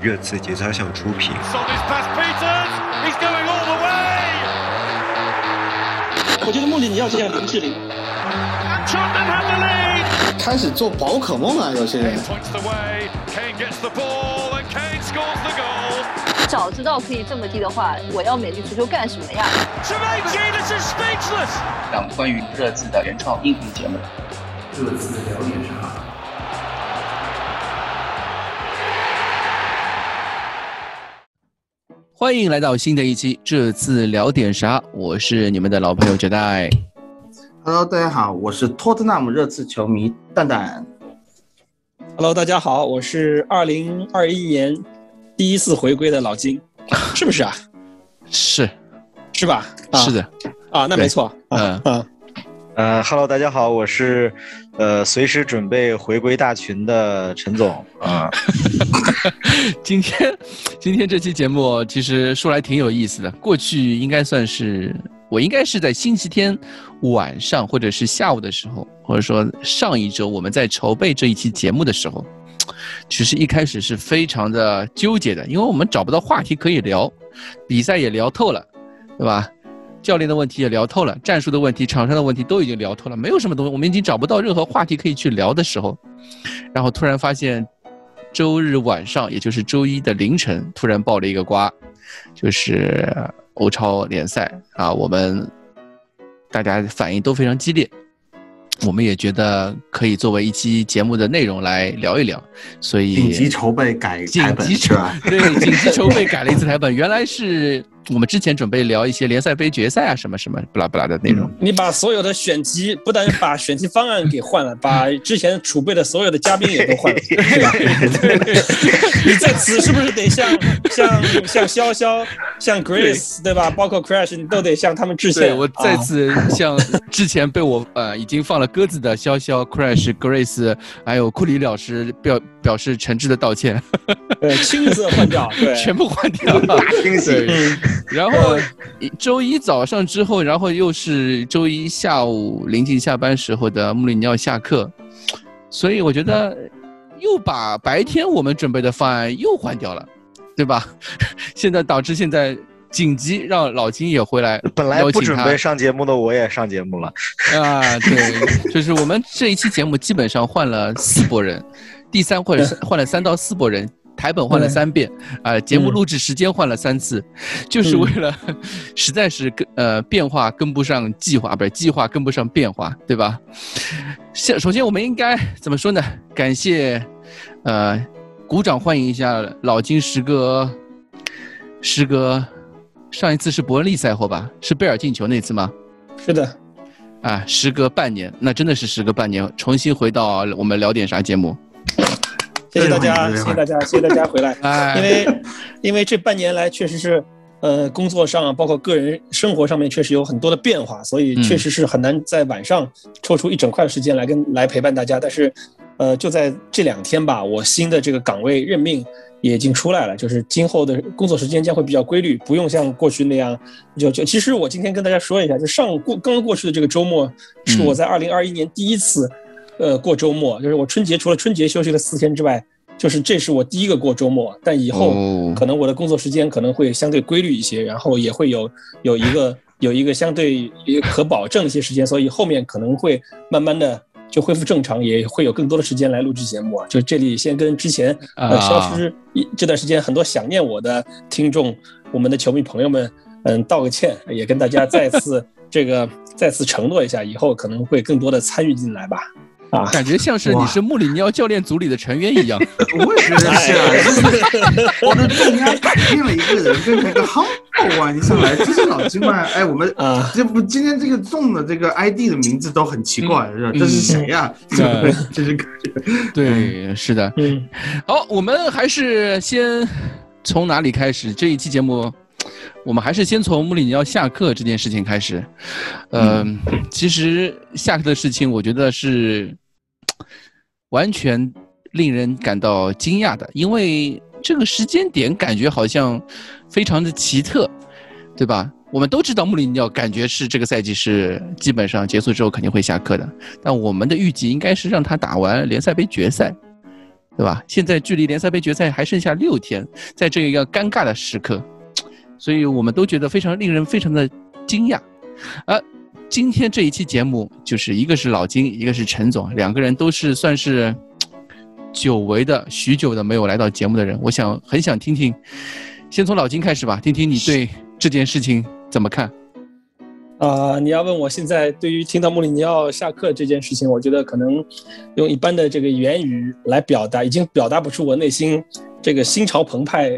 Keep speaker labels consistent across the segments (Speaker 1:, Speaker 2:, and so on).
Speaker 1: 热刺节操项出品。
Speaker 2: 我觉得穆里尼奥就像林志玲，
Speaker 3: 开始做宝可梦啊，有些人。
Speaker 4: 早知道可以这么低的话，我要美丽足球干什么呀？
Speaker 5: 讲关于热刺的原创音频节目。
Speaker 6: 热刺聊点啥？
Speaker 7: 欢迎来到新的一期《这次聊点啥》，我是你们的老朋友绝代。
Speaker 3: Hello，大家好，我是托特纳姆热刺球迷蛋蛋。
Speaker 2: Hello，大家好，我是二零二一年第一次回归的老金，是不是啊？
Speaker 7: 是，
Speaker 2: 是吧？
Speaker 7: 是的。
Speaker 2: 啊，那没错。
Speaker 7: 嗯
Speaker 2: 嗯。
Speaker 8: 呃，Hello，大家好，我是呃随时准备回归大群的陈总啊。
Speaker 7: 今天今天这期节目其实说来挺有意思的。过去应该算是我应该是在星期天晚上或者是下午的时候，或者说上一周我们在筹备这一期节目的时候，其实一开始是非常的纠结的，因为我们找不到话题可以聊，比赛也聊透了，对吧？教练的问题也聊透了，战术的问题、场上的问题都已经聊透了，没有什么东西，我们已经找不到任何话题可以去聊的时候，然后突然发现，周日晚上，也就是周一的凌晨，突然爆了一个瓜，就是欧超联赛啊，我们大家反应都非常激烈，我们也觉得可以作为一期节目的内容来聊一聊，所以
Speaker 3: 紧急筹备改
Speaker 7: 台
Speaker 3: 本是吧？
Speaker 7: 对，紧急筹备改了一次台本，原来是。我们之前准备聊一些联赛杯决赛啊，什么什么不拉不拉的内容。
Speaker 2: 你把所有的选题，不但把选题方案给换了，把 之前储备的所有的嘉宾也都换了，对吧？你在此是不是得向向向潇潇、向 Grace 对吧？包括 Crash，你都得向他们致谢。
Speaker 7: 我再次向 之前被我呃已经放了鸽子的潇潇、Crash、Grace，还有库里老师表表示诚挚的道歉。
Speaker 2: 对，亲自换掉，对，
Speaker 7: 全部换掉，
Speaker 8: 大惊喜。
Speaker 7: 然后周一早上之后，然后又是周一下午临近下班时候的穆里尼奥下课，所以我觉得又把白天我们准备的方案又换掉了，对吧？现在导致现在紧急让老金也回来，
Speaker 8: 本来不准备上节目的我也上节目了
Speaker 7: 啊！对，就是我们这一期节目基本上换了四波人，第三或者换了三到四波人。台本换了三遍，啊，节目录制时间换了三次，就是为了，实在是跟呃变化跟不上计划，不是计划跟不上变化，对吧？先首先我们应该怎么说呢？感谢，呃，鼓掌欢迎一下老金时隔，时隔，上一次是伯恩利赛后吧？是贝尔进球那次吗？
Speaker 2: 是的，
Speaker 7: 啊，时隔半年，那真的是时隔半年，重新回到我们聊点啥节目。
Speaker 2: 谢谢大家，谢谢大家，谢谢大家回来。因为，因为这半年来确实是，呃，工作上包括个人生活上面确实有很多的变化，所以确实是很难在晚上抽出一整块的时间来跟来陪伴大家。但是，呃，就在这两天吧，我新的这个岗位任命也已经出来了，就是今后的工作时间将会比较规律，不用像过去那样就就。其实我今天跟大家说一下，就上过刚刚过去的这个周末，是我在二零二一年第一次。呃，过周末就是我春节除了春节休息了四天之外，就是这是我第一个过周末。但以后可能我的工作时间可能会相对规律一些，然后也会有有一个有一个相对也可保证一些时间，所以后面可能会慢慢的就恢复正常，也会有更多的时间来录制节目。就这里先跟之前呃消失一这段时间很多想念我的听众，我们的球迷朋友们，嗯，道个歉，也跟大家再次 这个再次承诺一下，以后可能会更多的参与进来吧。啊，
Speaker 7: 感觉像是你是穆里尼奥教练组里的成员一样。
Speaker 3: 我也觉得是啊，我的重压改变了一个人，变成一个 humble 啊！一上来就是老金嘛，哎，我们啊，这不今天这个中的这个 ID 的名字都很奇怪，是吧？这是谁呀？对，这是
Speaker 7: 对，是的。嗯，好，我们还是先从哪里开始？这一期节目。我们还是先从穆里尼奥下课这件事情开始。嗯，其实下课的事情，我觉得是完全令人感到惊讶的，因为这个时间点感觉好像非常的奇特，对吧？我们都知道穆里尼奥感觉是这个赛季是基本上结束之后肯定会下课的，但我们的预计应该是让他打完联赛杯决赛，对吧？现在距离联赛杯决赛还剩下六天，在这一个尴尬的时刻，所以我们都觉得非常令人非常的惊讶。啊，今天这一期节目就是一个是老金，一个是陈总，两个人都是算是久违的、许久的没有来到节目的人。我想很想听听，先从老金开始吧，听听你对这件事情怎么看。
Speaker 2: 啊，你要问我现在对于听到穆里尼奥下课这件事情，我觉得可能用一般的这个言语来表达，已经表达不出我内心这个心潮澎湃、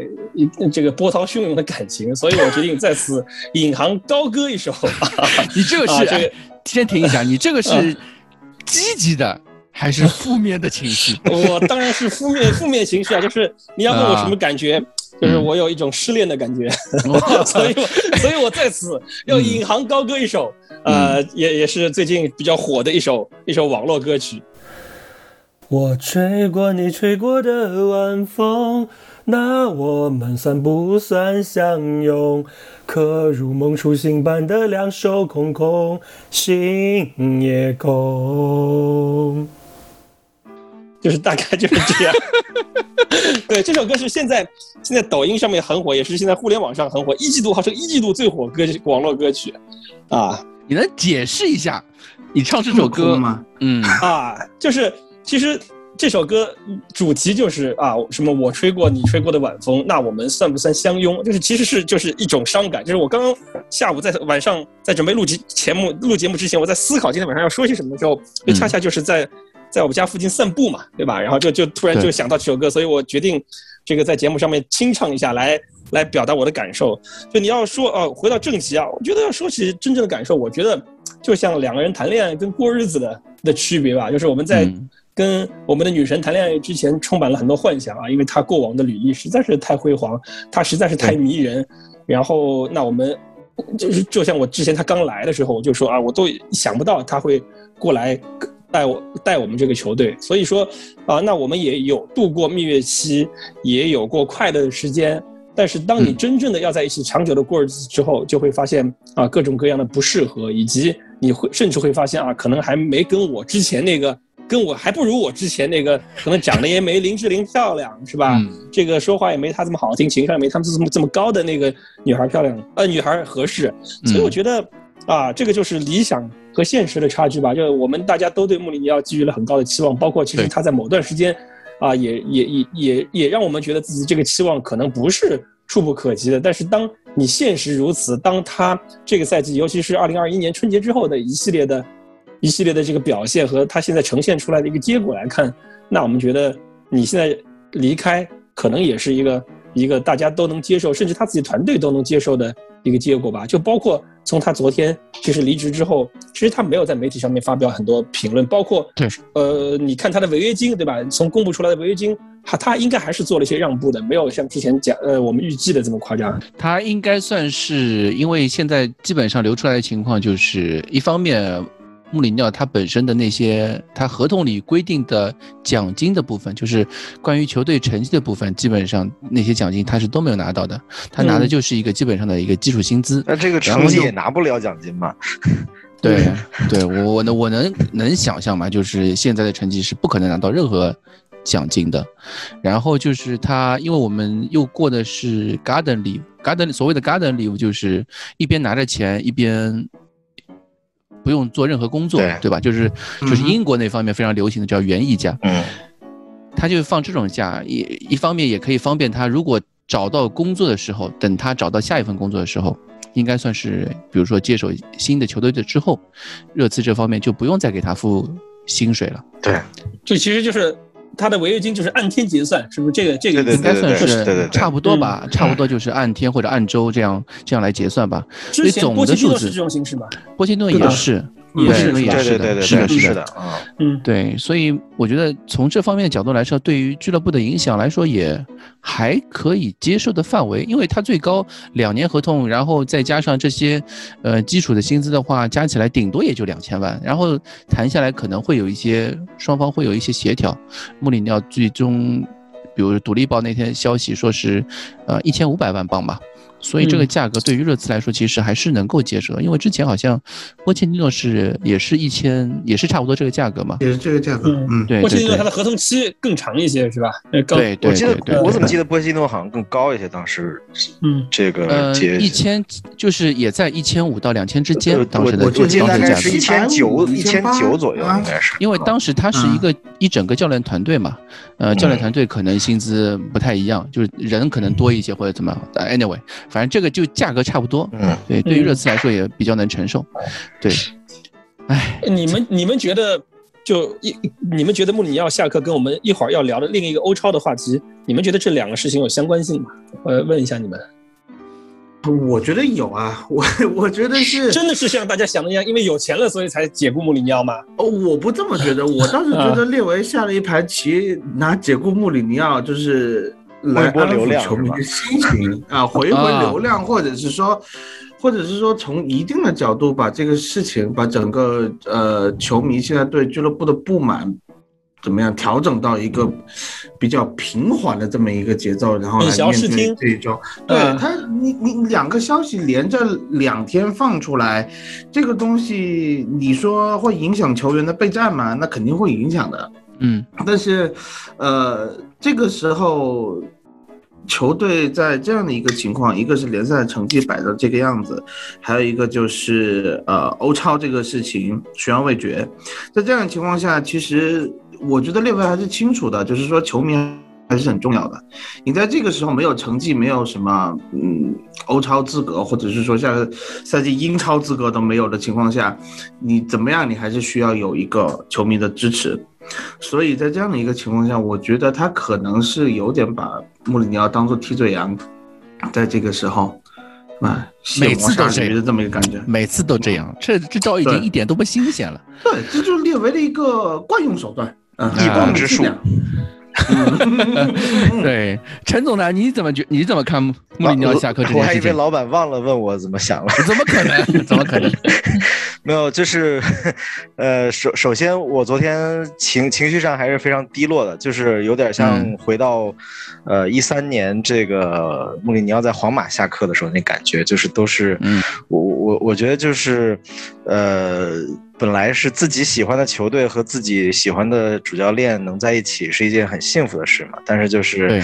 Speaker 2: 这个波涛汹涌的感情，所以我决定在此引吭高歌一首。
Speaker 7: 你这个是，先停一下，你这个是积极的还是负面的情绪？
Speaker 2: 我当然是负面负面情绪啊，就是你要问我什么感觉？就是我有一种失恋的感觉，所以，所以我在此要引吭高歌一首，呃，也也是最近比较火的一首一首网络歌曲。我吹过你吹过的晚风，那我们算不算相拥？可如梦初醒般的两手空空，心也空。就是大概就是这样，对，这首歌是现在现在抖音上面很火，也是现在互联网上很火，一季度号称一季度最火歌网络歌曲，啊，
Speaker 7: 你能解释一下你唱这首歌
Speaker 3: 吗？
Speaker 7: 嗯，
Speaker 2: 啊，就是其实这首歌主题就是啊，什么我吹过你吹过的晚风，那我们算不算相拥？就是其实是就是一种伤感，就是我刚刚下午在晚上在准备录节节目录节目之前，我在思考今天晚上要说些什么的时候，就恰恰就是在。在我们家附近散步嘛，对吧？然后就就突然就想到这首歌，所以我决定这个在节目上面清唱一下，来来表达我的感受。就你要说哦，回到正题啊，我觉得要说起真正的感受，我觉得就像两个人谈恋爱跟过日子的的区别吧。就是我们在跟我们的女神谈恋爱之前，充满了很多幻想啊，因为她过往的履历实在是太辉煌，她实在是太迷人。然后那我们就是就像我之前她刚来的时候，我就说啊，我都想不到她会过来。带我带我们这个球队，所以说啊，那我们也有度过蜜月期，也有过快乐的时间。但是当你真正的要在一起长久的过日子之后，就会发现啊，各种各样的不适合，以及你会甚至会发现啊，可能还没跟我之前那个，跟我还不如我之前那个，可能长得也没林志玲漂亮，是吧？这个说话也没她这么好听，情商也没他们这么这么高的那个女孩漂亮，呃，女孩合适。所以我觉得。啊，这个就是理想和现实的差距吧。就我们大家都对穆里尼奥寄予了很高的期望，包括其实他在某段时间，啊，也也也也也让我们觉得自己这个期望可能不是触不可及的。但是当你现实如此，当他这个赛季，尤其是二零二一年春节之后的一系列的、一系列的这个表现和他现在呈现出来的一个结果来看，那我们觉得你现在离开可能也是一个一个大家都能接受，甚至他自己团队都能接受的。一个结果吧，就包括从他昨天就是离职之后，其实他没有在媒体上面发表很多评论，包括
Speaker 7: 对，
Speaker 2: 呃，你看他的违约金，对吧？从公布出来的违约金，他他应该还是做了一些让步的，没有像之前讲呃我们预计的这么夸张。
Speaker 7: 他应该算是，因为现在基本上流出来的情况就是一方面。穆里尼奥他本身的那些他合同里规定的奖金的部分，就是关于球队成绩的部分，基本上那些奖金他是都没有拿到的，他拿的就是一个基本上的一个基础薪资。
Speaker 8: 那这个成绩也拿不了奖金嘛？
Speaker 7: 对，对我我能我能能想象嘛，就是现在的成绩是不可能拿到任何奖金的。然后就是他，因为我们又过的是 Garden Leave，Garden 所谓的 Garden Leave 就是一边拿着钱一边。不用做任何工作，对吧？就是就是英国那方面非常流行的叫园艺假，
Speaker 8: 嗯，
Speaker 7: 他就放这种假，一一方面也可以方便他，如果找到工作的时候，等他找到下一份工作的时候，应该算是比如说接手新的球队的之后，热刺这方面就不用再给他付薪水了。
Speaker 8: 对，
Speaker 2: 这其实就是。他的违约金就是按天结算，是不是这个这个
Speaker 7: 应该算是差不多吧？差不多就是按天或者按周这样这样来结算吧。所以总的数字
Speaker 2: 是这种形式吗？
Speaker 7: 波切诺也是。
Speaker 2: 也是
Speaker 7: 也是的，是的，是的
Speaker 8: 啊，
Speaker 2: 嗯，
Speaker 7: 对，所以我觉得从这方面的角度来说，对于俱乐部的影响来说，也还可以接受的范围，因为他最高两年合同，然后再加上这些，呃，基础的薪资的话，加起来顶多也就两千万，然后谈下来可能会有一些双方会有一些协调。穆里尼奥最终，比如《独立报》那天消息说是，呃，一千五百万镑吧。所以这个价格对于热刺来说其实还是能够接受，因为之前好像波切蒂诺是也是一千，也是差不多这个价格嘛，
Speaker 3: 也是这个价格。嗯，
Speaker 7: 对。
Speaker 2: 波切蒂诺他的合同期更长一些是吧？
Speaker 7: 对对，
Speaker 8: 我记得我怎么记得波切蒂诺好像更高一些，当时嗯。这个
Speaker 7: 一千就是也在一千五到两千之间，当时的
Speaker 8: 我记得大概是一千九一千九左右应该是，
Speaker 7: 因为当时他是一个一整个教练团队嘛，呃，教练团队可能薪资不太一样，就是人可能多一些或者怎么样，anyway。反正这个就价格差不多，嗯，对，对于热刺来说也比较能承受，对，哎，
Speaker 2: 你们你们觉得就一你们觉得穆里尼奥下课跟我们一会儿要聊的另一个欧超的话题，你们觉得这两个事情有相关性吗？我问一下你们，
Speaker 3: 我觉得有啊，我我觉得是
Speaker 2: 真的是像大家想的一样，因为有钱了所以才解雇穆里尼奥吗？
Speaker 3: 哦，我不这么觉得，我倒是觉得 列维下了一盘棋，拿解雇穆里尼奥就是。来安抚球迷的心情啊，回回流量，或者是说，或者是说，从一定的角度把这个事情，把整个呃球迷现在对俱乐部的不满怎么样调整到一个比较平缓的这么一个节奏，然后来面对这一周。对他，你你两个消息连着两天放出来，这个东西你说会影响球员的备战吗？那肯定会影响的。
Speaker 7: 嗯，
Speaker 3: 但是，呃，这个时候，球队在这样的一个情况，一个是联赛成绩摆到这个样子，还有一个就是呃欧超这个事情悬而未决，在这样的情况下，其实我觉得列维还是清楚的，就是说球迷还是很重要的。你在这个时候没有成绩，没有什么嗯欧超资格，或者是说下个赛季英超资格都没有的情况下，你怎么样，你还是需要有一个球迷的支持。所以在这样的一个情况下，我觉得他可能是有点把穆里尼奥当做替罪羊，在这个时候，啊，
Speaker 7: 每次都这
Speaker 3: 样，这么一个感觉，
Speaker 7: 每次都这样，这这招已经一点都不新鲜了。
Speaker 3: 对，这就是列为了一个惯用手段，
Speaker 8: 一光之术。
Speaker 7: 对，陈总呢？你怎么觉？你怎么看穆里尼奥下课这件事情？
Speaker 8: 我还以为老板忘了问我怎么想了。
Speaker 7: 怎么可能？怎么可能？
Speaker 8: 没有，就是，呃，首首先，我昨天情情绪上还是非常低落的，就是有点像回到，呃，一三年这个穆里尼奥在皇马下课的时候那感觉，就是都是，嗯我我我觉得就是，呃。本来是自己喜欢的球队和自己喜欢的主教练能在一起是一件很幸福的事嘛，但是就是，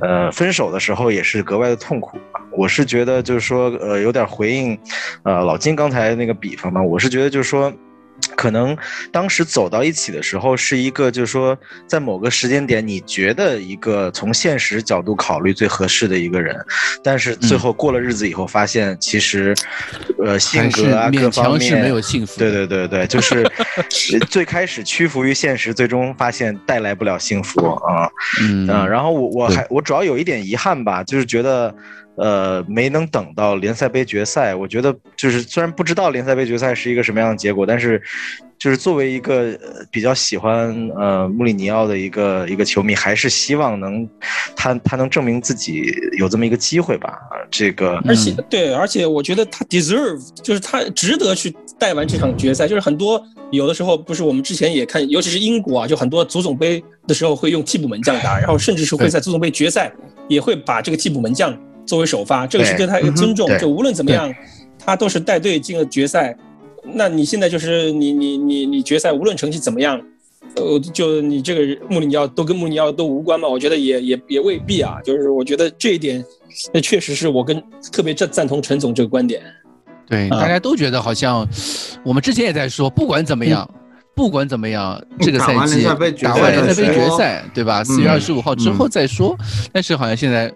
Speaker 8: 呃，分手的时候也是格外的痛苦。我是觉得就是说，呃，有点回应，呃，老金刚才那个比方嘛，我是觉得就是说。可能当时走到一起的时候，是一个就是说，在某个时间点，你觉得一个从现实角度考虑最合适的一个人，但是最后过了日子以后，发现其实，呃，性格啊各方面
Speaker 7: 没有幸福。
Speaker 8: 对对对对，就是 最开始屈服于现实，最终发现带来不了幸福啊。嗯，然后我我还我主要有一点遗憾吧，就是觉得。呃，没能等到联赛杯决赛，我觉得就是虽然不知道联赛杯决赛是一个什么样的结果，但是就是作为一个比较喜欢呃穆里尼奥的一个一个球迷，还是希望能他他能证明自己有这么一个机会吧。这个，
Speaker 2: 而且对，而且我觉得他 deserve，就是他值得去带完这场决赛。就是很多有的时候不是我们之前也看，尤其是英国啊，就很多足总杯的时候会用替补门将打，然后甚至是会在足总杯决赛也会把这个替补门将。作为首发，这个是对他一个尊重。就无论怎么样，他都是带队进了决赛。那你现在就是你你你你决赛无论成绩怎么样，呃，就你这个穆里尼奥都跟穆里尼奥都无关嘛？我觉得也也也未必啊。就是我觉得这一点，那确实是我跟特别赞赞同陈总这个观点。
Speaker 7: 对，大家都觉得好像我们之前也在说，不管怎么样，不管怎么样，这个赛季打完联赛杯决赛，对吧？四月二十五号之后再说。但是好像现在。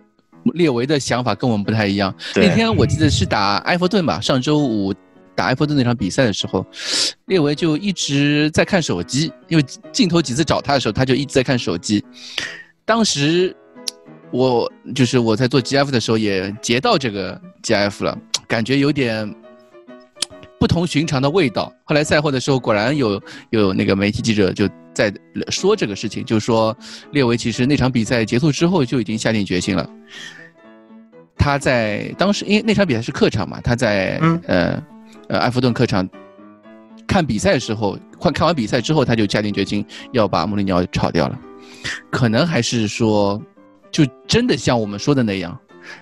Speaker 7: 列维的想法跟我们不太一样。那天我记得是打埃弗顿吧，上周五打埃弗顿那场比赛的时候，列维就一直在看手机，因为镜头几次找他的时候，他就一直在看手机。当时我就是我在做 GF 的时候也截到这个 GF 了，感觉有点不同寻常的味道。后来赛后的时候，果然有有那个媒体记者就。在说这个事情，就说列维其实那场比赛结束之后就已经下定决心了。他在当时因为那场比赛是客场嘛，他在呃呃埃弗顿客场看比赛的时候，看看完比赛之后，他就下定决心要把穆里尼奥炒掉了。可能还是说，就真的像我们说的那样，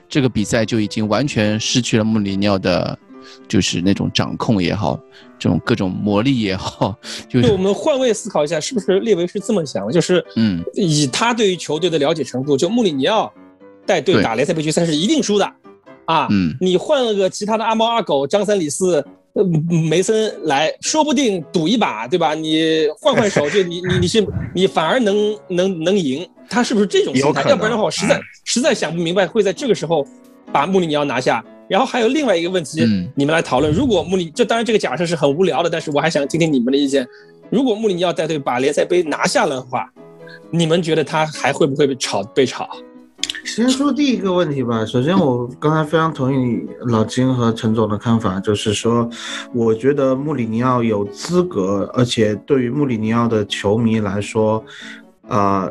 Speaker 7: 这个比赛就已经完全失去了穆里尼奥的，就是那种掌控也好，这种各种魔力也好，就是
Speaker 2: 我们换位思考一下，是不是列维是这么想的？就是嗯，以他对于球队的了解程度，就穆里尼奥带队打联赛杯决赛是一定输的啊。嗯，你换了个其他的阿猫阿狗，张三李四。呃，梅森来说不定赌一把，对吧？你换换手，就你你你是你反而能能能赢，他是不是这种心态？要不然的话，我实在实在想不明白会在这个时候把穆里尼奥拿下。然后还有另外一个问题，你们来讨论：如果穆里，这当然这个假设是很无聊的，但是我还想听听你们的意见。如果穆里尼奥带队把联赛杯拿下了的话，你们觉得他还会不会被炒被炒？
Speaker 3: 先说第一个问题吧。首先，我刚才非常同意老金和陈总的看法，就是说，我觉得穆里尼奥有资格，而且对于穆里尼奥的球迷来说，啊，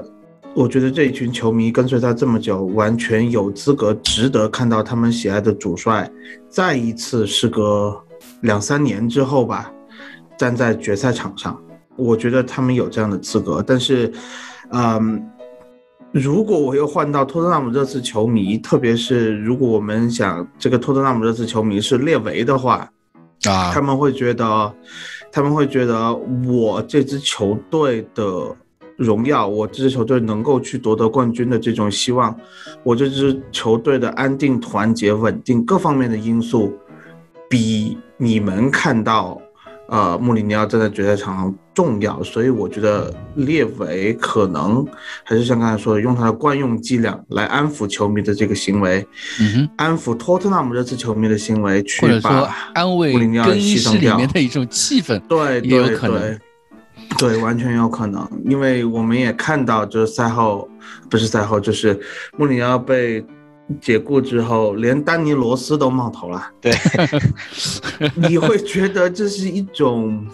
Speaker 3: 我觉得这一群球迷跟随他这么久，完全有资格，值得看到他们喜爱的主帅再一次，时隔两三年之后吧，站在决赛场上。我觉得他们有这样的资格，但是，嗯。如果我又换到托特纳姆热刺球迷，特别是如果我们想这个托特纳姆热刺球迷是列维的话，啊，他们会觉得，他们会觉得我这支球队的荣耀，我这支球队能够去夺得冠军的这种希望，我这支球队的安定、团结、稳定各方面的因素，比你们看到。呃，穆里尼奥站在决赛场上重要，所以我觉得列维可能还是像刚才说的，用他的惯用伎俩来安抚球迷的这个行为，
Speaker 7: 嗯
Speaker 3: 安抚托特纳姆热刺球迷的行为，去
Speaker 7: 把安慰更衣室里面的一种气氛，
Speaker 3: 对，也有可能，对，完全有可能，因为我们也看到，就是赛后，不是赛后，就是穆里尼奥被。解雇之后，连丹尼罗斯都冒头了。
Speaker 8: 对，
Speaker 3: 你会觉得这是一种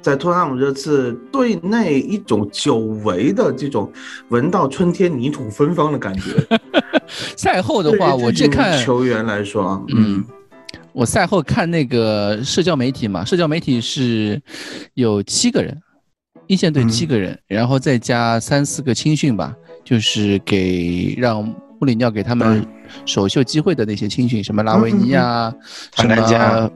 Speaker 3: 在托纳姆这次队内一种久违的这种闻到春天泥土芬芳的感觉。
Speaker 7: 赛后的话，我这看
Speaker 3: 球员来说啊，
Speaker 7: 嗯，我赛后看那个社交媒体嘛，社交媒体是有七个人，一线队七个人，然后再加三四个青训吧，就是给让。穆里尼奥给他们首秀机会的那些青训，什么拉维尼亚，什么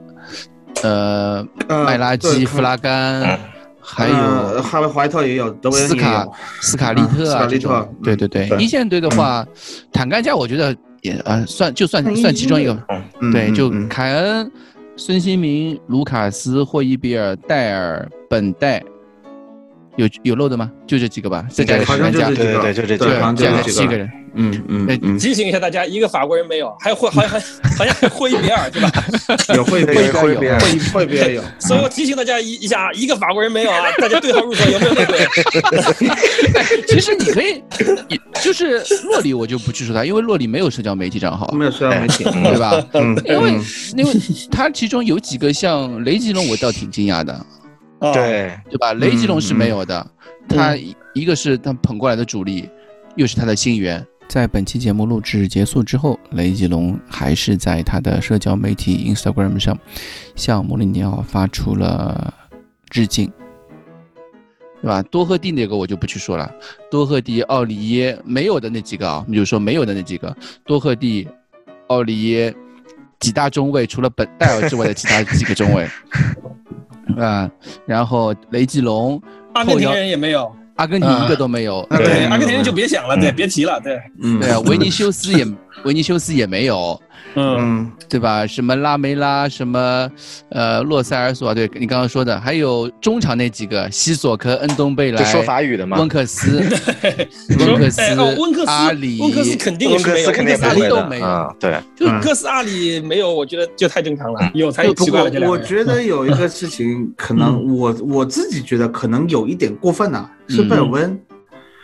Speaker 7: 呃麦拉基、弗拉甘，还有
Speaker 3: 哈维怀特也有，
Speaker 7: 斯卡斯卡利特啊这种。对对对，一线队的话，坦甘加我觉得也呃算就算算其中一个，对，就凯恩、孙兴民、卢卡斯、霍伊比尔、戴尔、本戴。有有漏的吗？就这几个吧，再加个
Speaker 3: 好像就这
Speaker 8: 几个，对，就这几
Speaker 7: 个，加个七个人。
Speaker 3: 嗯嗯。
Speaker 2: 提醒一下大家，一个法国人没有，还有会，好像还好像霍伊比尔对吧？
Speaker 3: 有霍伊比尔，霍伊比尔，霍伊比尔有。
Speaker 2: 所以我提醒大家一一下，一个法国人没有啊，大家对号入座，有没有内鬼？
Speaker 7: 其实你可以，就是洛里，我就不去说他，因为洛里没有社交媒体账号，
Speaker 3: 没有社交媒体，
Speaker 7: 对吧？嗯。因为因为他其中有几个像雷吉隆，我倒挺惊讶的。
Speaker 8: 对
Speaker 7: 对吧？雷吉隆是没有的，他一个是他捧过来的主力，又是他的新援。在本期节目录制结束之后，雷吉隆还是在他的社交媒体 Instagram 上向穆里尼奥发出了致敬，对吧？多赫蒂那个我就不去说了，多赫蒂、奥里耶没有的那几个啊，比如说没有的那几个，多赫蒂、奥里耶几大中卫，除了本戴尔之外的其他几个中卫。啊，然后雷吉隆，
Speaker 2: 阿根廷人也没有，
Speaker 7: 阿根廷一个都没有，
Speaker 2: 对，阿根廷人就别想了，对，别提了，对，
Speaker 7: 嗯，对啊，维尼修斯也，维尼修斯也没有。嗯，对吧？什么拉梅拉，什么呃洛塞尔索，对你刚刚说的，还有中场那几个西索科、恩东贝莱，
Speaker 8: 说法语的吗？
Speaker 7: 温克斯，温克斯，
Speaker 2: 温克斯，
Speaker 7: 阿里，
Speaker 2: 温克斯肯定是没有，温克斯阿里都没有，
Speaker 8: 对，
Speaker 2: 就克斯阿里没有，我觉得就太正常了，有才有奇怪了。
Speaker 3: 我觉得有一个事情，可能我我自己觉得可能有一点过分了，是贝尔温。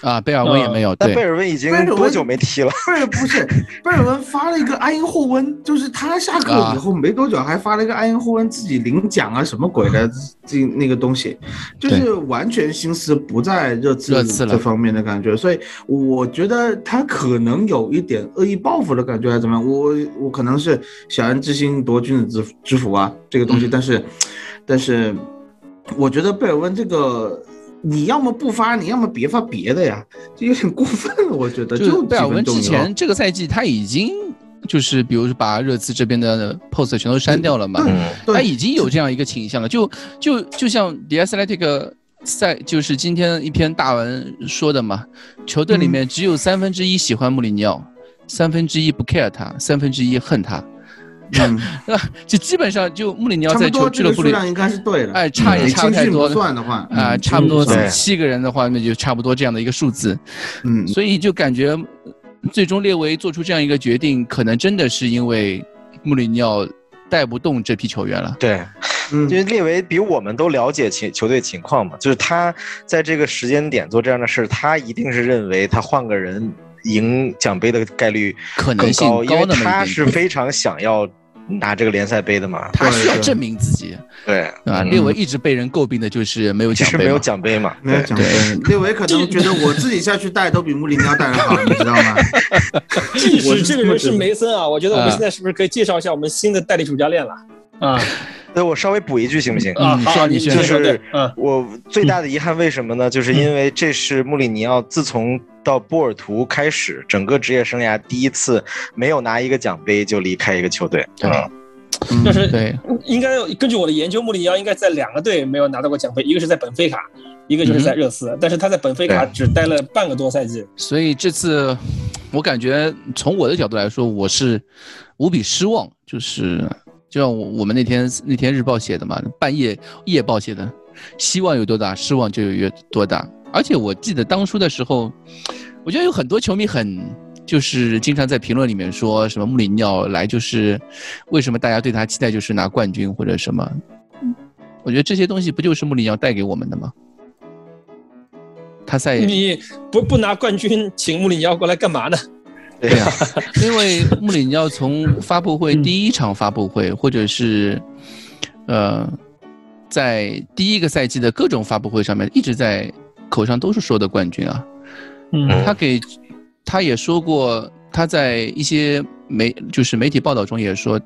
Speaker 7: 啊，贝尔温也没有，但
Speaker 8: 贝尔温已经多久没踢了？
Speaker 3: 贝尔不是，贝尔温发了一个埃因霍温，就是他下课以后没多久还发了一个埃因霍温自己领奖啊什么鬼的这那个东西，就是完全心思不在热刺这方面的感觉，所以我觉得他可能有一点恶意报复的感觉还是怎么样？我我可能是小人之心夺君子之之腹啊这个东西，但是但是我觉得贝尔温这个。你要么不发，你要么别发别的呀，就有点过分了，我觉得。
Speaker 7: 就贝尔文之前这个赛季他已经就是比如说把热刺这边的 post 全都删掉了嘛，他已经有这样一个倾向了，就就就像 The Athletic 赛，就是今天一篇大文说的嘛，球队里面只有三分之一喜欢穆里尼奥，三分之一不 care 他，三分之一恨他。嗯，就基本上就穆里尼奥在球俱乐部里，
Speaker 3: 应该是对的。
Speaker 7: 哎，差也差不太多。
Speaker 3: 算的话，
Speaker 7: 啊，差不多七个人的话，那就差不多这样的一个数字。嗯，所以就感觉，最终列维做出这样一个决定，可能真的是因为穆里尼奥带不动这批球员了。
Speaker 8: 对，因为列维比我们都了解情球队情况嘛，就是他在这个时间点做这样的事，他一定是认为他换个人赢奖杯的概率
Speaker 7: 可能性高，
Speaker 8: 因为他是非常想要。拿这个联赛杯的嘛，
Speaker 7: 他需要证明自己。
Speaker 8: 对，
Speaker 7: 啊，列维一直被人诟病的就是没有奖杯，
Speaker 8: 没有奖杯嘛，
Speaker 3: 没有奖杯。列维可能觉得我自己下去带都比穆里尼奥带的好，你知道吗？
Speaker 2: 即使这个人是梅森啊，我觉得我们现在是不是可以介绍一下我们新的代理主教练了？啊。
Speaker 8: 那我稍微补一句行不行？
Speaker 2: 啊，好，你
Speaker 8: 就是，我最大的遗憾为什么呢？就是因为这是穆里尼奥自从到波尔图开始，整个职业生涯第一次没有拿一个奖杯就离开一个球队。
Speaker 2: 嗯，就是对，应该根据我的研究，穆里尼奥应该在两个队没有拿到过奖杯，一个是在本菲卡，一个就是在热刺。但是他在本菲卡只待了半个多赛季，
Speaker 7: 所以这次我感觉从我的角度来说，我是无比失望，就是。就像我我们那天那天日报写的嘛，半夜夜报写的，希望有多大，失望就有越多大。而且我记得当初的时候，我觉得有很多球迷很就是经常在评论里面说什么穆里尼奥来就是为什么大家对他期待就是拿冠军或者什么。我觉得这些东西不就是穆里尼奥带给我们的吗？他在
Speaker 2: 你不不拿冠军，请穆里尼奥过来干嘛呢？
Speaker 7: 对呀，因为穆里尼奥从发布会第一场发布会，或者是，呃，在第一个赛季的各种发布会上面，一直在口上都是说的冠军啊。嗯，他给，他也说过，他在一些媒就是媒体报道中也说，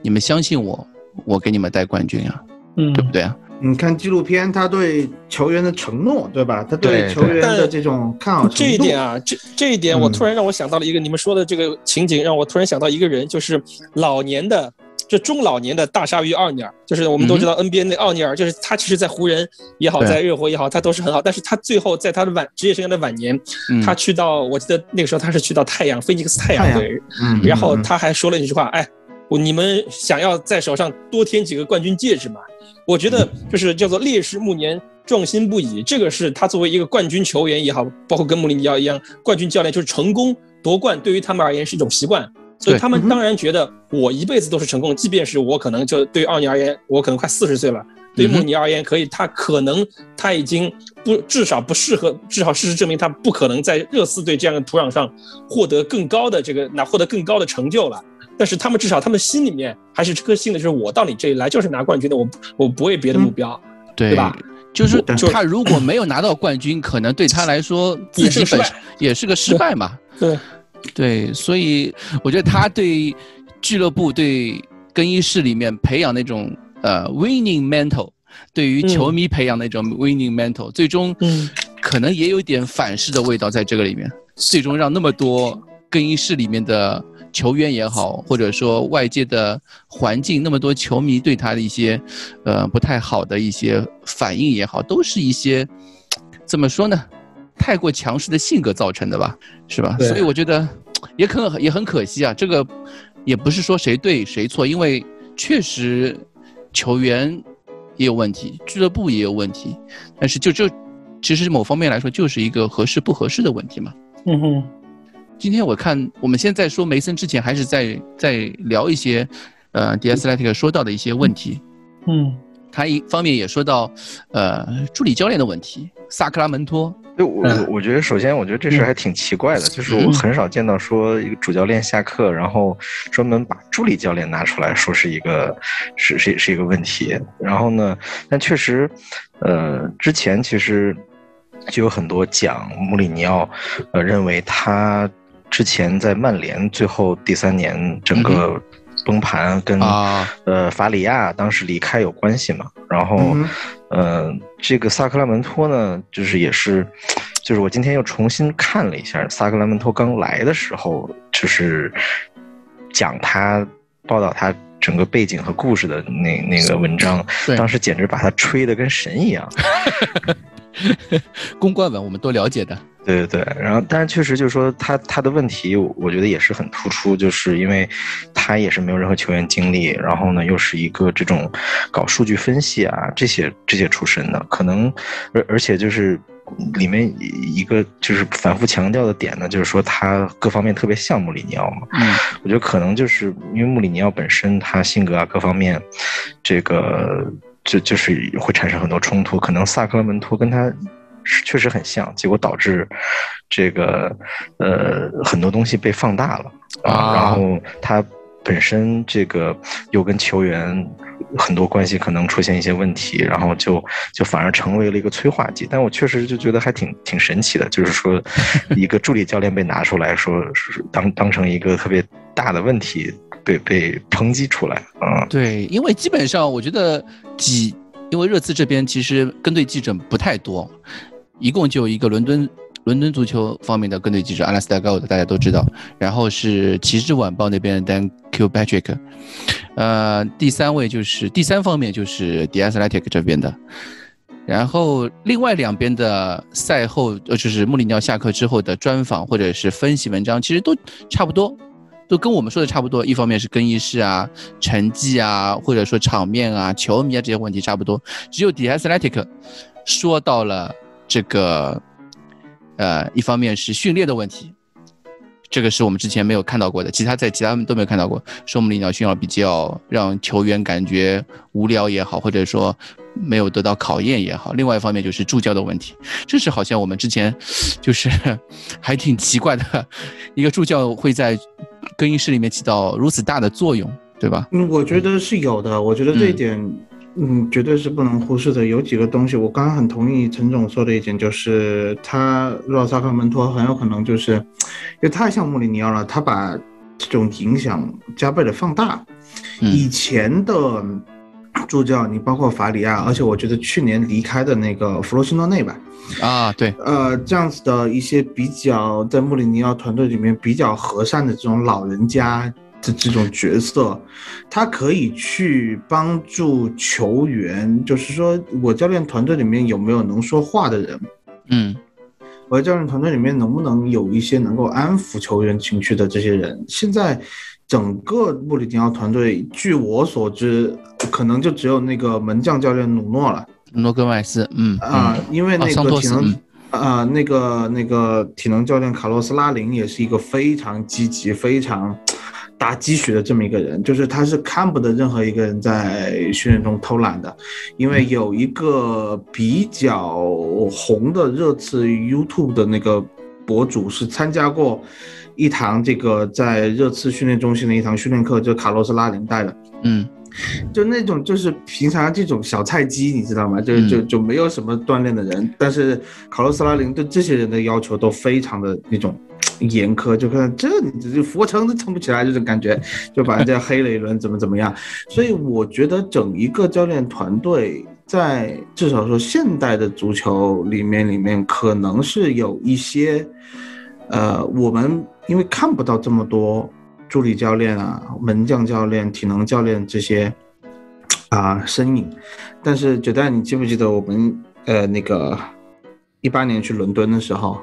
Speaker 7: 你们相信我，我给你们带冠军啊，嗯，对不对啊？
Speaker 3: 你看纪录片，他对球员的承诺，对吧？他对球员的这种看好
Speaker 2: 这一点啊，这这一点，我突然让我想到了一个你们说的这个情景，让我突然想到一个人，就是老年的，就中老年的大鲨鱼奥尼尔，就是我们都知道 NBA 那奥尼尔，就是他其实，在湖人也好，在热火也好，他都是很好，但是他最后在他的晚职业生涯的晚年，他去到，我记得那个时候他是去到太阳，菲尼克斯太阳队，然后他还说了一句话，哎，你们想要在手上多添几个冠军戒指吗？我觉得就是叫做烈士暮年，壮心不已。这个是他作为一个冠军球员也好，包括跟穆里尼奥一样，冠军教练就是成功夺冠，对于他们而言是一种习惯。所以他们当然觉得我一辈子都是成功，即便是我可能就对于奥尼而言，我可能快四十岁了，对于穆里尼而言可以，他可能他已经不至少不适合，至少事实证明他不可能在热刺队这样的土壤上获得更高的这个那获得更高的成就了。但是他们至少，他们心里面还是这颗心的，就是我到你这里来就是拿冠军的，我我不为别的目标，对吧？
Speaker 7: 就是他如果没有拿到冠军，可能对他来说自己本身也是个失败嘛。
Speaker 2: 对，
Speaker 7: 对，所以我觉得他对俱乐部、对更衣室里面培养那种呃 winning mental，对于球迷培养那种 winning mental，最终可能也有点反噬的味道在这个里面，最终让那么多更衣室里面的。球员也好，或者说外界的环境，那么多球迷对他的一些，呃，不太好的一些反应也好，都是一些怎么说呢？太过强势的性格造成的吧，是吧？所以我觉得 也可也很可惜啊。这个也不是说谁对谁错，因为确实球员也有问题，俱乐部也有问题，但是就就其实某方面来说，就是一个合适不合适的问题嘛。嗯哼。今天我看，我们现在说梅森之前，还是在在聊一些，呃，D S Letic 说到的一些问题。嗯，他一方面也说到，呃，助理教练的问题，萨克拉门托。
Speaker 8: 就我我觉得，首先我觉得这事还挺奇怪的，就是我很少见到说一个主教练下课，然后专门把助理教练拿出来说是一个是是是一个问题。然后呢，但确实，呃，之前其实就有很多讲穆里尼奥，呃，认为他。之前在曼联最后第三年整个崩盘，跟呃法里亚当时离开有关系嘛？然后，呃，这个萨克拉门托呢，就是也是，就是我今天又重新看了一下萨克拉门托刚来的时候，就是讲他报道他整个背景和故事的那那个文章，当时简直把他吹得跟神一样。
Speaker 7: 公关文我们都了解的。
Speaker 8: 对对对，然后但是确实就是说他他的问题，我觉得也是很突出，就是因为他也是没有任何球员经历，然后呢又是一个这种搞数据分析啊这些这些出身的，可能而而且就是里面一个就是反复强调的点呢，就是说他各方面特别像穆里尼奥嘛，
Speaker 7: 嗯，
Speaker 8: 我觉得可能就是因为穆里尼奥本身他性格啊各方面，这个就就是会产生很多冲突，可能萨克拉门托跟他。是确实很像，结果导致这个呃很多东西被放大了啊，然后他本身这个又跟球员很多关系可能出现一些问题，然后就就反而成为了一个催化剂。但我确实就觉得还挺挺神奇的，就是说 一个助理教练被拿出来说当当成一个特别大的问题被被抨击出来啊。
Speaker 7: 对，因为基本上我觉得几，因为热刺这边其实跟对记者不太多。一共就一个伦敦伦敦足球方面的跟队记者阿拉斯加高的，大家都知道。然后是骑士晚报那边的 Dan Kilpatrick，呃，第三位就是第三方面就是 The Athletic 这边的。然后另外两边的赛后，呃，就是穆里尼奥下课之后的专访或者是分析文章，其实都差不多，都跟我们说的差不多。一方面是更衣室啊、成绩啊，或者说场面啊、球迷啊这些问题差不多。只有 The Athletic 说到了。这个，呃，一方面是训练的问题，这个是我们之前没有看到过的，其他在其他都没有看到过。说我们领导训练比较让球员感觉无聊也好，或者说没有得到考验也好。另外一方面就是助教的问题，这是好像我们之前 就是 还挺奇怪的，一个助教会在更衣室里面起到如此大的作用，对吧？
Speaker 3: 嗯，我觉得是有的，我觉得这一点。绝对是不能忽视的。有几个东西，我刚刚很同意陈总说的一点，就是他若萨克门托很有可能就是，因为太像穆里尼奥了，他把这种影响加倍的放大。以前的助教，你包括法里亚，而且我觉得去年离开的那个弗洛西诺内吧，
Speaker 7: 啊，对，
Speaker 3: 呃，这样子的一些比较在穆里尼奥团队里面比较和善的这种老人家。这这种角色，他可以去帮助球员，就是说我教练团队里面有没有能说话的人？
Speaker 7: 嗯，
Speaker 3: 我教练团队里面能不能有一些能够安抚球员情绪的这些人？现在整个穆里尼奥团队，据我所知，可能就只有那个门将教练努诺了，
Speaker 7: 诺格麦斯。嗯
Speaker 3: 啊，因为那个体能啊，那个那个体能教练卡洛斯拉林也是一个非常积极、非常。打鸡血的这么一个人，就是他是看不得任何一个人在训练中偷懒的，因为有一个比较红的热刺 YouTube 的那个博主是参加过一堂这个在热刺训练中心的一堂训练课，就卡洛斯拉林带的，
Speaker 7: 嗯，
Speaker 3: 就那种就是平常这种小菜鸡，你知道吗？就就就没有什么锻炼的人，但是卡洛斯拉林对这些人的要求都非常的那种。严苛，就看这你这俯卧撑都撑不起来，这种感觉，就把人家黑了一轮，怎么怎么样？所以我觉得整一个教练团队在至少说现代的足球里面，里面可能是有一些，呃，我们因为看不到这么多助理教练啊、门将教练、体能教练这些啊身影，但是九代，你记不记得我们呃那个一八年去伦敦的时候？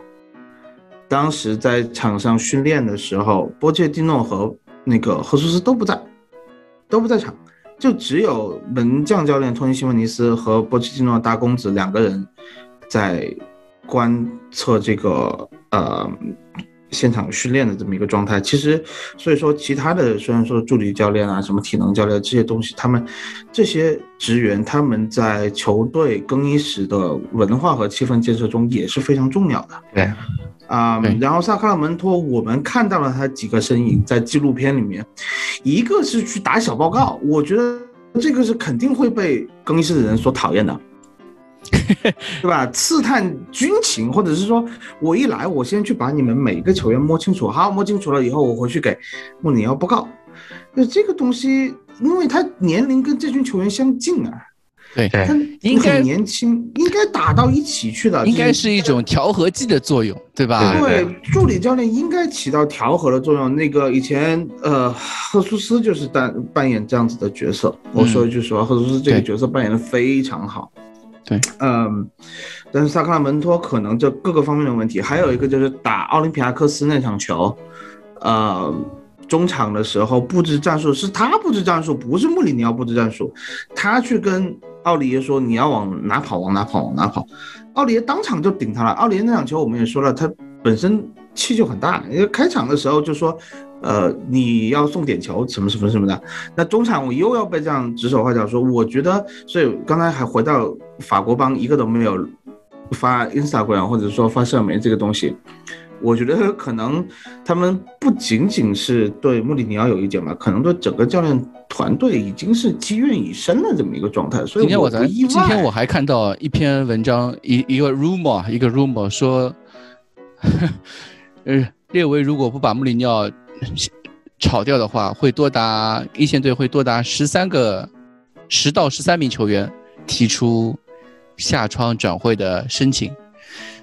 Speaker 3: 当时在场上训练的时候，波切蒂诺和那个赫苏斯都不在，都不在场，就只有门将教练托尼西莫尼斯和波切蒂诺大公子两个人在观测这个呃现场训练的这么一个状态。其实，所以说其他的虽然说助理教练啊、什么体能教练这些东西，他们这些职员他们在球队更衣室的文化和气氛建设中也是非常重要的。
Speaker 8: 对。
Speaker 3: 啊，然后萨克拉门托，我们看到了他几个身影在纪录片里面，一个是去打小报告，我觉得这个是肯定会被更衣室的人所讨厌的，对吧？刺探军情，或者是说我一来，我先去把你们每个球员摸清楚，好，摸清楚了以后，我回去给穆里尼奥报告。那这个东西，因为他年龄跟这群球员相近啊。
Speaker 7: 对，
Speaker 3: 他
Speaker 7: 应该
Speaker 3: 年轻，应该打到一起去的，
Speaker 7: 应该是一种调和剂的作用，对吧？
Speaker 3: 对，助理教练应该起到调和的作用。那个以前呃，赫苏斯就是扮扮演这样子的角色。我说一句实话，赫苏斯这个角色扮演的非常好。
Speaker 7: 对，
Speaker 3: 嗯，但是萨克拉门托可能这各个方面的问题，还有一个就是打奥林匹亚克斯那场球，呃。中场的时候布置战术是他布置战术，不是穆里尼奥布置战术。他去跟奥里耶说：“你要往哪跑，往哪跑，往哪跑。”奥里耶当场就顶他了。奥里耶那场球我们也说了，他本身气就很大，因为开场的时候就说：“呃，你要送点球，什么什么什么的。”那中场我又要被这样指手画脚说，我觉得，所以刚才还回到法国帮一个都没有发 Instagram 或者说发社媒这个东西。我觉得可能他们不仅仅是对穆里尼奥有意见吧，可能对整个教练团队已经是积怨已深的这么一个状态。所以
Speaker 7: 今天我
Speaker 3: 才
Speaker 7: 今天我还看到一篇文章，一一个 rumor，一个 rumor 说，呃，列维如果不把穆里尼奥炒掉的话，会多达一线队会多达十三个十到十三名球员提出下窗转会的申请。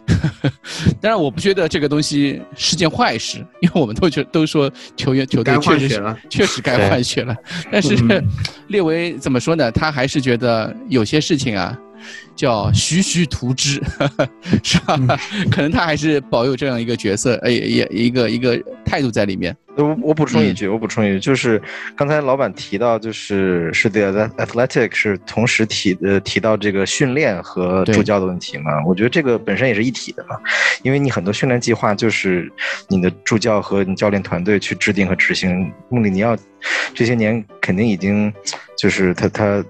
Speaker 7: 当然，我不觉得这个东西是件坏事，因为我们都觉都说球员球队确实确实该换血了。但是 列维怎么说呢？他还是觉得有些事情啊。叫徐徐图之，是吧？可能他还是保有这样一个角色，哎，也一个一个态度在里面。
Speaker 8: 我我补充一句，我补充一句，就是刚才老板提到，就是是 The Athletic 是同时提呃提到这个训练和助教的问题嘛？我觉得这个本身也是一体的嘛，因为你很多训练计划就是你的助教和你教练团队去制定和执行。穆里尼奥这些年肯定已经就是他他。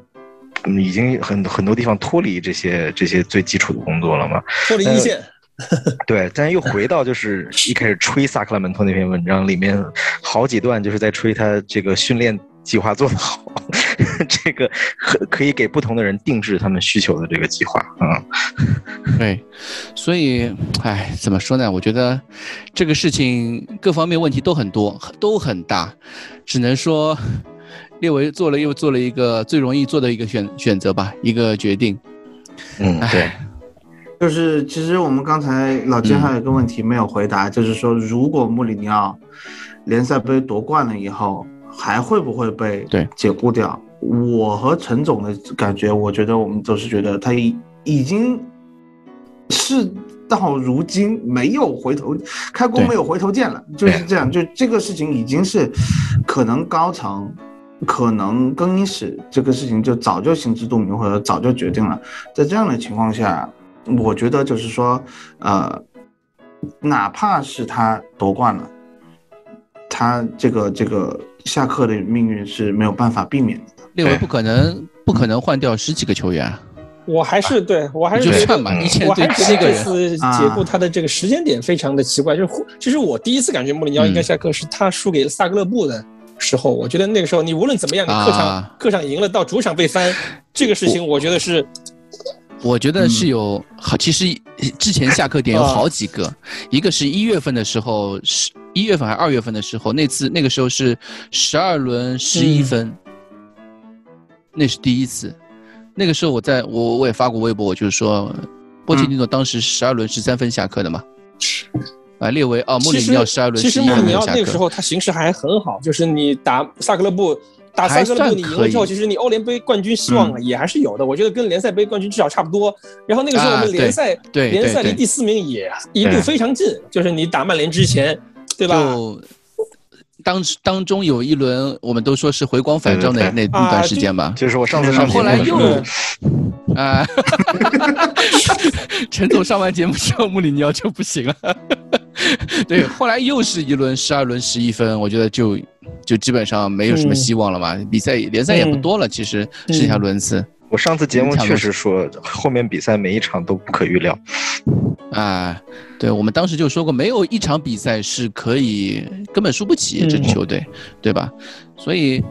Speaker 8: 已经很很多地方脱离这些这些最基础的工作了嘛？
Speaker 2: 脱离一线。
Speaker 8: 对，但又回到就是 一开始吹萨克拉门托那篇文章里面，好几段就是在吹他这个训练计划做得好，这个可可以给不同的人定制他们需求的这个计划啊。
Speaker 7: 对，所以，哎，怎么说呢？我觉得这个事情各方面问题都很多，都很大，只能说。列维做了又做了一个最容易做的一个选选择吧，一个决定。
Speaker 8: 嗯，对，
Speaker 3: 就是其实我们刚才老金还有一个问题没有回答，就是说如果穆里尼奥联赛杯夺冠了以后，还会不会被解雇掉？我和陈总的感觉，我觉得我们都是觉得他已已经是到如今没有回头，开弓没有回头箭了，就是这样。就这个事情已经是可能高层。可能更衣室这个事情就早就心知肚明，或者早就决定了。在这样的情况下，我觉得就是说，呃，哪怕是他夺冠了，他这个这个下课的命运是没有办法避免的。
Speaker 7: 列维不可能不可能换掉十几个球员。
Speaker 2: 我还是对我还是觉得，我还是觉得这次解雇他的这个时间点非常的奇怪。就是其实我第一次感觉穆里尼奥应该下课是他输给萨格勒布的。时候，我觉得那个时候你无论怎么样，你客场客场赢了，到主场被翻，这个事情我觉得是，
Speaker 7: 我觉得是有好，其实之前下课点有好几个，一个是一月份的时候，是一月份还是二月份的时候，那次那个时候是十二轮十一分，那是第一次，那个时候我在我我也发过微博，我就是说，波切蒂诺当时十二轮十三分下课的嘛。啊，列为啊，穆里尼奥十二轮，
Speaker 2: 其实穆里尼奥那个时候他形势还很好，就是你打萨格勒布，打萨格勒布你赢了之后，其实你欧联杯冠军希望也还是有的。我觉得跟联赛杯冠军至少差不多。然后那个时候我们联赛联赛离第四名也一度非常近，就是你打曼联之前，对吧？
Speaker 7: 就当当中有一轮，我们都说是回光返照那那那段时间吧，
Speaker 8: 就是我上次上
Speaker 7: 后来又啊，陈总上完节目之后，穆里尼奥就不行了。对，后来又是一轮十二轮十一分，我觉得就就基本上没有什么希望了嘛。比赛联赛也不多了，其实剩下轮次。
Speaker 8: 我上次节目确实说，后面比赛每一场都不可预料。
Speaker 7: 啊，对，我们当时就说过，没有一场比赛是可以根本输不起这支球队，对吧？所以，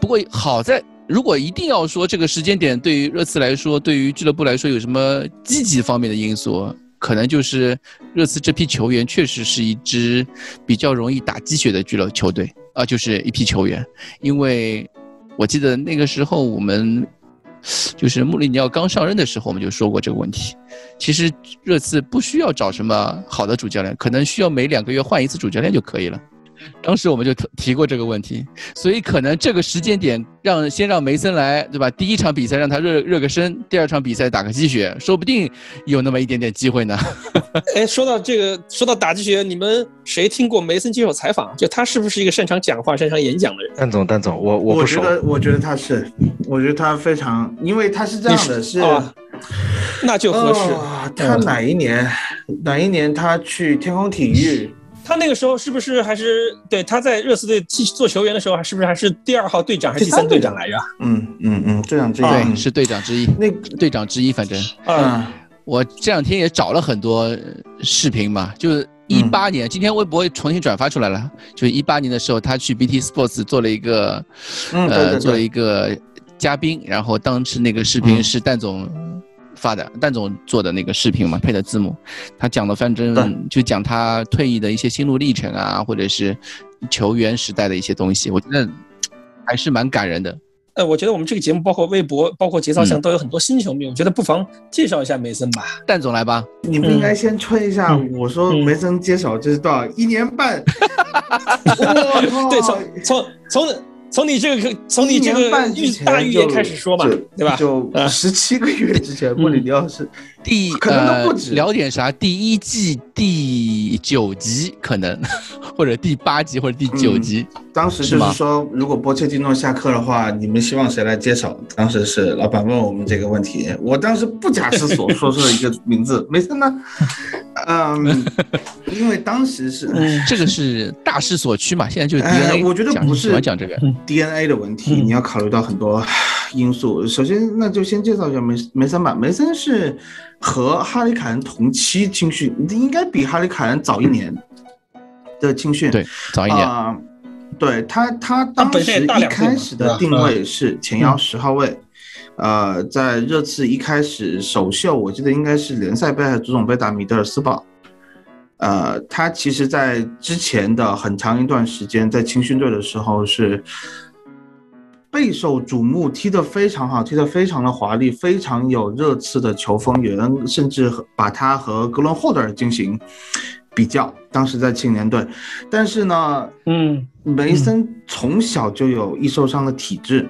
Speaker 7: 不过好在，如果一定要说这个时间点对于热刺来说，对于俱乐部来说有什么积极方面的因素？可能就是热刺这批球员确实是一支比较容易打鸡血的俱乐球队啊，就是一批球员。因为我记得那个时候我们就是穆里尼奥刚上任的时候，我们就说过这个问题。其实热刺不需要找什么好的主教练，可能需要每两个月换一次主教练就可以了。当时我们就提过这个问题，所以可能这个时间点让先让梅森来，对吧？第一场比赛让他热热个身，第二场比赛打个鸡血，说不定有那么一点点机会呢。
Speaker 2: 哎，说到这个，说到打鸡血，你们谁听过梅森接受采访？就他是不是一个擅长讲话、擅长演讲的人？
Speaker 8: 蛋总，蛋总，我我
Speaker 3: 我觉得，我觉得他是，我觉得他非常，因为他是这样的，是，
Speaker 2: 那就合适。
Speaker 3: 他哪一年？哪一年他去天空体育？
Speaker 2: 他那个时候是不是还是对他在热刺队踢做球员的时候，还是不是还是第二号队长还是第三队长来着？
Speaker 3: 嗯嗯嗯，队长之一，
Speaker 7: 对，是队长之一。
Speaker 3: 那
Speaker 7: 队长之一，反正
Speaker 2: 嗯，
Speaker 7: 我这两天也找了很多视频嘛，就是一八年，今天微博重新转发出来了，就是一八年的时候，他去 BT Sports 做了一个，
Speaker 3: 呃，
Speaker 7: 做了一个嘉宾，然后当时那个视频是蛋总。发的蛋总做的那个视频嘛，配的字幕，他讲的反正就讲他退役的一些心路历程啊，或者是球员时代的一些东西，我觉得还是蛮感人的。
Speaker 2: 呃，我觉得我们这个节目，包括微博，包括节操上，都有很多新球迷，我觉得不妨介绍一下梅森吧。
Speaker 7: 蛋总来吧，
Speaker 3: 你不应该先吹一下，我说梅森接手这是多少？一年半。
Speaker 2: 对，从从从。从你这个，从你这个大预言开始说吧，对吧？
Speaker 3: 就十七个月之前，穆里尼奥是
Speaker 7: 第
Speaker 3: 可能都不止。
Speaker 7: 聊点啥？第一季第九集可能，或者第八集或者第九集。
Speaker 3: 当时就是说，如果波切蒂诺下课的话，你们希望谁来接手？当时是老板问我们这个问题，我当时不假思索说出了一个名字，没事呢。嗯，因为当时是
Speaker 7: 这个是大势所趋嘛，现在就是 DNA。
Speaker 3: 我觉得不是
Speaker 7: 讲这个
Speaker 3: DNA 的问题，你要考虑到很多因素。首先，那就先介绍一下梅梅森吧。梅森是和哈里凯恩同期青训，应该比哈里凯恩早一年的青训，
Speaker 7: 对，早一年啊。
Speaker 3: 对他，他当时一开始的定位是前腰十号位，呃，在热刺一开始首秀，我记得应该是联赛杯还是足总杯打米德尔斯堡，呃，他其实在之前的很长一段时间在青训队的时候是备受瞩目，踢得非常好，踢得非常的华丽，非常有热刺的球风，有人甚至把他和格伦霍德尔进行。比较当时在青年队，但是呢，
Speaker 2: 嗯，
Speaker 3: 梅森从小就有易受伤的体质，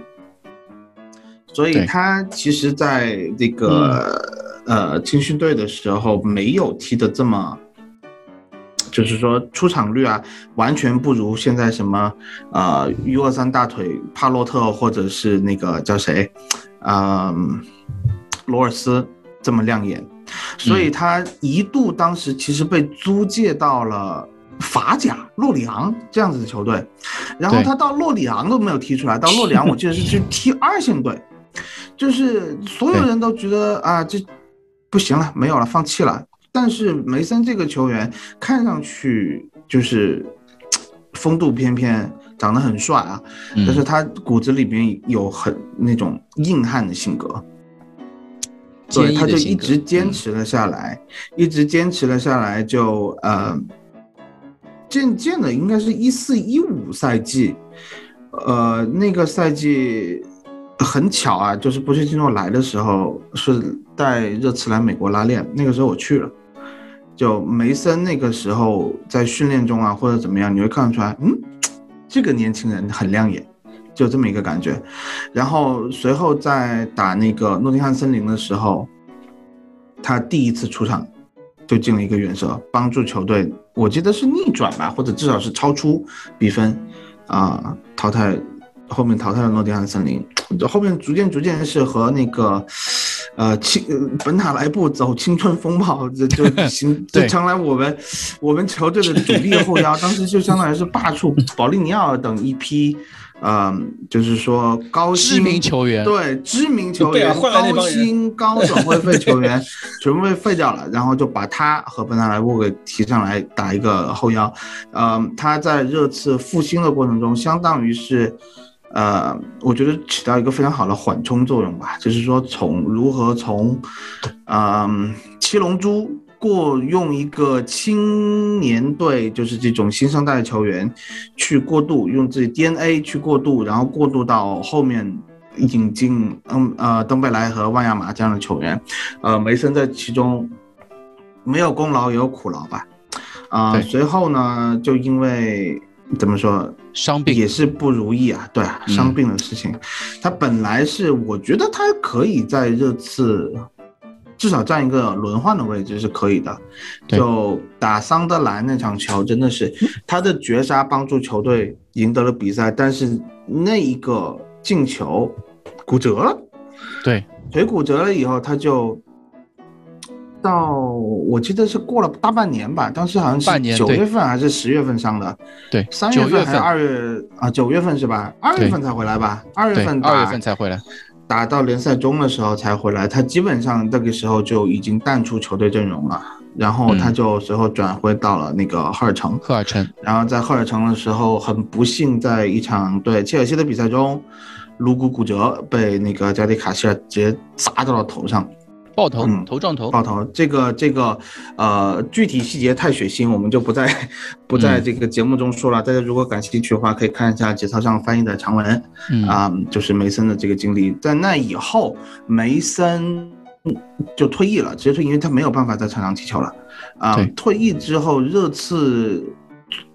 Speaker 3: 所以他其实在这个呃青训队的时候没有踢得这么，就是说出场率啊，完全不如现在什么呃 U 二三大腿帕洛特或者是那个叫谁，嗯，罗尔斯这么亮眼。所以他一度当时其实被租借到了法甲洛里昂这样子的球队，然后他到洛里昂都没有踢出来，到洛里昂我记得是去踢二线队，就是所有人都觉得啊这不行了，没有了，放弃了。但是梅森这个球员看上去就是风度翩翩，长得很帅啊，但是他骨子里面有很那种硬汉的性格。所以，他就一直坚持了下来，一直坚持了下来，就呃，渐渐的，应该是一四一五赛季，呃，那个赛季很巧啊，就是波切蒂诺来的时候是带热刺来美国拉练，那个时候我去了，就梅森那个时候在训练中啊或者怎么样，你会看得出来，嗯，这个年轻人很亮眼。就这么一个感觉，然后随后在打那个诺丁汉森林的时候，他第一次出场就进了一个远射，帮助球队，我记得是逆转吧，或者至少是超出比分，啊，淘汰后面淘汰了诺丁汉森林，后面逐渐逐渐是和那个，呃青本塔莱布走青春风暴，这就 行就将来我们我们球队的主力后腰，当时就相当于是罢黜保利尼奥等一批。嗯，就是说高
Speaker 7: 知名球员，
Speaker 3: 对知名球员，高薪高转会费球员 全部被废掉了，然后就把他和本塔莱布给提上来打一个后腰。嗯，他在热刺复兴的过程中，相当于是，呃，我觉得起到一个非常好的缓冲作用吧，就是说从如何从，嗯，七龙珠。过用一个青年队，就是这种新生代的球员，去过渡，用自己 DNA 去过渡，然后过渡到后面引进嗯呃登贝莱和万亚马这样的球员，呃梅森在其中没有功劳也有苦劳吧，啊随后呢就因为怎么说
Speaker 7: 伤病。
Speaker 3: 也是不如意啊，对啊伤病的事情，他本来是我觉得他可以在热刺至少占一个轮换的位置是可以的，就打桑德兰那场球真的是他的绝杀帮助球队赢得了比赛，但是那一个。进球，骨折了，
Speaker 7: 对，
Speaker 3: 腿骨折了以后，他就到我记得是过了大半年吧，当时好像是九月份还是十月份上的，
Speaker 7: 对，
Speaker 3: 三月份还是二月啊？九月份是吧？二月份才回来吧？二月份，
Speaker 7: 二月份才回来，
Speaker 3: 打到联赛中的时候才回来，他基本上那个时候就已经淡出球队阵容了。然后他就随后转回到了那个赫尔城，
Speaker 7: 赫尔城。
Speaker 3: 然后在赫尔城的时候，很不幸在一场对切尔西的比赛中，颅骨骨折，被那个加迪卡希尔直接砸到了头上，
Speaker 7: 爆头，头撞头，
Speaker 3: 爆头。这个这个呃，具体细节太血腥，我们就不在 不在这个节目中说了。大家如果感兴趣的话，可以看一下节操上翻译的长文，啊，就是梅森的这个经历。在那以后，梅森。就退役了，直接退役，因为他没有办法在场上踢球了。啊，退役之后，热刺，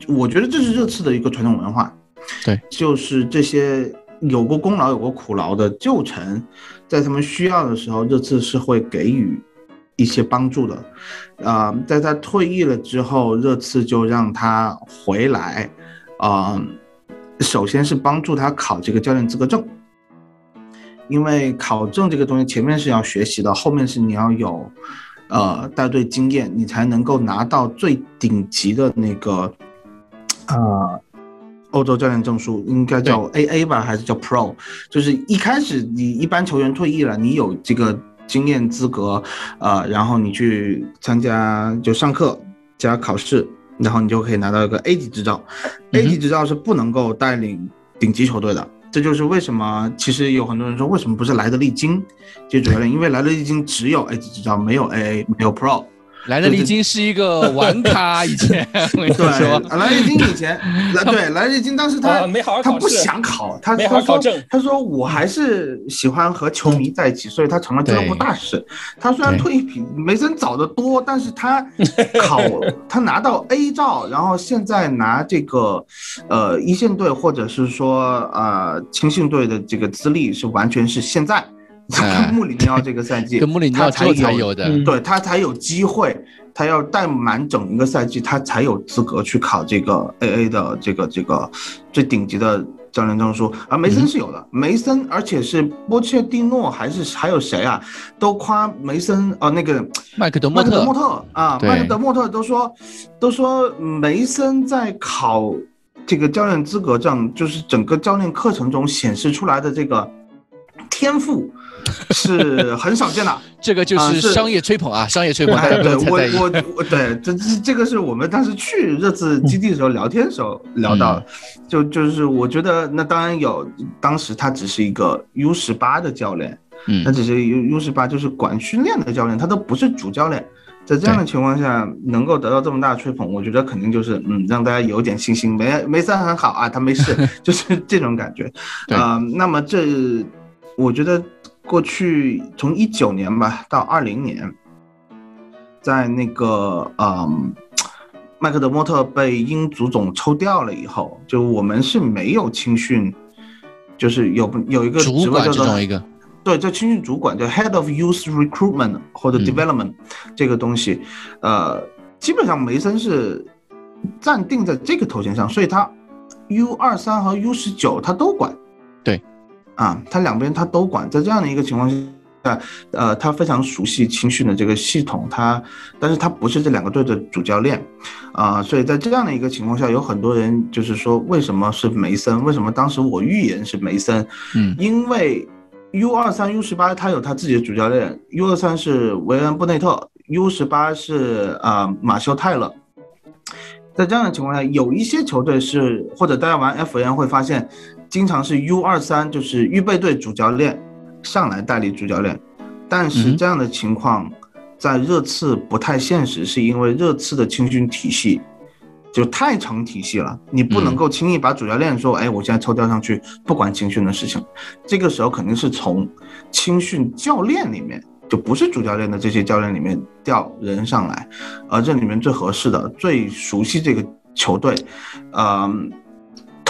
Speaker 3: 我觉得这是热刺的一个传统文化。
Speaker 7: 对，
Speaker 3: 就是这些有过功劳、有过苦劳的旧臣，在他们需要的时候，热刺是会给予一些帮助的。啊，在他退役了之后，热刺就让他回来，啊，首先是帮助他考这个教练资格证。因为考证这个东西，前面是要学习的，后面是你要有，呃，带队经验，你才能够拿到最顶级的那个，呃，欧洲教练证书，应该叫 A A 吧，还是叫 Pro？就是一开始你一般球员退役了，你有这个经验资格，呃，然后你去参加就上课加考试，然后你就可以拿到一个 A 级执照。A 级执照是不能够带领顶级球队的。这就是为什么，其实有很多人说，为什么不是莱德利金接主教练？因为莱德利金只有 A 级执照，没有 AA，没有 Pro。
Speaker 7: 莱德利金是一个玩咖，以前
Speaker 3: 对，莱德利金以前，对，莱德利金当时他
Speaker 2: 没好好
Speaker 3: 他不想考，他他说他说我还是喜欢和球迷在一起，所以他成了俱乐部大使。他虽然退役比梅森早得多，但是他考 他拿到 A 照，然后现在拿这个呃一线队或者是说呃青训队的这个资历是完全是现在。跟穆里尼奥这个赛季，
Speaker 7: 跟穆里尼奥才有的，
Speaker 3: 对他才有机会，他要带满整一个赛季，他才有资格去考这个 AA 的这个这个最顶级的教练证书。而梅森是有的，梅森，而且是波切蒂诺还是还有谁啊，都夸梅森啊，那个
Speaker 7: 麦克德莫
Speaker 3: 特，莫特啊，麦克德莫特都说都说梅森在考这个教练资格证，就是整个教练课程中显示出来的这个天赋。是很少见的，
Speaker 7: 这个就是商业吹捧啊，商业吹捧。
Speaker 3: 对我我我对这这这个是我们当时去热刺基地的时候聊天的时候聊到，就就是我觉得那当然有，当时他只是一个 U 十八的教练，嗯，他只是 U U 十八就是管训练的教练，他都不是主教练，在这样的情况下能够得到这么大的吹捧，我觉得肯定就是嗯让大家有点信心，梅梅森很好啊，他没事，就是这种感觉，啊，那么这我觉得。过去从一九年吧到二零年，在那个嗯，麦克德莫特被英足总抽调了以后，就我们是没有青训，就是有有一个职位叫做
Speaker 7: 一个，
Speaker 3: 对，叫青训主管，叫 Head of Youth Recruitment 或者 Development 这个东西，呃，基本上梅森是暂定在这个头衔上，所以他 U 二三和 U 十九他都管。啊，他两边他都管，在这样的一个情况下，呃，他非常熟悉青训的这个系统，他，但是他不是这两个队的主教练，啊，所以在这样的一个情况下，有很多人就是说，为什么是梅森？为什么当时我预言是梅森？
Speaker 7: 嗯，
Speaker 3: 因为 U 二三、U 十八他有他自己的主教练，U 二三是维恩布内特，U 十八是啊马修泰勒，在这样的情况下，有一些球队是或者大家玩 F N 会发现。经常是 U 二三，就是预备队主教练上来代理主教练，但是这样的情况在热刺不太现实，是因为热刺的青训体系就太成体系了，你不能够轻易把主教练说，哎，我现在抽调上去不管青训的事情。这个时候肯定是从青训教练里面，就不是主教练的这些教练里面调人上来，而这里面最合适的、最熟悉这个球队，嗯，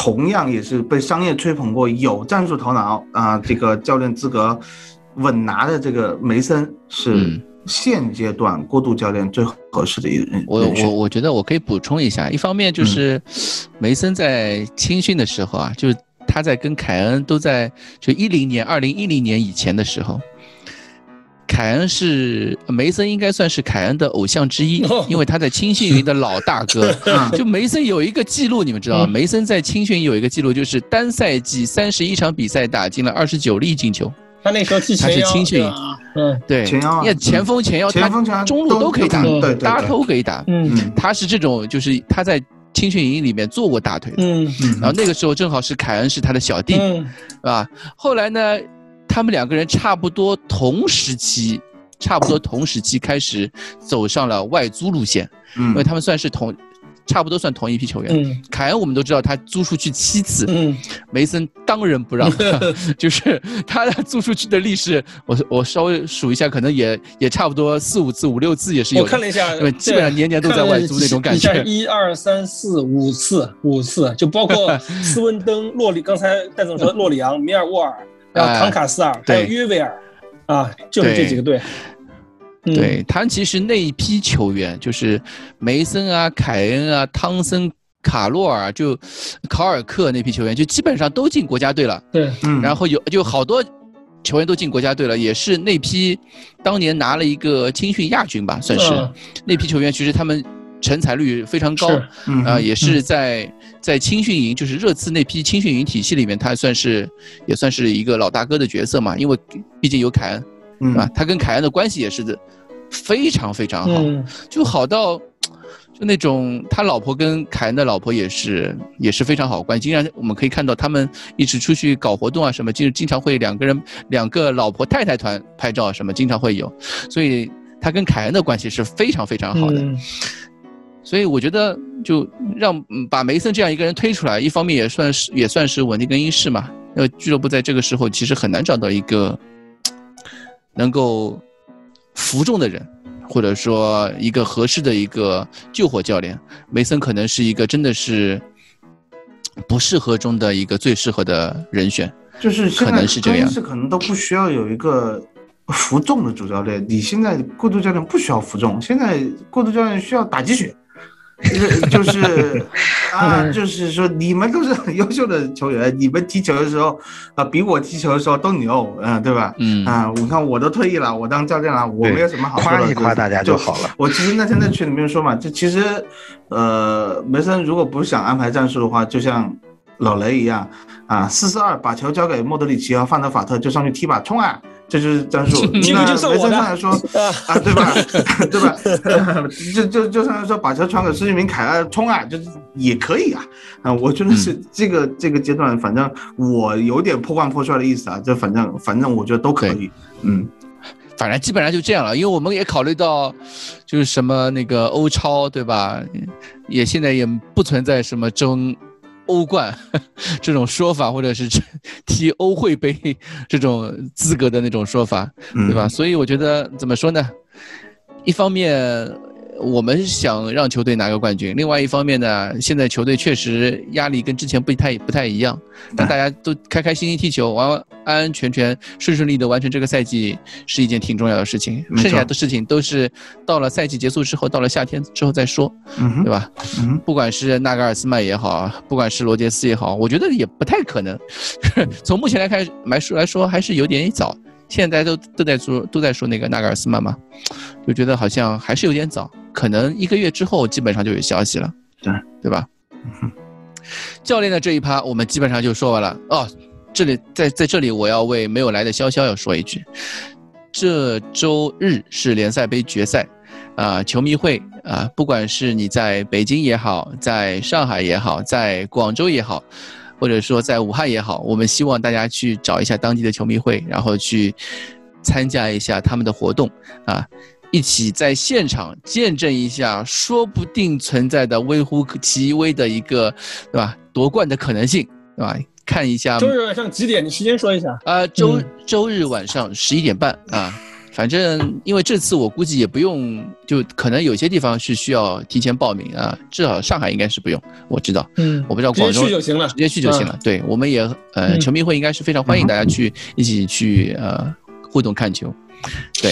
Speaker 3: 同样也是被商业吹捧过、有战术头脑啊，这个教练资格稳拿的这个梅森是。现阶段过渡教练最合适的一个人，
Speaker 7: 我我我觉得我可以补充一下，一方面就是梅森在青训的时候啊，就是他在跟凯恩都在就一零年、二零一零年以前的时候，凯恩是梅森应该算是凯恩的偶像之一，因为他在青训营的老大哥。就梅森有一个记录，你们知道吗？梅森在青训营有一个记录，就是单赛季三十一场比赛打进了二十九粒进球。
Speaker 2: 他那时候踢
Speaker 7: 前腰，他是青训，嗯，对，
Speaker 3: 前腰，
Speaker 7: 你看前锋、前腰，他中路都可以打，
Speaker 3: 对，
Speaker 7: 大都可以打，嗯，他是这种，就是他在青训营里面做过大腿的，嗯，然后那个时候正好是凯恩是他的小弟，嗯、啊？后来呢，他们两个人差不多同时期，差不多同时期开始走上了外租路线，嗯，因为他们算是同。差不多算同一批球员。嗯，凯恩我们都知道他租出去七次，嗯，梅森当仁不让，就是他租出去的历史，我我稍微数一下，可能也也差不多四五次、五六次也是有。
Speaker 2: 我看了一下，
Speaker 7: 对，基本上年年都在外租那种感觉。
Speaker 2: 一二三四五次，五次就包括斯文登、洛里，刚才戴总说洛里昂、米尔沃尔，然后唐卡斯尔，还有约维尔，啊，就是这几个队。
Speaker 7: 对他其实那一批球员，就是梅森啊、凯恩啊、汤森、卡洛尔，就考尔克那批球员，就基本上都进国家队了。
Speaker 2: 对，
Speaker 7: 嗯，然后有就好多球员都进国家队了，也是那批当年拿了一个青训亚军吧，算是那批球员。其实他们成才率非常高，啊，也是在在青训营，就是热刺那批青训营体系里面，他算是也算是一个老大哥的角色嘛，因为毕竟有凯恩。嗯啊，他跟凯恩的关系也是非常非常好，就好到就那种他老婆跟凯恩的老婆也是也是非常好关系。经常我们可以看到他们一直出去搞活动啊什么，就经常会两个人两个老婆太太团拍照什么，经常会有。所以他跟凯恩的关系是非常非常好的。所以我觉得就让把梅森这样一个人推出来，一方面也算是也算是稳定更衣室嘛。呃，俱乐部在这个时候其实很难找到一个。能够服众的人，或者说一个合适的一个救火教练，梅森可能是一个真的是不适合中的一个最适合的人选，
Speaker 3: 就是
Speaker 7: 可能是这样，
Speaker 3: 是可能都不需要有一个服众的主教练。你现在过渡教练不需要服众，现在过渡教练需要打鸡血。就是 啊，就是说你们都是很优秀的球员，你们踢球的时候啊，比我踢球的时候都牛，嗯，对吧？嗯啊，我看我都退役了，我当教练了，我没有什么好
Speaker 8: 夸一夸大家就好了。
Speaker 3: 我其实那天在群里面说嘛，就其实，呃，梅森如果不是想安排战术的话，就像老雷一样啊，四四二把球交给莫德里奇和范德法特就上去踢吧，冲啊！这就是战术。那梅森上来说 啊，对吧？对吧？就就就上来说，把球传给施俊明凯啊，冲啊，就是也可以啊。啊，我觉得是这个这个阶段，反正我有点破罐破摔的意思啊。就反正反正我觉得都可以。嗯，
Speaker 7: 反正基本上就这样了，因为我们也考虑到，就是什么那个欧超，对吧？也现在也不存在什么争。欧冠 这种说法，或者是 踢欧会杯这种资格的那种说法，对吧？所以我觉得怎么说呢？一方面。我们想让球队拿个冠军，另外一方面呢，现在球队确实压力跟之前不太不太一样，但大家都开开心心踢球，完安安全全、顺顺利的完成这个赛季是一件挺重要的事情。剩下的事情都是到了赛季结束之后，到了夏天之后再说，对吧？不管是纳格尔斯曼也好，不管是罗杰斯也好，我觉得也不太可能。从目前来看来说来说，还是有点早。现在都都在说都在说那个纳格尔斯曼嘛，就觉得好像还是有点早，可能一个月之后基本上就有消息了，对对吧？教练的这一趴我们基本上就说完了哦。这里在在这里我要为没有来的潇潇要说一句，这周日是联赛杯决赛，啊，球迷会啊，不管是你在北京也好，在上海也好，在广州也好。或者说在武汉也好，我们希望大家去找一下当地的球迷会，然后去参加一下他们的活动啊。一起在现场见证一下，说不定存在的微乎其微的一个，对吧？夺冠的可能性，对吧？看一下。
Speaker 2: 周日晚上几点？你时间说一下。
Speaker 7: 呃，周周日晚上十一点半啊。反正因为这次我估计也不用，就可能有些地方是需要提前报名啊，至少上海应该是不用，我知道。
Speaker 2: 嗯，
Speaker 7: 我不知道广州
Speaker 2: 直接去就行了，
Speaker 7: 直接去就行了。对，我们也呃，球迷会应该是非常欢迎大家去一起去呃互动看球。对，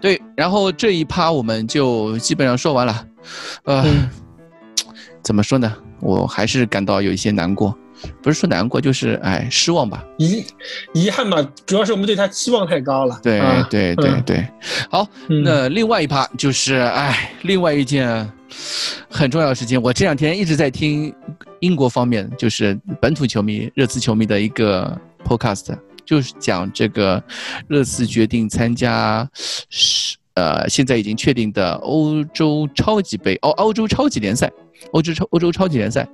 Speaker 7: 对，然后这一趴我们就基本上说完了。呃，怎么说呢？我还是感到有一些难过。不是说难过，就是哎失望吧，
Speaker 2: 遗遗憾吧，主要是我们对他期望太高了。
Speaker 7: 对对对对，好，那另外一趴就是哎，另外一件很重要的事情，我这两天一直在听英国方面，就是本土球迷、热刺球迷的一个 podcast，就是讲这个热刺决定参加是呃现在已经确定的欧洲超级杯哦，欧洲超级联赛，欧洲超欧洲超级联赛。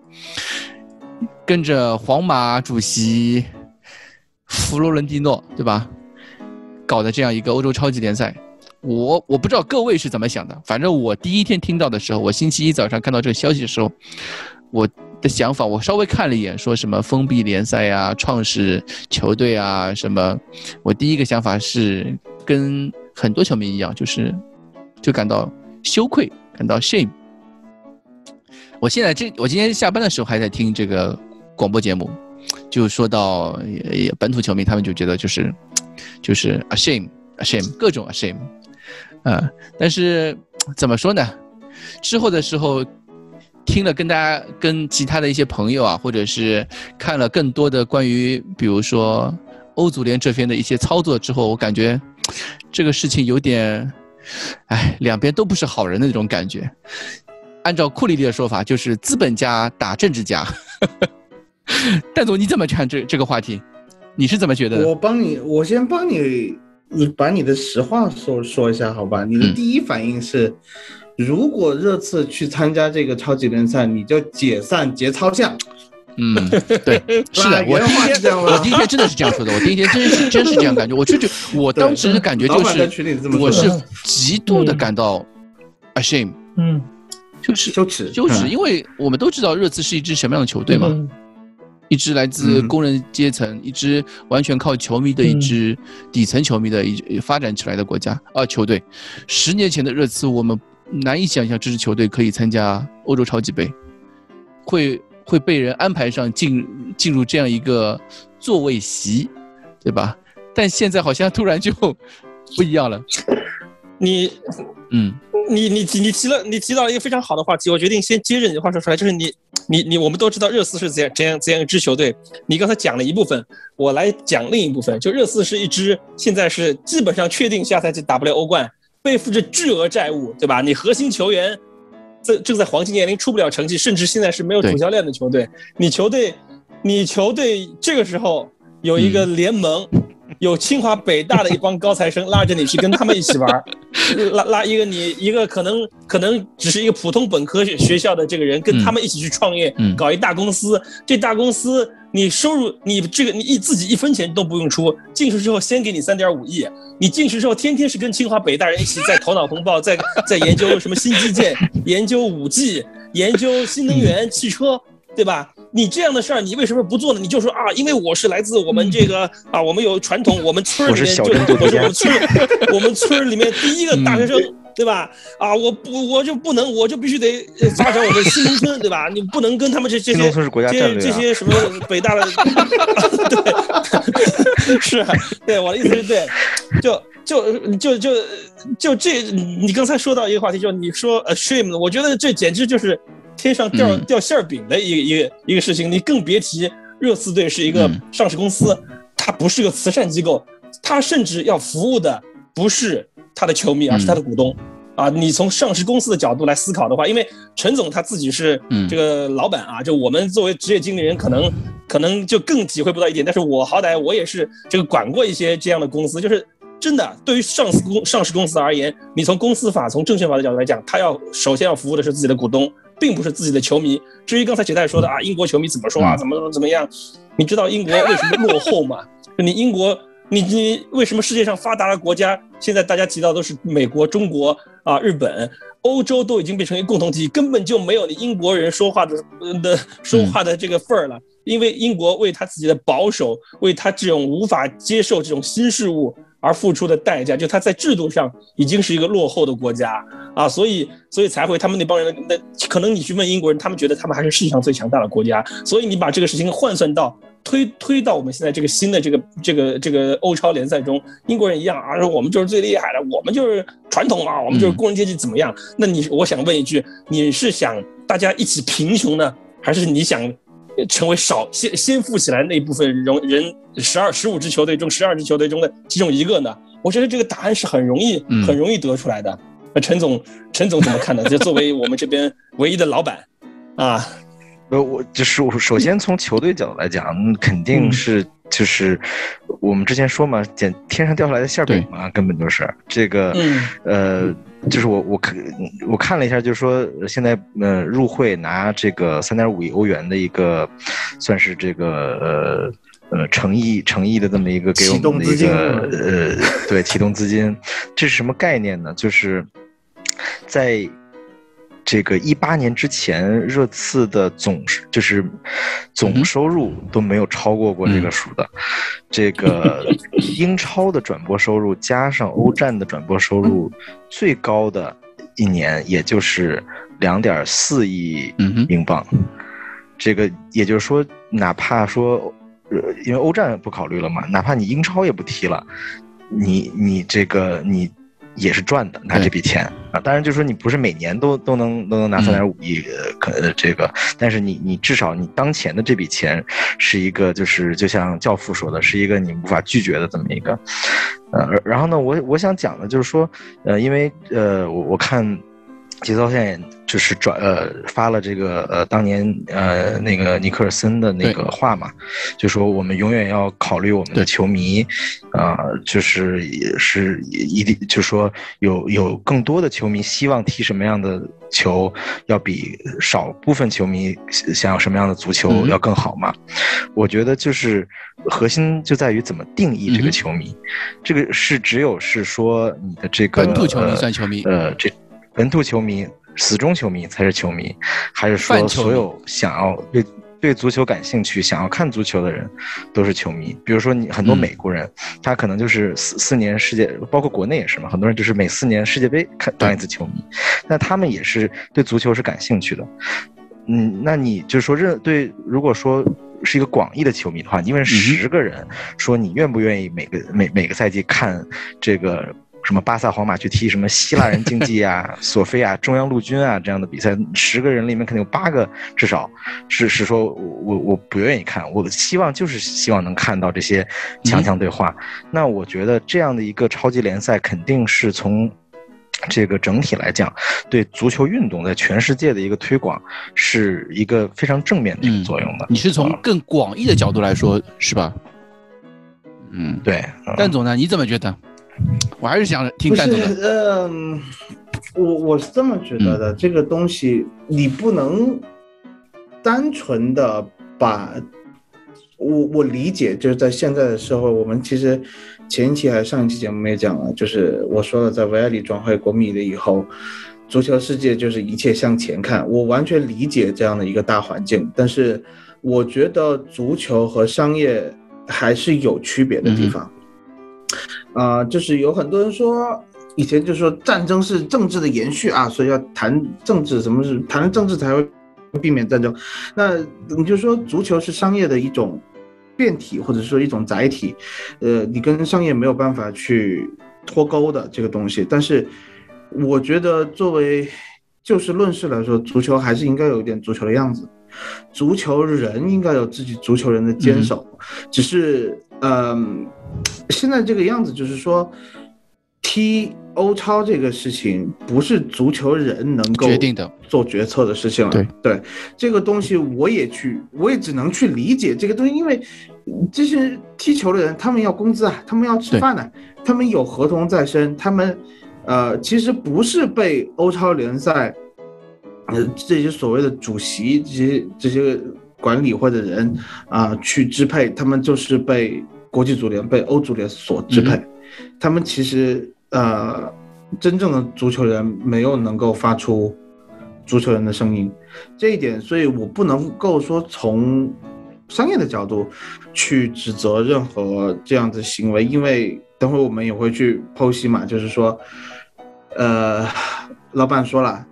Speaker 7: 跟着皇马主席弗洛伦蒂诺，对吧？搞的这样一个欧洲超级联赛，我我不知道各位是怎么想的。反正我第一天听到的时候，我星期一早上看到这个消息的时候，我的想法我稍微看了一眼，说什么封闭联赛啊、创始球队啊什么，我第一个想法是跟很多球迷一样，就是就感到羞愧，感到 shame。我现在这，我今天下班的时候还在听这个广播节目，就说到本土球迷，他们就觉得就是，就是 ashame，ashame，各种 ashame，啊，但是怎么说呢？之后的时候听了跟大家、跟其他的一些朋友啊，或者是看了更多的关于，比如说欧足联这边的一些操作之后，我感觉这个事情有点，哎，两边都不是好人的那种感觉。按照库里的说法，就是资本家打政治家。蛋总，你怎么看这这个话题？你是怎么觉得？
Speaker 3: 我帮你，我先帮你，你把你的实话说说一下，好吧？你的第一反应是，如果热刺去参加这个超级联赛，你就解散节操项。
Speaker 7: 嗯，对，是的，我第一天，我第一天真的是这样说的，我第一天真是真是这样感觉，我就就 我当时的感觉就是，我是极度的感到 ashame。嗯。就是
Speaker 3: 羞耻，
Speaker 7: 羞耻，因为我们都知道热刺是一支什么样的球队嘛，一支来自工人阶层，一支完全靠球迷的一支底层球迷的一发展起来的国家啊球队。十年前的热刺，我们难以想象这支球队可以参加欧洲超级杯，会会被人安排上进进入这样一个座位席，对吧？但现在好像突然就不一样了，
Speaker 2: 你。嗯，你你提你提了你提到一个非常好的话题，我决定先接着你的话说出来，就是你你你我们都知道热刺是怎样怎样怎样一支球队，你刚才讲了一部分，我来讲另一部分，就热刺是一支现在是基本上确定下赛季打不了欧冠，背负着巨额债务，对吧？你核心球员正正在黄金年龄出不了成绩，甚至现在是没有主教练的球队，你球队你球队这个时候有一个联盟。有清华北大的一帮高材生拉着你去跟他们一起玩，拉拉一个你一个可能可能只是一个普通本科学校的这个人跟他们一起去创业，搞一大公司。这大公司你收入你这个你一自己一分钱都不用出，进去之后先给你三点五亿，你进去之后天天是跟清华北大人一起在头脑风暴，在在研究什么新基建，研究五 G，研究新能源汽车。对吧？你这样的事儿，你为什么不做呢？你就说啊，因为我是来自我们这个啊，我们有传统，我们村里面就我是我们村，我们村里面第一个大学生，对吧？啊，我不我就不能，我就必须得发展我的新农村，对吧？你不能跟他们这这些这这些什么北大的，对，是，对，我的意思是对，就就就就就这，你刚才说到一个话题，就你说呃 shame，我觉得这简直就是。天上掉掉馅儿饼的一个一个一个事情，你更别提热刺队是一个上市公司，它不是个慈善机构，它甚至要服务的不是他的球迷，而是他的股东。啊，你从上市公司的角度来思考的话，因为陈总他自己是这个老板啊，就我们作为职业经理人，可能可能就更体会不到一点。但是我好歹我也是这个管过一些这样的公司，就是真的对于上市公上市公司而言，你从公司法、从证券法的角度来讲，他要首先要服务的是自己的股东。并不是自己的球迷。至于刚才杰代说的啊，英国球迷怎么说啊，怎么怎么怎么样？你知道英国为什么落后吗？你英国你你为什么世界上发达的国家现在大家提到都是美国、中国啊、日本、欧洲都已经变成一个共同体，根本就没有你英国人说话的的说话的这个份儿了。因为英国为他自己的保守，为他这种无法接受这种新事物而付出的代价，就他在制度上已经是一个落后的国家啊，所以所以才会他们那帮人那可能你去问英国人，他们觉得他们还是世界上最强大的国家。所以你把这个事情换算到。推推到我们现在这个新的这个这个这个欧超联赛中，英国人一样啊，说我们就是最厉害的，我们就是传统啊，我们就是工人阶级怎么样？那你我想问一句，你是想大家一起贫穷呢，还是你想成为少先先富起来那一部分人人十二十五支球队中十二支球队中的其中一个呢？我觉得这个答案是很容易很容易得出来的。那陈总陈总怎么看呢？就作为我们这边唯一的老板啊。
Speaker 8: 呃，我就是我首先从球队角度来讲，肯定是就是我们之前说嘛，捡天上掉下来的馅饼嘛，根本就是这个，呃，就是我我看我看了一下，就是说现在呃入会拿这个三点五亿欧元的一个，算是这个呃呃诚意诚意的这么一个给我们的一个呃对启动资金，这是什么概念呢？就是在。这个一八年之前，热刺的总就是总收入都没有超过过这个数的。这个 英超的转播收入加上欧战的转播收入，最高的一年也就是两点四亿英镑。这个也就是说，哪怕说，因为欧战不考虑了嘛，哪怕你英超也不踢了，你你这个你。也是赚的，拿这笔钱啊！当然，就是说你不是每年都都能都能拿三点五亿，可这个，但是你你至少你当前的这笔钱是一个，就是就像教父说的，是一个你无法拒绝的这么一个，呃，然后呢，我我想讲的就是说，呃，因为呃，我我看。节操线就是转呃发了这个呃当年呃那个尼克尔森的那个话嘛，就说我们永远要考虑我们的球迷，啊，就是也是一定就是说有有更多的球迷希望踢什么样的球，要比少部分球迷想要什么样的足球要更好嘛。我觉得就是核心就在于怎么定义这个球迷，这个是只有是说你的这个
Speaker 7: 本土球迷算球迷，
Speaker 8: 呃这。本土球迷、死忠球迷才是球迷，还是说所有想要对对足球感兴趣、想要看足球的人都是球迷？比如说你很多美国人，他可能就是四四年世界，包括国内也是嘛，很多人就是每四年世界杯看当一次球迷，那他们也是对足球是感兴趣的。嗯，那你就是说认对，如果说是一个广义的球迷的话，你问十个人说你愿不愿意每个每每个赛季看这个？什么巴萨、皇马去踢什么希腊人竞技啊、索菲亚中央陆军啊这样的比赛，十个人里面肯定有八个至少是是说我我不愿意看，我希望就是希望能看到这些强强对话。那我觉得这样的一个超级联赛肯定是从这个整体来讲，对足球运动在全世界的一个推广是一个非常正面的一个作用的。
Speaker 7: 你是从更广义的角度来说，是吧？
Speaker 8: 嗯，对。
Speaker 7: 蛋总呢？你怎么觉得？我还是想听蛋总
Speaker 3: 的。嗯，我我是这么觉得的，这个东西你不能单纯的把，我我理解就是在现在的社会，我们其实前一期还是上一期节目也讲了，就是我说了，在维埃里转会国米了以后，足球世界就是一切向前看，我完全理解这样的一个大环境，但是我觉得足球和商业还是有区别的地方。啊，就是有很多人说，以前就说战争是政治的延续啊，所以要谈政治，什么是谈政治才会避免战争？那你就说足球是商业的一种变体，或者说一种载体，呃，你跟商业没有办法去脱钩的这个东西。但是我觉得作为就事论事来说，足球还是应该有一点足球的样子，足球人应该有自己足球人的坚守，只是嗯。现在这个样子就是说，踢欧超这个事情不是足球人能够
Speaker 7: 决定的
Speaker 3: 做决策的事情了。对对，这个东西我也去，我也只能去理解这个东西，因为这些踢球的人，他们要工资啊，他们要吃饭呢，他们有合同在身，他们呃，其实不是被欧超联赛呃这些所谓的主席这些这些管理或者人啊去支配，他们就是被。国际足联被欧足联所支配，他们其实呃，真正的足球人没有能够发出足球人的声音，这一点，所以我不能够说从商业的角度去指责任何这样的行为，因为等会我们也会去剖析嘛，就是说，呃，老板说了，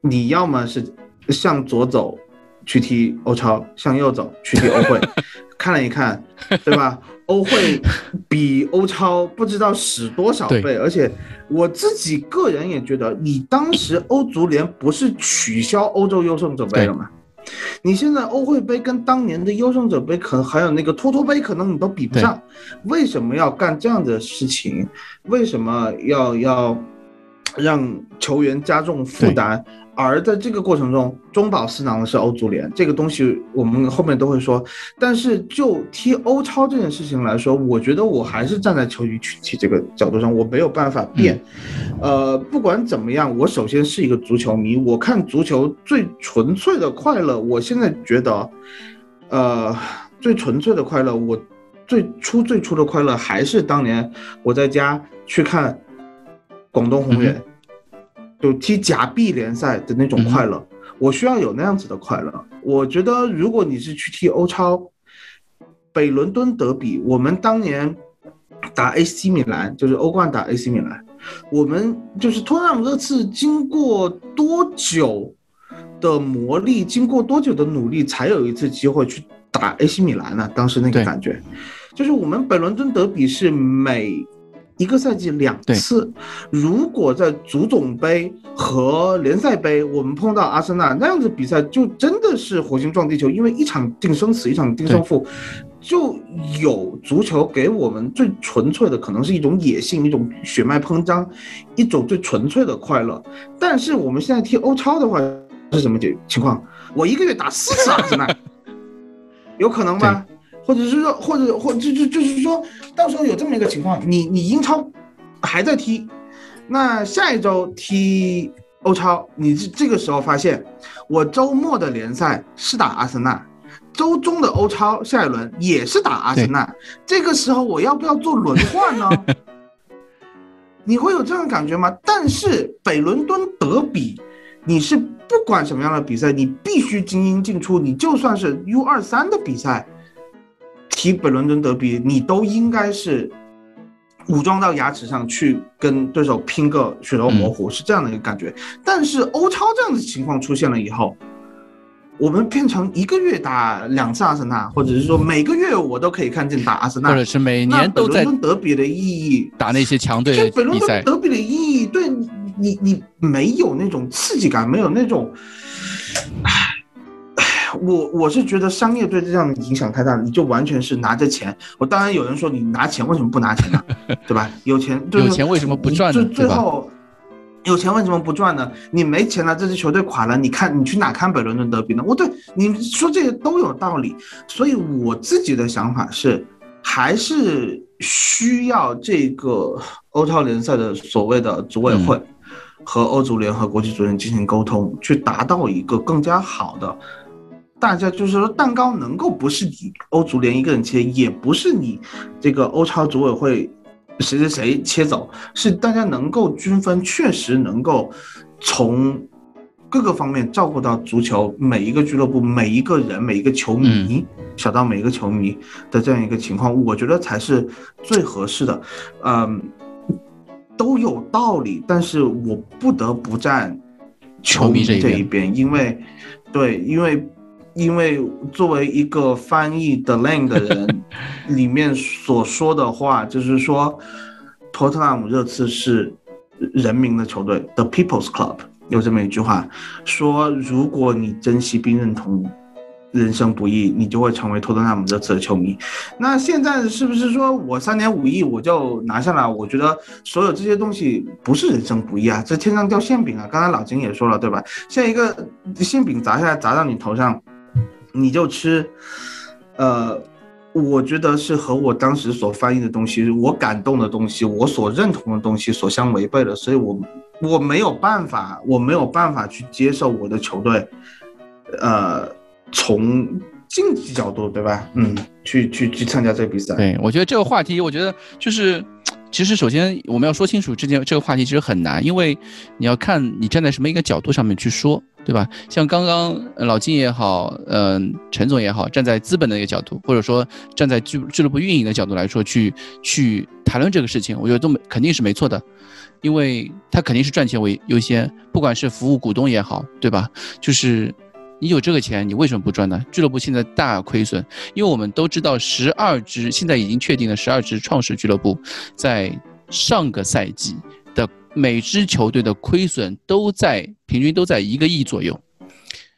Speaker 3: 你要么是向左走去踢欧超，向右走去踢欧会，看了一看，对吧？欧会比欧超不知道死多少倍，而且我自己个人也觉得，你当时欧足联不是取消欧洲优胜者杯了吗？你现在欧会杯跟当年的优胜者杯，可能还有那个托托杯，可能你都比不上。为什么要干这样的事情？为什么要要让球员加重负担？而在这个过程中，中饱私囊的是欧足联，这个东西我们后面都会说。但是就踢欧超这件事情来说，我觉得我还是站在球迷群体这个角度上，我没有办法变。呃，不管怎么样，我首先是一个足球迷，我看足球最纯粹的快乐。我现在觉得，呃，最纯粹的快乐，我最初最初的快乐还是当年我在家去看广东宏远。就踢假币联赛的那种快乐，我需要有那样子的快乐。我觉得，如果你是去踢欧超，北伦敦德比，我们当年打 AC 米兰，就是欧冠打 AC 米兰，我们就是托纳姆热刺，经过多久的磨砺，经过多久的努力，才有一次机会去打 AC 米兰呢？当时那个感觉，就是我们北伦敦德比是每。一个赛季两次，如果在足总杯和联赛杯我们碰到阿森纳那样子比赛，就真的是火星撞地球，因为一场定生死，一场定胜负，就有足球给我们最纯粹的，可能是一种野性，一种血脉膨胀，一种最纯粹的快乐。但是我们现在踢欧超的话是什么情情况？我一个月打四次阿森纳，有可能吗？或者是说，或者或就就就是说，到时候有这么一个情况，你你英超还在踢，那下一周踢欧超，你这这个时候发现，我周末的联赛是打阿森纳，周中的欧超下一轮也是打阿森纳，这个时候我要不要做轮换呢？你会有这样感觉吗？但是北伦敦德比，你是不管什么样的比赛，你必须精英进出，你就算是 U 二三的比赛。踢北伦敦德比，你都应该是武装到牙齿上去跟对手拼个血肉模糊，是这样的一个感觉。但是欧超这样的情况出现了以后，我们变成一个月打两次阿森纳，或者是说每个月我都可以看见打阿森纳，
Speaker 7: 或者是每年都在
Speaker 3: 德比的意义
Speaker 7: 打那些强队
Speaker 3: 北伦敦德比的意义，对你你你没有那种刺激感，没有那种。我我是觉得商业对这样的影响太大了，你就完全是拿着钱。我当然有人说你拿钱为什么不拿钱呢？对吧？有钱
Speaker 7: 有钱为什么不赚呢？
Speaker 3: 最后有钱为什么不赚呢？你没钱了，这支球队垮了，你看你去哪看北伦敦德比呢？我对你说这些都有道理。所以我自己的想法是，还是需要这个欧超联赛的所谓的组委会和欧足联和国际足联进行沟通，去达到一个更加好的。大家就是说，蛋糕能够不是你欧足联一个人切，也不是你这个欧超组委会谁谁谁切走，是大家能够均分，确实能够从各个方面照顾到足球每一个俱乐部、每一个人、每一个球迷，小到每一个球迷的这样一个情况，我觉得才是最合适的。嗯，都有道理，但是我不得不站球迷这一边，因为对，因为。因为作为一个翻译 The Lane 的人，里面所说的话就是说，托特纳姆热刺是人民的球队，The People's Club，有这么一句话，说如果你珍惜并认同人生不易，你就会成为托特纳姆热刺的球迷。那现在是不是说我三点五亿我就拿下来？我觉得所有这些东西不是人生不易啊，这天上掉馅饼啊！刚才老金也说了，对吧？像一个馅饼砸下来砸到你头上。你就吃，呃，我觉得是和我当时所翻译的东西，我感动的东西，我所认同的东西所相违背的，所以我我没有办法，我没有办法去接受我的球队，呃，从竞技角度，对吧？嗯，去去去参加这个比赛。
Speaker 7: 对，我觉得这个话题，我觉得就是，其实首先我们要说清楚这件这个话题其实很难，因为你要看你站在什么一个角度上面去说，对吧？像刚刚老金也好，嗯，陈总也好，站在资本的一个角度，或者说站在俱俱乐部运营的角度来说，去去谈论这个事情，我觉得都没肯定是没错的。因为他肯定是赚钱为优先，不管是服务股东也好，对吧？就是你有这个钱，你为什么不赚呢？俱乐部现在大亏损，因为我们都知道，十二支现在已经确定了十二支创始俱乐部，在上个赛季的每支球队的亏损都在平均都在一个亿左右，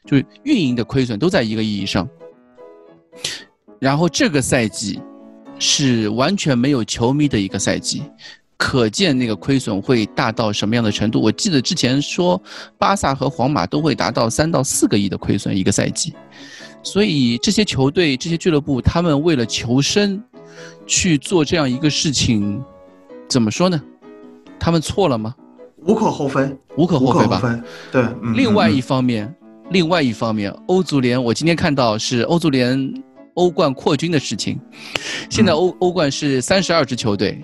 Speaker 7: 就是运营的亏损都在一个亿以上。然后这个赛季是完全没有球迷的一个赛季。可见那个亏损会大到什么样的程度？我记得之前说，巴萨和皇马都会达到三到四个亿的亏损一个赛季，所以这些球队、这些俱乐部，他们为了求生，去做这样一个事情，怎么说呢？他们错了吗？
Speaker 3: 无可厚非，
Speaker 7: 无可厚非吧？
Speaker 3: 对。
Speaker 7: 另外一方面，另外一方面，欧足联，我今天看到是欧足联欧冠扩军的事情，现在欧欧冠是三十二支球队。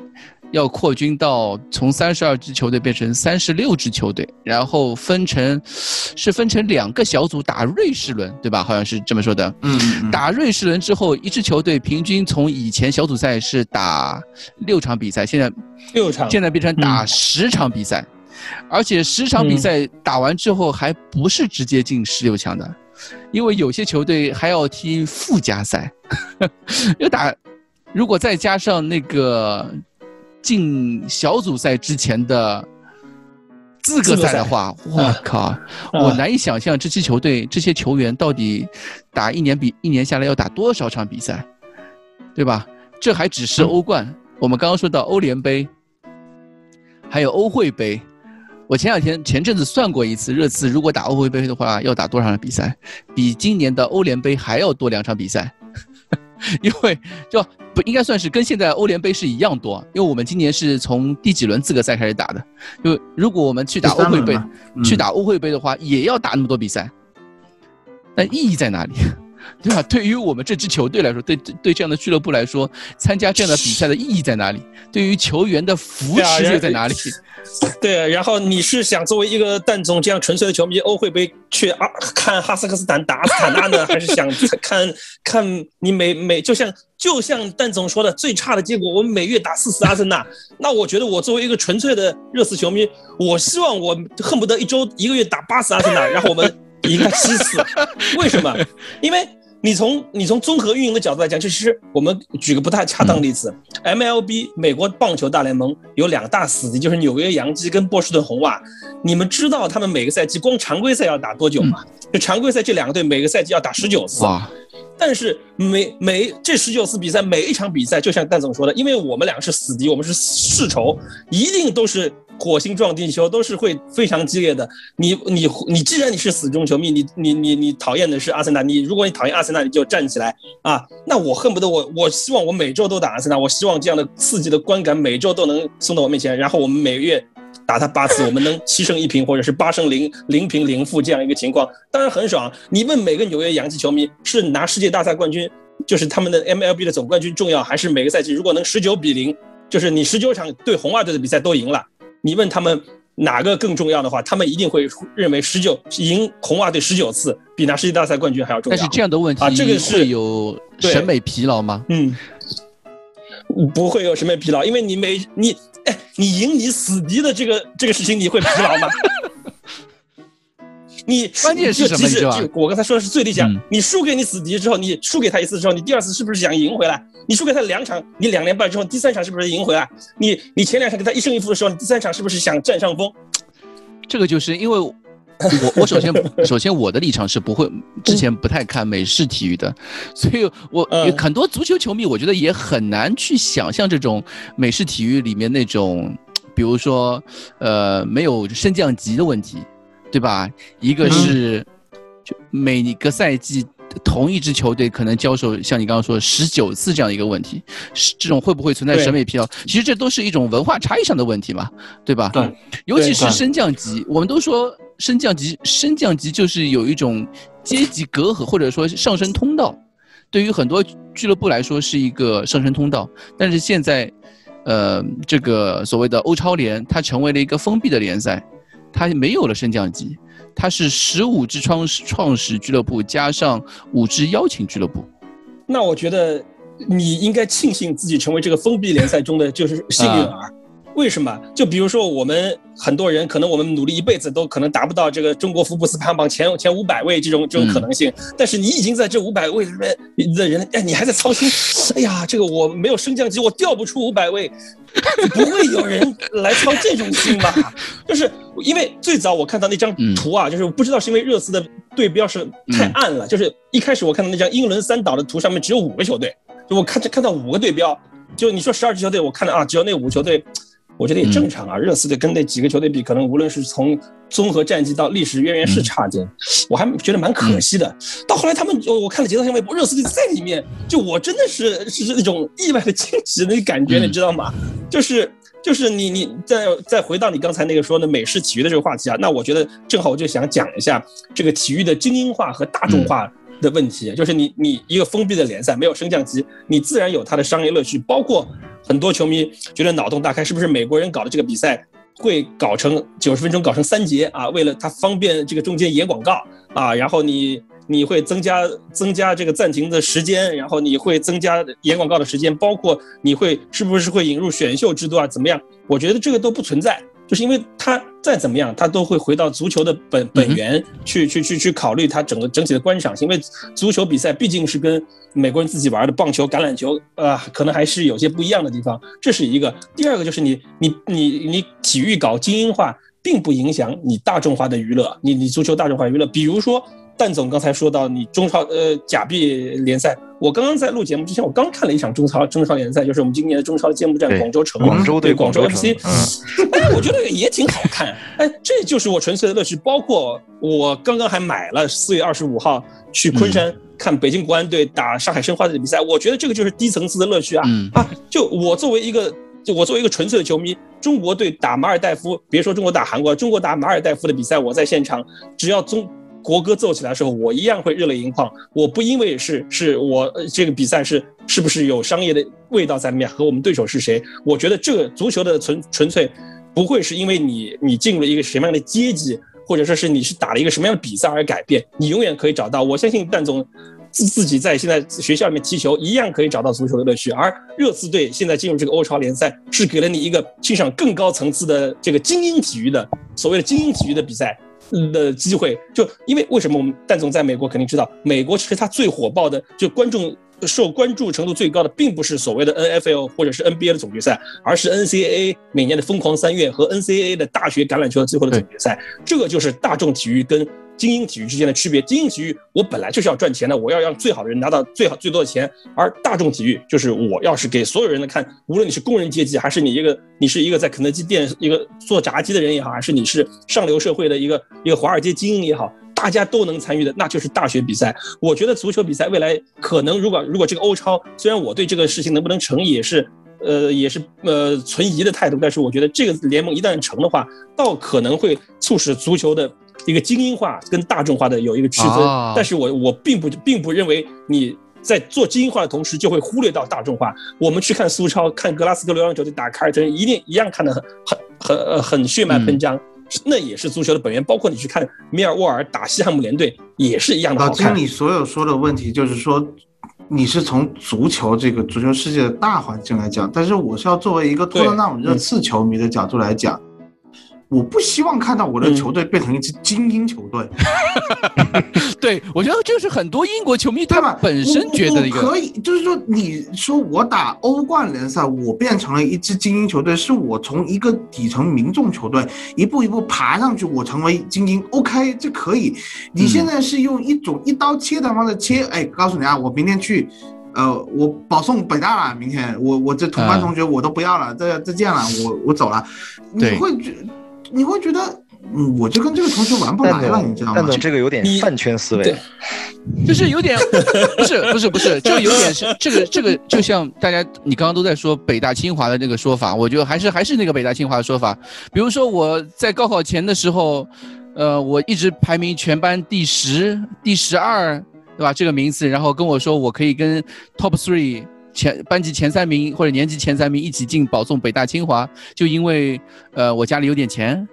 Speaker 7: 要扩军到从三十二支球队变成三十六支球队，然后分成，是分成两个小组打瑞士轮，对吧？好像是这么说的。
Speaker 3: 嗯。
Speaker 7: 打瑞士轮之后，一支球队平均从以前小组赛是打六场比赛，现在
Speaker 2: 六场，
Speaker 7: 现在变成打十场比赛，而且十场比赛打完之后还不是直接进十六强的，因为有些球队还要踢附加赛，要打，如果再加上那个。进小组赛之前的资格赛的话，我靠，我难以想象这支球队这些球员到底打一年比一年下来要打多少场比赛，对吧？这还只是欧冠，我们刚刚说到欧联杯，还有欧会杯。我前两天前阵子算过一次，热刺如果打欧会杯的话，要打多少场比赛？比今年的欧联杯还要多两场比赛。因为就不应该算是跟现在欧联杯是一样多，因为我们今年是从第几轮资格赛开始打的。就如果我们去打欧会杯，去打欧会杯的话，也要打那么多比赛，那意义在哪里？对吧？对于我们这支球队来说，对对这样的俱乐部来说，参加这样的比赛的意义在哪里？对于球员的扶持又在哪里？
Speaker 2: 对，然后你是想作为一个蛋总这样纯粹的球迷，欧会杯去啊看哈萨克斯坦打阿斯塔纳呢，还是想 看看你每每就像就像蛋总说的，最差的结果我们每月打四次阿森纳，那我觉得我作为一个纯粹的热刺球迷，我希望我恨不得一周一个月打八次阿森纳，然后我们赢七次，为什么？因为。你从你从综合运营的角度来讲，就其实我们举个不太恰当的例子，MLB 美国棒球大联盟有两大死敌，就是纽约洋基跟波士顿红袜。你们知道他们每个赛季光常规赛要打多久吗？就常规赛这两个队每个赛季要打十九次。但是每每这十九次比赛，每一场比赛，就像蛋总说的，因为我们两个是死敌，我们是世仇，一定都是火星撞地球，都是会非常激烈的。你你你，既然你是死忠球迷，你你你你讨厌的是阿森纳，你如果你讨厌阿森纳，你就站起来啊！那我恨不得我我希望我每周都打阿森纳，我希望这样的刺激的观感每周都能送到我面前，然后我们每个月。打他八次，我们能七胜一平，或者是八胜零零平零负这样一个情况，当然很爽。你问每个纽约洋基球迷，是拿世界大赛冠军，就是他们的 MLB 的总冠军重要，还是每个赛季如果能十九比零，就是你十九场对红袜队的比赛都赢了，你问他们哪个更重要的话，他们一定会认为十九赢红袜队十九次比拿世界大赛冠军还要重要。
Speaker 7: 但是这样的问题
Speaker 2: 啊，这个是
Speaker 7: 有审美疲劳吗？
Speaker 2: 嗯，不会有审美疲劳，因为你每你。哎，你赢你死敌的这个这个事情，你会疲劳吗？你
Speaker 7: 关键是什么？
Speaker 2: 就我刚才说的是最理想。你输给你死敌之后，你输给他一次之后，你第二次是不是想赢回来？你输给他两场，你两连败之后，第三场是不是赢回来？你你前两场跟他一胜一负的时候，你第三场是不是想占上风？
Speaker 7: 这个就是因为。我我首先首先我的立场是不会之前不太看美式体育的，所以我很多足球球迷我觉得也很难去想象这种美式体育里面那种，比如说呃没有升降级的问题，对吧？一个是就每个赛季同一支球队可能交手像你刚刚说十九次这样一个问题，是这种会不会存在审美疲劳？其实这都是一种文化差异上的问题嘛，对吧？
Speaker 2: 对，
Speaker 7: 尤其是升降级，我们都说。升降级，升降级就是有一种阶级隔阂，或者说上升通道。对于很多俱乐部来说是一个上升通道。但是现在，呃，这个所谓的欧超联，它成为了一个封闭的联赛，它没有了升降级，它是十五支创创始俱乐部加上五支邀请俱乐部。
Speaker 2: 那我觉得你应该庆幸自己成为这个封闭联赛中的就是幸运儿。为什么？就比如说，我们很多人可能我们努力一辈子都可能达不到这个中国福布斯排行榜前前五百位这种这种可能性。但是你已经在这五百位里面的人，哎，你还在操心，哎呀，这个我没有升降机，我调不出五百位，不会有人来操这种心吧？就是因为最早我看到那张图啊，就是不知道是因为热刺的对标是太暗了，就是一开始我看到那张英伦三岛的图上面只有五个球队，就我看着看到五个对标，就你说十二支球队，我看到啊，只有那五个球队。我觉得也正常啊，热刺队跟那几个球队比，可能无论是从综合战绩到历史渊源是差劲，我还觉得蛮可惜的。到后来他们，我看了节奏性微博，热刺队在里面，就我真的是是那种意外的惊喜那感觉，你知道吗？就是就是你你再再回到你刚才那个说的美式体育的这个话题啊，那我觉得正好我就想讲一下这个体育的精英化和大众化的问题，就是你你一个封闭的联赛没有升降级，你自然有它的商业乐趣，包括。很多球迷觉得脑洞大开，是不是美国人搞的这个比赛会搞成九十分钟搞成三节啊？为了它方便这个中间演广告啊，然后你你会增加增加这个暂停的时间，然后你会增加演广告的时间，包括你会是不是会引入选秀制度啊？怎么样？我觉得这个都不存在。就是因为他再怎么样，他都会回到足球的本本源去去去去考虑他整个整体的观赏性。因为足球比赛毕竟是跟美国人自己玩的棒球、橄榄球，呃，可能还是有些不一样的地方。这是一个。第二个就是你你你你体育搞精英化，并不影响你大众化的娱乐。你你足球大众化娱乐，比如说。蛋总刚才说到你中超呃假币联赛，我刚刚在录节目之前，我刚看了一场中超中超联赛，就是我们今年的中超揭幕战广州城，
Speaker 8: 广州
Speaker 2: 对
Speaker 8: 广
Speaker 2: 州 FC，哎，我觉得也挺好看，哎，这就是我纯粹的乐趣。包括我刚刚还买了四月二十五号去昆山看北京国安队打上海申花队的比赛，我觉得这个就是低层次的乐趣啊啊！就我作为一个就我作为一个纯粹的球迷，中国队打马尔代夫，别说中国打韩国，中国打马尔代夫的比赛，我在现场，只要中。国歌奏起来的时候，我一样会热泪盈眶。我不因为是是我这个比赛是是不是有商业的味道在里面，和我们对手是谁？我觉得这个足球的纯纯粹，不会是因为你你进入了一个什么样的阶级，或者说是你是打了一个什么样的比赛而改变。你永远可以找到，我相信蛋总自自己在现在学校里面踢球，一样可以找到足球的乐趣。而热刺队现在进入这个欧超联赛，是给了你一个欣赏更高层次的这个精英体育的所谓的精英体育的比赛。的机会，就因为为什么我们蛋总在美国肯定知道，美国其实它最火爆的，就观众受关注程度最高的，并不是所谓的 N F L 或者是 N B A 的总决赛，而是 N C A A 每年的疯狂三月和 N C A A 的大学橄榄球的最后的总决赛，这个就是大众体育跟。精英体育之间的区别，精英体育我本来就是要赚钱的，我要让最好的人拿到最好最多的钱，而大众体育就是我要是给所有人的看，无论你是工人阶级，还是你一个你是一个在肯德基店一个做炸鸡的人也好，还是你是上流社会的一个一个华尔街精英也好，大家都能参与的，那就是大学比赛。我觉得足球比赛未来可能，如果如果这个欧超，虽然我对这个事情能不能成也是呃也是呃存疑的态度，但是我觉得这个联盟一旦成的话，倒可能会促使足球的。一个精英化跟大众化的有一个区分，但是我我并不并不认为你在做精英化的同时就会忽略到大众化。我们去看苏超，看格拉斯哥流浪球队打凯尔特人，一定一样看得很很很很血脉喷张，那也是足球的本源。包括你去看米尔沃尔打西汉姆联队，也是一样的好
Speaker 3: 看。老金，你所有说的问题就是说，你是从足球这个足球世界的大环境来讲，但是我是要作为一个托特纳姆热刺球迷的角度来讲。我不希望看到我的球队变成一支精英球队。
Speaker 7: 对，我觉得这是很多英国球迷他们本身觉得一个
Speaker 3: 可以，就是说，你说我打欧冠联赛，我变成了一支精英球队，是我从一个底层民众球队一步一步爬上去，我成为精英。OK，这可以。你现在是用一种一刀切的方式切，哎，告诉你啊，我明天去，呃，我保送北大了，明天我我这同班同学我都不要了，再再见了，我我走了。你会觉。你会觉得，嗯，我就跟这个同学玩不来了，你知道吗？
Speaker 8: 但这个有点饭圈思维，
Speaker 7: 就是有点，不是不是不是，就有点是这个这个，就像大家你刚刚都在说北大清华的那个说法，我觉得还是还是那个北大清华的说法。比如说我在高考前的时候，呃，我一直排名全班第十、第十二、对吧？这个名次，然后跟我说我可以跟 top three 前班级前三名或者年级前三名一起进保送北大清华，就因为呃我家里有点钱，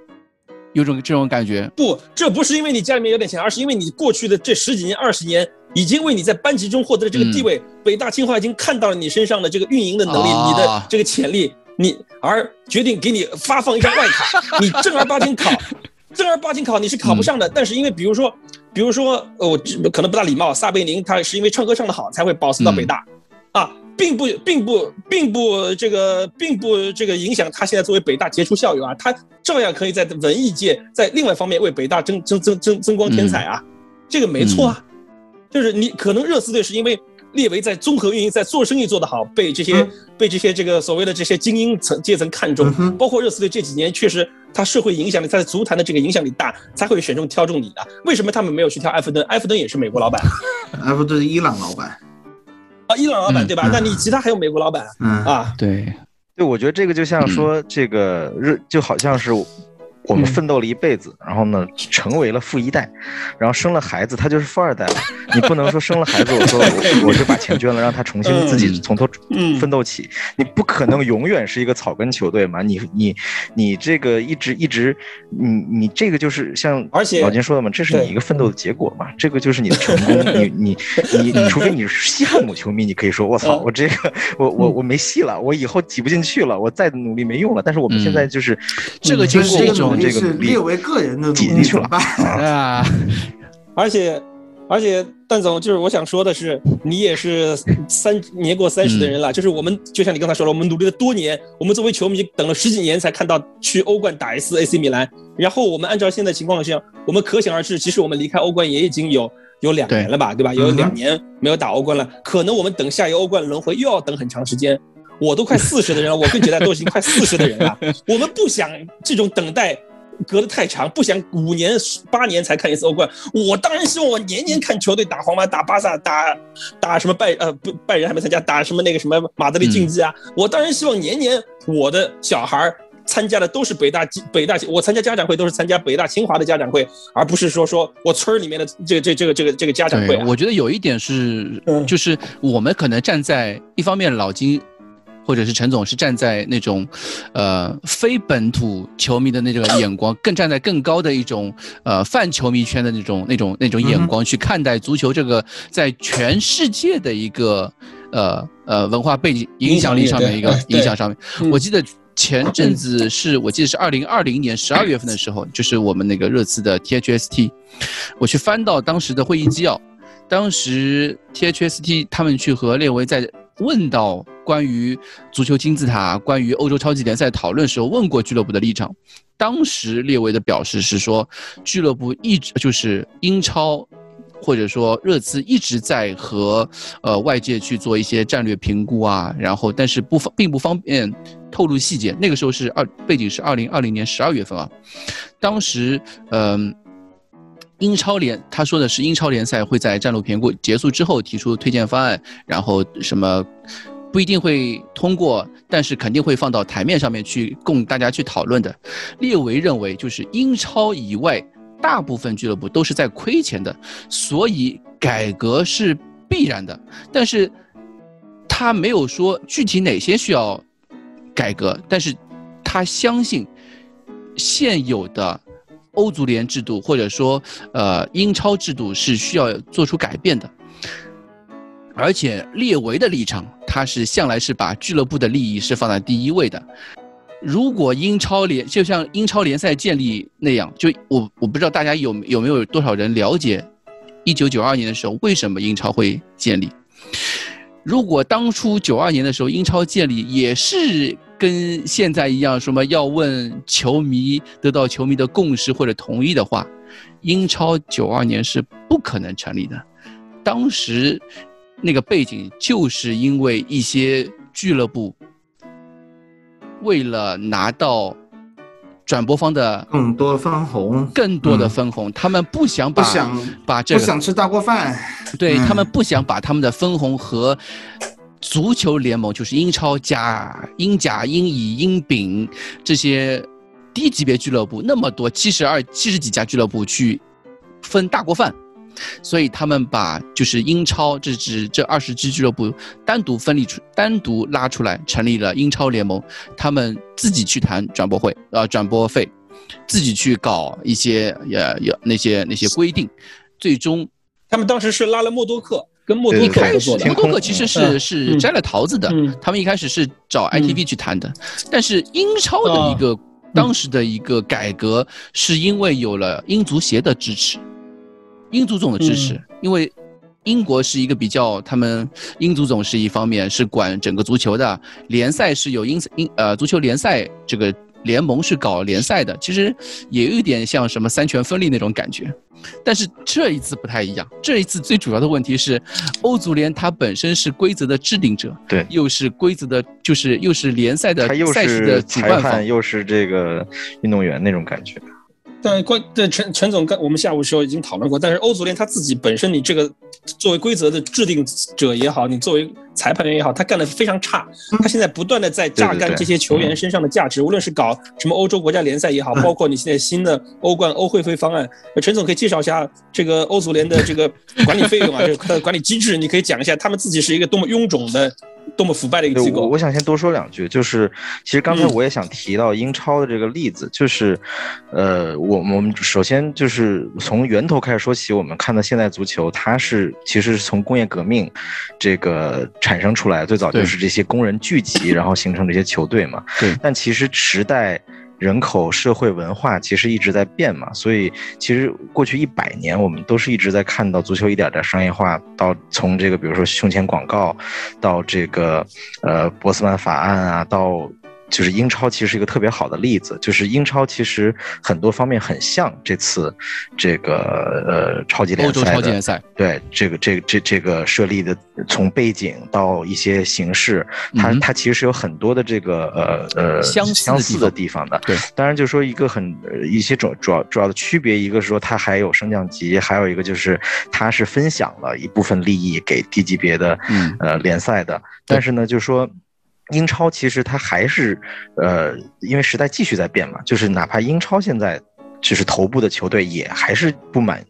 Speaker 7: 有种这种感觉。
Speaker 2: 不，这不是因为你家里面有点钱，而是因为你过去的这十几年、二十年已经为你在班级中获得了这个地位，北大清华已经看到了你身上的这个运营的能力，你的这个潜力，你而决定给你发放一张外卡，你正儿八经考。正儿八经考你是考不上的，但是因为比如说，比如说，呃，我可能不大礼貌，撒贝宁他是因为唱歌唱得好才会保送到北大，啊，并不，并不，并不这个，并不这个影响他现在作为北大杰出校友啊，他照样可以在文艺界在另外方面为北大争争争争增光添彩啊，这个没错啊，就是你可能热刺队是因为。列维在综合运营，在做生意做得好，被这些被这些这个所谓的这些精英层阶层看中，包括热刺队这几年确实他社会影响力，他在足坛的这个影响力大，才会选中挑中你的。为什么他们没有去挑埃弗顿？埃弗顿也是美国老板，
Speaker 3: 埃弗顿是伊朗老板
Speaker 2: 啊，伊朗老板对吧？那你其他还有美国老板啊？
Speaker 7: 对，
Speaker 8: 对，我觉得这个就像说这个日，就好像是。我们奋斗了一辈子，然后呢，成为了富一代，然后生了孩子，他就是富二代了。你不能说生了孩子，我说我我就把钱捐了，让他重新自己从头奋斗起。你不可能永远是一个草根球队嘛？你你你这个一直一直，你你这个就是像
Speaker 2: 而且
Speaker 8: 老金说的嘛，这是你一个奋斗的结果嘛？这个就是你的成功。你你你你，除非你是西汉姆球迷，你可以说我操，我这个我我我没戏了，我以后挤不进去了，我再努力没用了。但是我们现在就是
Speaker 7: 这个就是一种。
Speaker 3: 这是列为个人的努力去了 啊！
Speaker 2: 而且，而且，蛋总就是我想说的是，你也是三年过三十的人了，就是我们就像你刚才说了，我们努力了多年，我们作为球迷等了十几年才看到去欧冠打一次 AC 米兰，然后我们按照现在情况下，我们可想而知，其实我们离开欧冠也已经有有两年了吧，对吧？有两年没有打欧冠了，可能我们等下一个欧冠轮回又要等很长时间。我都快四十的人了，我跟杰代都已经快四十的人了，我们不想这种等待。隔得太长，不想五年八年才看一次欧冠。我当然希望我年年看球队打皇马、打巴萨、打打什么拜呃不拜仁还没参加，打什么那个什么马德里竞技啊。我当然希望年年我的小孩参加的都是北大北大，我参加家长会都是参加北大清华的家长会，而不是说说我村里面的这个这这个这个这个家长会。
Speaker 7: 我觉得有一点是，就是我们可能站在一方面老金。或者是陈总是站在那种，呃，非本土球迷的那个眼光，更站在更高的一种，呃，泛球迷圈的那种、那种、那种眼光去看待足球这个在全世界的一个，呃呃文化背景影响力上面一个影响上面。我记得前阵子是我记得是二零二零年十二月份的时候，就是我们那个热刺的 THST，我去翻到当时的会议纪要，当时 THST 他们去和列维在。问到关于足球金字塔、关于欧洲超级联赛讨论时候，问过俱乐部的立场。当时列维的表示是说，俱乐部一直就是英超，或者说热刺一直在和呃外界去做一些战略评估啊，然后但是不方并不方便透露细节。那个时候是二背景是二零二零年十二月份啊，当时嗯。英超联，他说的是英超联赛会在战略评估结束之后提出推荐方案，然后什么不一定会通过，但是肯定会放到台面上面去供大家去讨论的。列维认为，就是英超以外大部分俱乐部都是在亏钱的，所以改革是必然的。但是他没有说具体哪些需要改革，但是他相信现有的。欧足联制度或者说呃英超制度是需要做出改变的，而且列维的立场，他是向来是把俱乐部的利益是放在第一位的。如果英超联就像英超联赛建立那样，就我我不知道大家有有没有多少人了解，一九九二年的时候为什么英超会建立？如果当初九二年的时候英超建立也是。跟现在一样，什么要问球迷得到球迷的共识或者同意的话，英超九二年是不可能成立的。当时那个背景就是因为一些俱乐部为了拿到转播方的
Speaker 3: 更多分红，
Speaker 7: 更多的分红，他们不想把把这
Speaker 3: 个不想吃大锅饭，
Speaker 7: 对他们不想把他们的分红和。足球联盟就是英超加英甲、英乙、英丙这些低级别俱乐部，那么多七十二、七十几家俱乐部去分大锅饭，所以他们把就是英超这支这二十支俱乐部单独分离出，单独拉出来，成立了英超联盟。他们自己去谈转播会，呃，转播费，自己去搞一些呃，有那些那些规定。最终，
Speaker 2: 他们当时是拉了默多克，跟默多克合作的。
Speaker 7: 默多克其实是是摘了桃子的。他们一开始是找 ITV 去谈的，但是英超的一个当时的一个改革，是因为有了英足协的支持。英足总的支持，因为英国是一个比较，他们英足总是一方面是管整个足球的联赛，是有英英呃足球联赛这个联盟是搞联赛的，其实也有一点像什么三权分立那种感觉，但是这一次不太一样，这一次最主要的问题是，欧足联它本身是规则的制定者，
Speaker 8: 对，
Speaker 7: 又是规则的，就是又是联赛的赛事的主
Speaker 8: 办方，又是这个运动员那种感觉。
Speaker 2: 但关对陈陈总，刚我们下午时候已经讨论过。但是欧足联他自己本身，你这个作为规则的制定者也好，你作为裁判员也好，他干的非常差。他现在不断的在榨干这些球员身上的价值，无论是搞什么欧洲国家联赛也好，包括你现在新的欧冠、欧会费方案。陈总可以介绍一下这个欧足联的这个管理费用啊，这个管理机制，你可以讲一下他们自己是一个多么臃肿的。多么腐败的一个机构！
Speaker 8: 我想先多说两句，就是其实刚才我也想提到英超的这个例子，就是，呃，我我们首先就是从源头开始说起，我们看到现代足球，它是其实是从工业革命这个产生出来，最早就是这些工人聚集，然后形成这些球队嘛。
Speaker 7: 对。
Speaker 8: 但其实时代。人口、社会、文化其实一直在变嘛，所以其实过去一百年，我们都是一直在看到足球一点点商业化，到从这个比如说胸前广告，到这个呃波斯曼法案啊，到。就是英超其实是一个特别好的例子，就是英超其实很多方面很像这次这个呃超级联
Speaker 7: 赛，欧洲超级联赛，
Speaker 8: 对这个这个这这个设立的从背景到一些形式，它它其实是有很多的这个呃呃
Speaker 7: 相
Speaker 8: 相似的
Speaker 7: 地
Speaker 8: 方的。
Speaker 7: 对，
Speaker 8: 当然就是说一个很一些主主要主要的区别，一个是说它还有升降级，还有一个就是它是分享了一部分利益给低级别的呃联赛的，但是呢，就是说。英超其实它还是，呃，因为时代继续在变嘛，就是哪怕英超现在就是头部的球队也还是不满。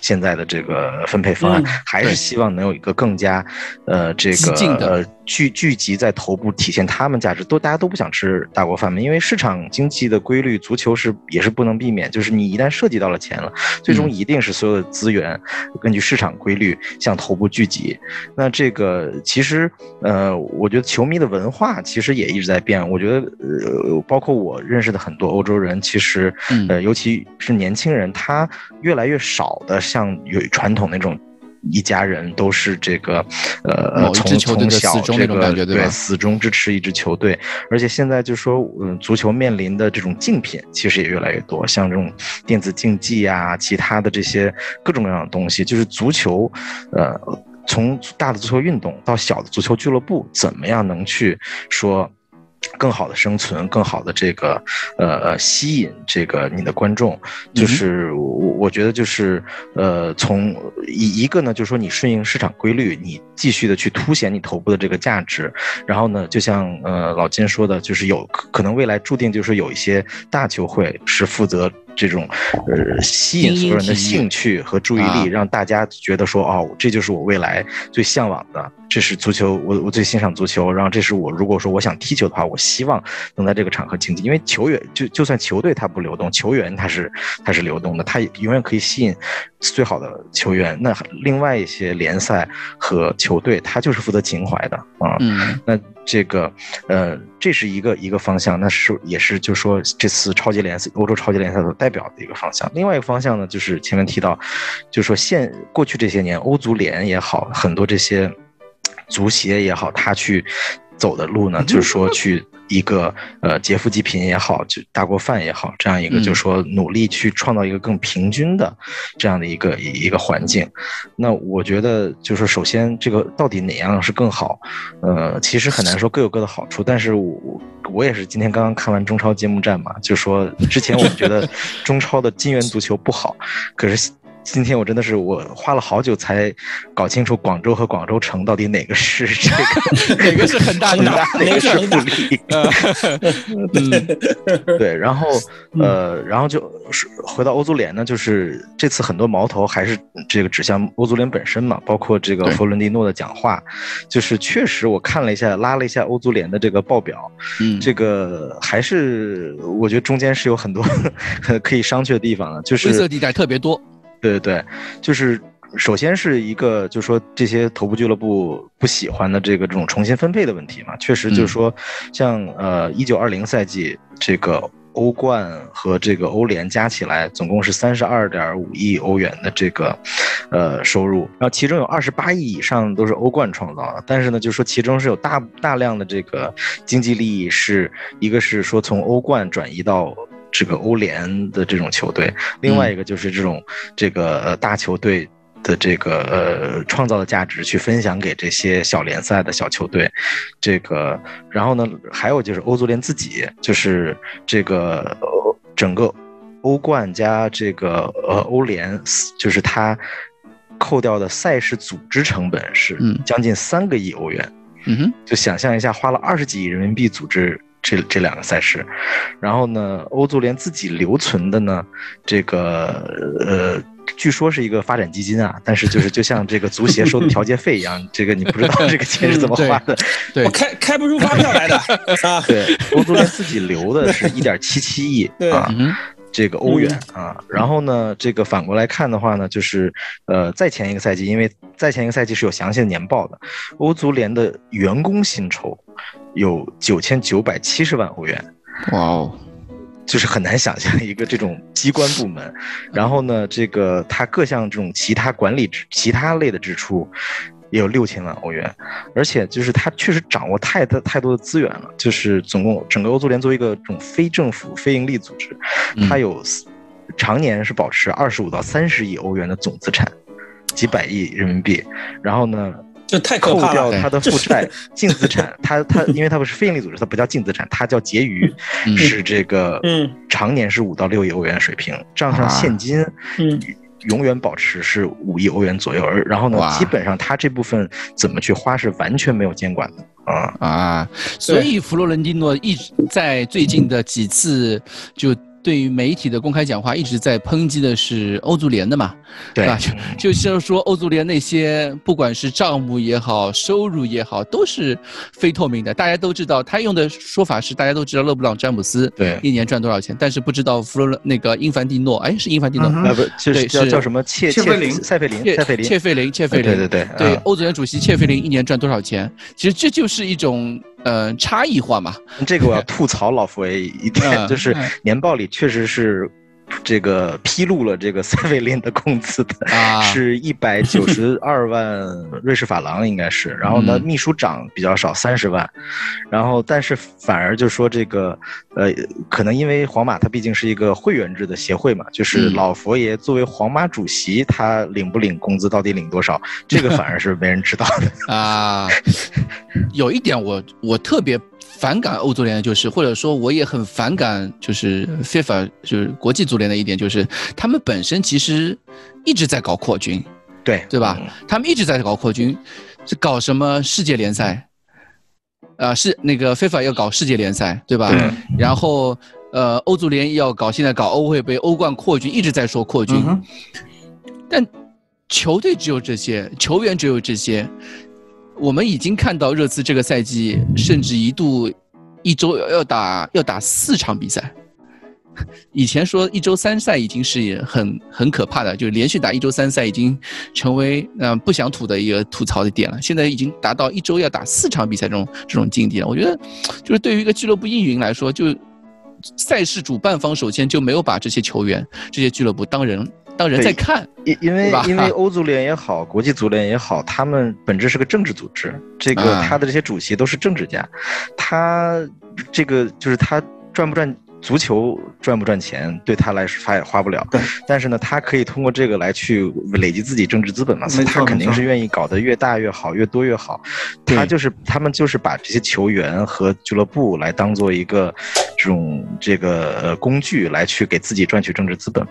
Speaker 8: 现在的这个分配方案还是希望能有一个更加，呃，这个呃聚聚集在头部体现他们价值，都大家都不想吃大锅饭嘛，因为市场经济的规律，足球是也是不能避免，就是你一旦涉及到了钱了，最终一定是所有的资源根据市场规律向头部聚集。那这个其实，呃，我觉得球迷的文化其实也一直在变。我觉得，呃，包括我认识的很多欧洲人，其实，呃，尤其是年轻人，他越来越少。的像有传统那种一家人都是这个，呃，从从小这个对死忠支持一支球队，而且现在就说，嗯，足球面临的这种竞品其实也越来越多，像这种电子竞技啊，其他的这些各种各样的东西，就是足球，呃，从大的足球运动到小的足球俱乐部，怎么样能去说？更好的生存，更好的这个，呃呃，吸引这个你的观众，就是我我觉得就是呃，从一一个呢，就是说你顺应市场规律，你继续的去凸显你头部的这个价值，然后呢，就像呃老金说的，就是有可能未来注定就是有一些大球会是负责。这种，呃，吸引所有人的兴趣和注意力，让大家觉得说，哦，这就是我未来最向往的，这是足球，我我最欣赏足球，然后这是我如果说我想踢球的话，我希望能在这个场合竞技，因为球员就就算球队它不流动，球员他是他是流动的，他永远可以吸引最好的球员。那另外一些联赛和球队，他就是负责情怀的啊，那。这个，呃，这是一个一个方向，那是也是就是说这次超级联赛、欧洲超级联赛所代表的一个方向。另外一个方向呢，就是前面提到，就是说现过去这些年，欧足联也好，很多这些足协也好，他去走的路呢，就是说去。一个呃劫富济贫也好，就大锅饭也好，这样一个就是说努力去创造一个更平均的这样的一个一个环境。那我觉得就是首先这个到底哪样是更好？呃，其实很难说，各有各的好处。但是我我也是今天刚刚看完中超揭幕战嘛，就说之前我们觉得中超的金元足球不好，可是。今天我真的是我花了好久才搞清楚广州和广州城到底哪个是这个，
Speaker 7: 哪个是恒大的，
Speaker 8: 哪个是富力。对，然后呃，然后就回到欧足联呢，就是这次很多矛头还是这个指向欧足联本身嘛，包括这个弗伦蒂诺的讲话，就是确实我看了一下，拉了一下欧足联的这个报表，嗯，这个还是我觉得中间是有很多 可以商榷的地方的，就是
Speaker 7: 灰色地带特别多。
Speaker 8: 对对对，就是首先是一个，就是说这些头部俱乐部不喜欢的这个这种重新分配的问题嘛，确实就是说，像呃一九二零赛季这个欧冠和这个欧联加起来总共是三十二点五亿欧元的这个呃收入，然后其中有二十八亿以上都是欧冠创造的，但是呢，就是说其中是有大大量的这个经济利益，是一个是说从欧冠转移到。这个欧联的这种球队，另外一个就是这种这个大球队的这个呃创造的价值去分享给这些小联赛的小球队，这个然后呢，还有就是欧足联自己，就是这个整个欧冠加这个呃欧联，就是它扣掉的赛事组织成本是将近三个亿欧元，
Speaker 7: 嗯哼，
Speaker 8: 就想象一下，花了二十几亿人民币组织。这这两个赛事，然后呢，欧足联自己留存的呢，这个呃，据说是一个发展基金啊，但是就是就像这个足协收的调节费一样，这个你不知道这个钱是怎么花的，
Speaker 7: 对，
Speaker 2: 我开开不出发票来的啊。
Speaker 8: 对，欧足联自己留的是一点七七亿啊，这个欧元啊。然后呢，这个反过来看的话呢，就是呃，在前一个赛季，因为在前一个赛季是有详细的年报的，欧足联的员工薪酬。有九千九百七十万欧元，
Speaker 7: 哇哦，
Speaker 8: 就是很难想象一个这种机关部门，然后呢，这个它各项这种其他管理其他类的支出也有六千万欧元，而且就是他确实掌握太多太多的资源了，就是总共整个欧足联作为一个这种非政府非盈利组织，它有常年是保持二十五到三十亿欧元的总资产，几百亿人民币，然后呢。
Speaker 2: 就太扣
Speaker 8: 掉它的负债净资产，它它因为它不是非营利组织，它不叫净资产，它叫结余，是这个嗯，常年是五到六亿欧元水平，账上现金嗯永远保持是五亿欧元左右，而然后呢，基本上他这部分怎么去花是完全没有监管的啊
Speaker 7: 啊，所以弗洛伦蒂诺一直在最近的几次就。对于媒体的公开讲话，一直在抨击的是欧足联的嘛，
Speaker 8: 对吧？
Speaker 7: 就就是说欧足联那些不管是账目也好，收入也好，都是非透明的。大家都知道，他用的说法是大家都知道勒布朗詹姆斯
Speaker 8: 对
Speaker 7: 一年赚多少钱，但是不知道弗洛那个英凡蒂诺，哎，是英凡蒂诺
Speaker 8: 啊？不，对，
Speaker 7: 是
Speaker 8: 叫什么切切费林？塞费林？切菲林？
Speaker 7: 切菲林？切费林？
Speaker 8: 对对对
Speaker 7: 对，欧足联主席切菲林一年赚多少钱？其实这就是一种。呃，差异化嘛，
Speaker 8: 这个我要吐槽老佛爷一点，就是年报里确实是。这个披露了这个塞维林的工资的，是一百九十二万瑞士法郎，应该是。然后呢，秘书长比较少，三十万。然后，但是反而就说这个，呃，可能因为皇马它毕竟是一个会员制的协会嘛，就是老佛爷作为皇马主席，他领不领工资，到底领多少，这个反而是没人知道的
Speaker 7: 啊。有一点，我我特别。反感欧足联的就是，或者说我也很反感，就是 FIFA 就是国际足联的一点就是，他们本身其实一直在搞扩军，
Speaker 8: 对
Speaker 7: 对吧？他们一直在搞扩军，是搞什么世界联赛，啊，是那个 FIFA 要搞世界联赛，对吧？然后呃，欧足联要搞现在搞欧会杯、欧冠扩军，一直在说扩军，但球队只有这些，球员只有这些。我们已经看到热刺这个赛季，甚至一度一周要打要打四场比赛。以前说一周三赛已经是很很可怕的，就连续打一周三赛已经成为嗯不想吐的一个吐槽的点了。现在已经达到一周要打四场比赛这种这种境地了。我觉得，就是对于一个俱乐部运营来说，就赛事主办方首先就没有把这些球员、这些俱乐部当人。当人在看，
Speaker 8: 因因为因为欧足联也好，国际足联也好，他们本质是个政治组织。这个他的这些主席都是政治家，他这个就是他赚不赚足球赚不赚钱，对他来说他也花不了。但是呢，他可以通过这个来去累积自己政治资本嘛。所以他肯定是愿意搞得越大越好，越多越好。他就是他们就是把这些球员和俱乐部来当做一个这种这个工具来去给自己赚取政治资本。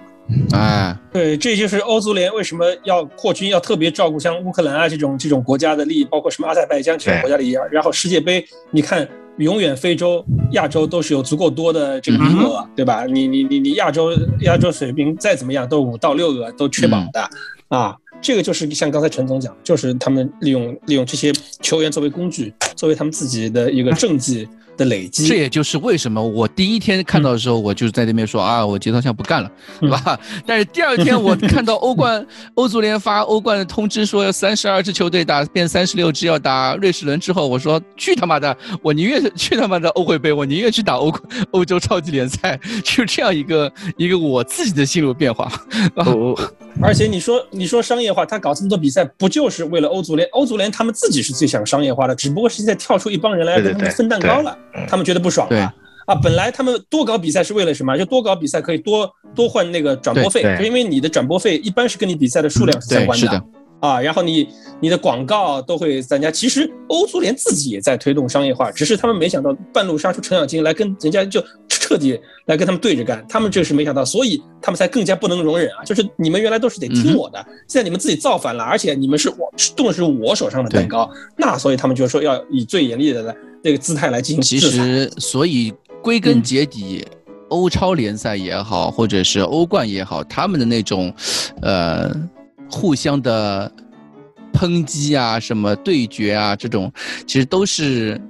Speaker 7: 哎，
Speaker 2: 对，这就是欧足联为什么要扩军，要特别照顾像乌克兰啊这种这种国家的利益，包括什么阿塞拜疆这种国家的利益。然后世界杯，你看，永远非洲、亚洲都是有足够多的这个名额，对吧？你你你你亚洲亚洲水平再怎么样，都五到六个都确保的啊。这个就是像刚才陈总讲，就是他们利用利用这些球员作为工具，作为他们自己的一个政绩。的累积，
Speaker 7: 这也就是为什么我第一天看到的时候，我就在那边说啊，我节操项不干了，对吧？但是第二天我看到欧冠、欧足联发欧冠的通知，说要三十二支球队打变三十六支要打瑞士轮之后，我说去他妈的，我宁愿去他妈的欧会杯，我宁愿去打欧欧洲超级联赛，就这样一个一个我自己的心路变化。
Speaker 2: 哦 而且你说你说商业化，他搞这么多比赛，不就是为了欧足联？欧足联他们自己是最想商业化的，只不过是现在跳出一帮人来跟他们分蛋糕了。他们觉得不爽啊！啊，本来他们多搞比赛是为了什么？就多搞比赛可以多多换那个转播费，就因为你的转播费一般是跟你比赛的数量是相关
Speaker 7: 的
Speaker 2: 啊。然后你你的广告都会增加。其实欧足联自己也在推动商业化，只是他们没想到半路杀出程咬金来跟人家就彻底来跟他们对着干。他们这是没想到，所以他们才更加不能容忍啊！就是你们原来都是得听我的，现在你们自己造反了，而且你们是我动的是我手上的蛋糕，那所以他们就说要以最严厉的来。这个姿态来进行
Speaker 7: 其实，所以归根结底，欧超联赛也好，或者是欧冠也好，他们的那种，呃，互相的抨击啊，什么对决啊，这种其实都是。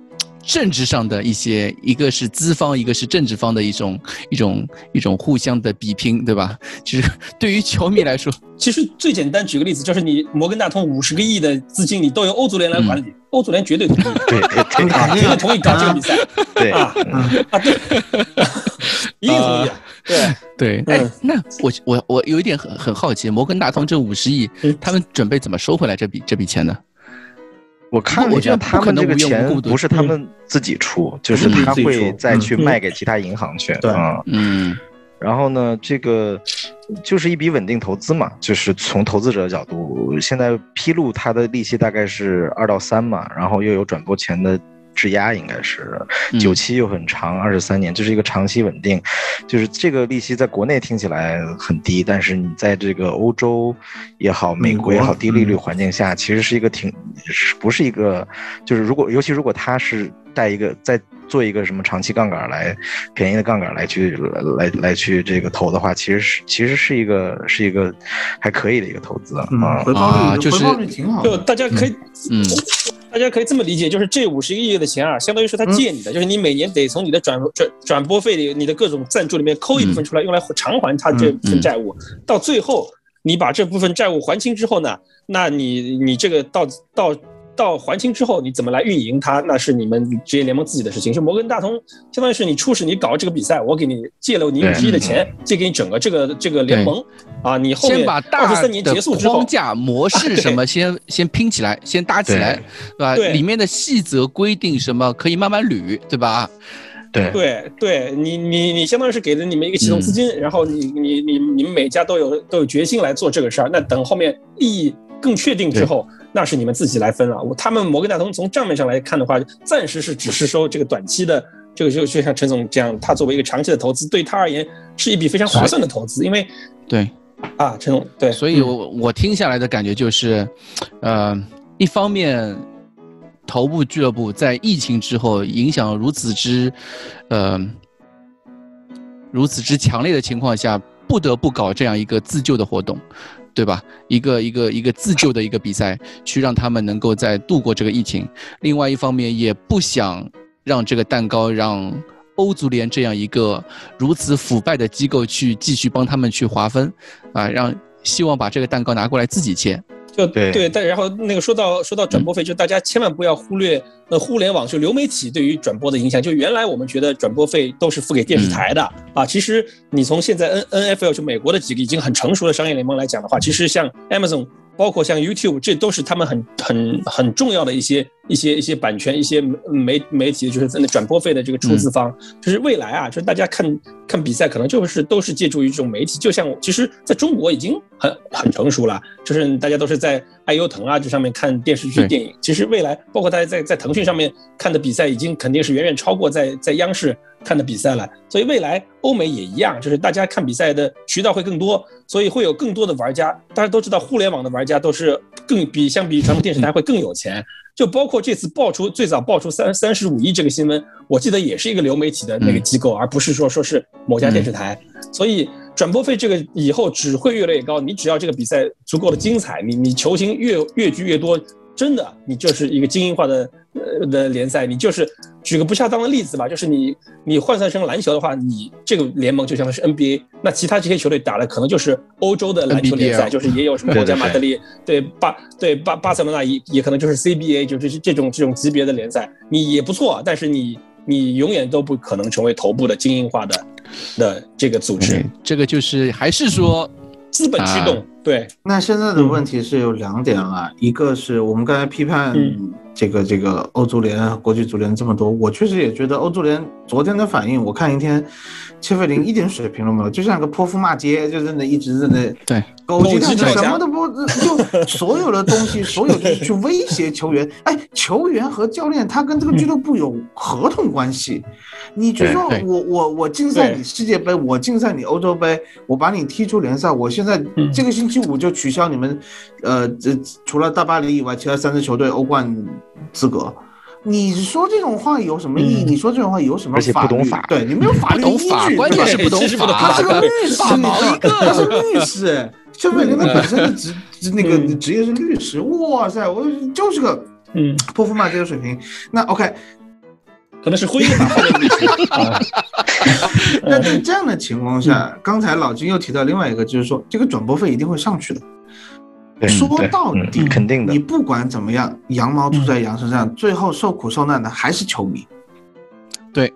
Speaker 7: 政治上的一些，一个是资方，一个是政治方的一种一种一种互相的比拼，对吧？其实对于球迷来说，
Speaker 2: 其实最简单，举个例子，就是你摩根大通五十个亿的资金，你都由欧足联来管理，欧足联绝对同意，
Speaker 8: 对 对，
Speaker 2: 绝 对。同意搞这个比赛，
Speaker 8: 对。
Speaker 2: 啊啊对，一定同意，对。
Speaker 7: 对。哎，那我我我有一点很很好奇，摩根大通这五十亿，他们准备怎么收回来这笔这笔钱呢？
Speaker 8: 我看了一下，他们这个钱不是他们自己出，就是他会再去卖给其他银行去。
Speaker 2: 对，
Speaker 7: 嗯，
Speaker 8: 然后呢，这个就是一笔稳定投资嘛，就是从投资者的角度，现在披露它的利息大概是二到三嘛，然后又有转播权的。质押应该是久期又很长，二十三年，这是一个长期稳定。就是这个利息在国内听起来很低，但是你在这个欧洲也好，美国也好，低利率环境下，其实是一个挺，不是一个，就是如果尤其如果他是带一个在做一个什么长期杠杆来便宜的杠杆来去来来去这个投的话，其实是其实是一个是一个还可以的一个投资啊，
Speaker 3: 回报率
Speaker 7: 就是
Speaker 3: 回报率挺好，
Speaker 2: 就大家可以嗯。大家可以这么理解，就是这五十个亿的钱啊，相当于是他借你的，就是你每年得从你的转转转播费里、你的各种赞助里面抠一部分出来，用来偿还他这份债务。到最后，你把这部分债务还清之后呢，那你你这个到到。到还清之后，你怎么来运营它？那是你们职业联盟自己的事情。是摩根大通，相当于是你初始你搞这个比赛，我给你借了你五十亿的钱，借给你整个这个这个联盟啊。你后面二十三年结束之后，
Speaker 7: 框架模式什么先先拼起来，先搭起来，对吧？里面的细则规定什么可以慢慢捋，对吧？
Speaker 8: 对
Speaker 2: 对对，你你你相当于是给了你们一个启动资金，然后你你你你们每家都有都有决心来做这个事儿。那等后面利益更确定之后。那是你们自己来分了。我他们摩根大通从账面上来看的话，暂时是只是收这个短期的，这个就就像陈总这样，他作为一个长期的投资，对他而言是一笔非常划算的投资。因为
Speaker 7: 对
Speaker 2: 啊，陈总对，
Speaker 7: 所以我我听下来的感觉就是，呃，一方面头部俱乐部在疫情之后影响如此之，呃，如此之强烈的情况下，不得不搞这样一个自救的活动。对吧？一个一个一个自救的一个比赛，去让他们能够在度过这个疫情。另外一方面，也不想让这个蛋糕让欧足联这样一个如此腐败的机构去继续帮他们去划分，啊，让希望把这个蛋糕拿过来自己切。
Speaker 2: 就对，但然后那个说到说到转播费，就大家千万不要忽略呃互联网就流媒体对于转播的影响。就原来我们觉得转播费都是付给电视台的啊，其实你从现在 N N F L 就美国的几个已经很成熟的商业联盟来讲的话，其实像 Amazon。包括像 YouTube，这都是他们很很很重要的一些一些一些版权、一些媒媒体，就是在那转播费的这个出资方。就是未来啊，就是大家看看比赛，可能就是都是借助于这种媒体。就像其实在中国已经很很成熟了，就是大家都是在爱优腾啊这上面看电视剧、电影。其实未来包括大家在在腾讯上面看的比赛，已经肯定是远远超过在在央视看的比赛了。所以未来欧美也一样，就是大家看比赛的渠道会更多，所以会有更多的玩家。大家都知道，互联网的玩家都是更比相比传统电视台会更有钱。就包括这次爆出最早爆出三三十五亿这个新闻，我记得也是一个流媒体的那个机构，而不是说说是某家电视台。所以转播费这个以后只会越来越高。你只要这个比赛足够的精彩，你你球星越越聚越多，真的你就是一个精英化的呃的联赛。你就是举个不恰当的例子吧，就是你你换算成篮球的话，你这个联盟就像是 NBA，那其他这些球队打的可能就是欧洲的篮球联赛，就是也有什么皇家马德里，对巴对巴巴塞罗那也也可能就是 CBA，就是这种这种级别的联赛，你也不错，但是你你永远都不可能成为头部的精英化的。的这个组织，
Speaker 7: 这个就是还是说
Speaker 2: 资本驱动。对，
Speaker 3: 那现在的问题是有两点啊，一个是我们刚才批判这个这个欧足联、国际足联这么多，我确实也觉得欧足联昨天的反应，我看一天。切菲林一点水平都没有，就像个泼妇骂街，就在那一直在那
Speaker 7: 对
Speaker 3: 狗急跳墙，什么都不 就所有的东西，所有就是去威胁球员。哎，球员和教练他跟这个俱乐部有合同关系，你就说我我我竞赛你世界杯，我竞赛你欧洲杯，我把你踢出联赛，我现在这个星期五就取消你们，呃，这除了大巴黎以外，其他三支球队欧冠资格。你说这种话有什么意义？你说这种话有什么法律？对你没有法律依据，
Speaker 7: 关键是不懂法。
Speaker 3: 他是个律师，他是律师，肖伟林他本身的职那个职业是律师。哇塞，我就是个嗯泼妇骂街的水平。那 OK，
Speaker 2: 可能是婚姻法的律师。
Speaker 3: 那在这样的情况下，刚才老金又提到另外一个，就是说这个转播费一定会上去的。说到底，
Speaker 8: 肯定的。
Speaker 3: 你不管怎么样，羊毛出在羊身上，最后受苦受难的还是球迷。
Speaker 7: 对，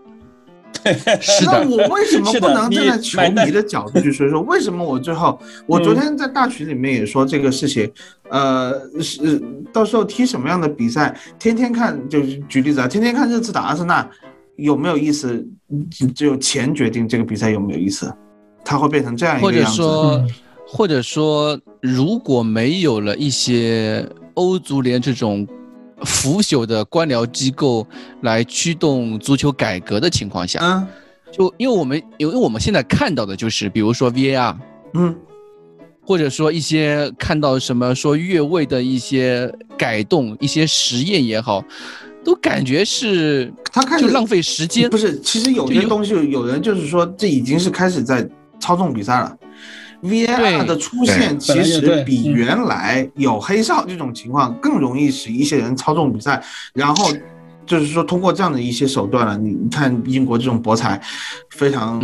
Speaker 7: 是的。
Speaker 3: 那我为什么不能站在球迷的角度去说说？为什么我最后，我昨天在大群里面也说这个事情。呃，是到时候踢什么样的比赛，天天看，就是举例子啊，天天看热刺打阿森纳有没有意思？只有钱决定这个比赛有没有意思，它会变成这样一个样子。
Speaker 7: 或者说，如果没有了一些欧足联这种腐朽的官僚机构来驱动足球改革的情况下，
Speaker 3: 嗯，
Speaker 7: 就因为我们因为我们现在看到的就是，比如说 VAR，
Speaker 3: 嗯，
Speaker 7: 或者说一些看到什么说越位的一些改动、一些实验也好，都感觉是
Speaker 3: 他开始
Speaker 7: 浪费时间。
Speaker 3: 不是，其实有些东西，有人就是说，这已经是开始在操纵比赛了。VAR 的出现其实比原来有黑哨这种情况更容易使一些人操纵比赛，然后就是说通过这样的一些手段了。你看英国这种博彩非常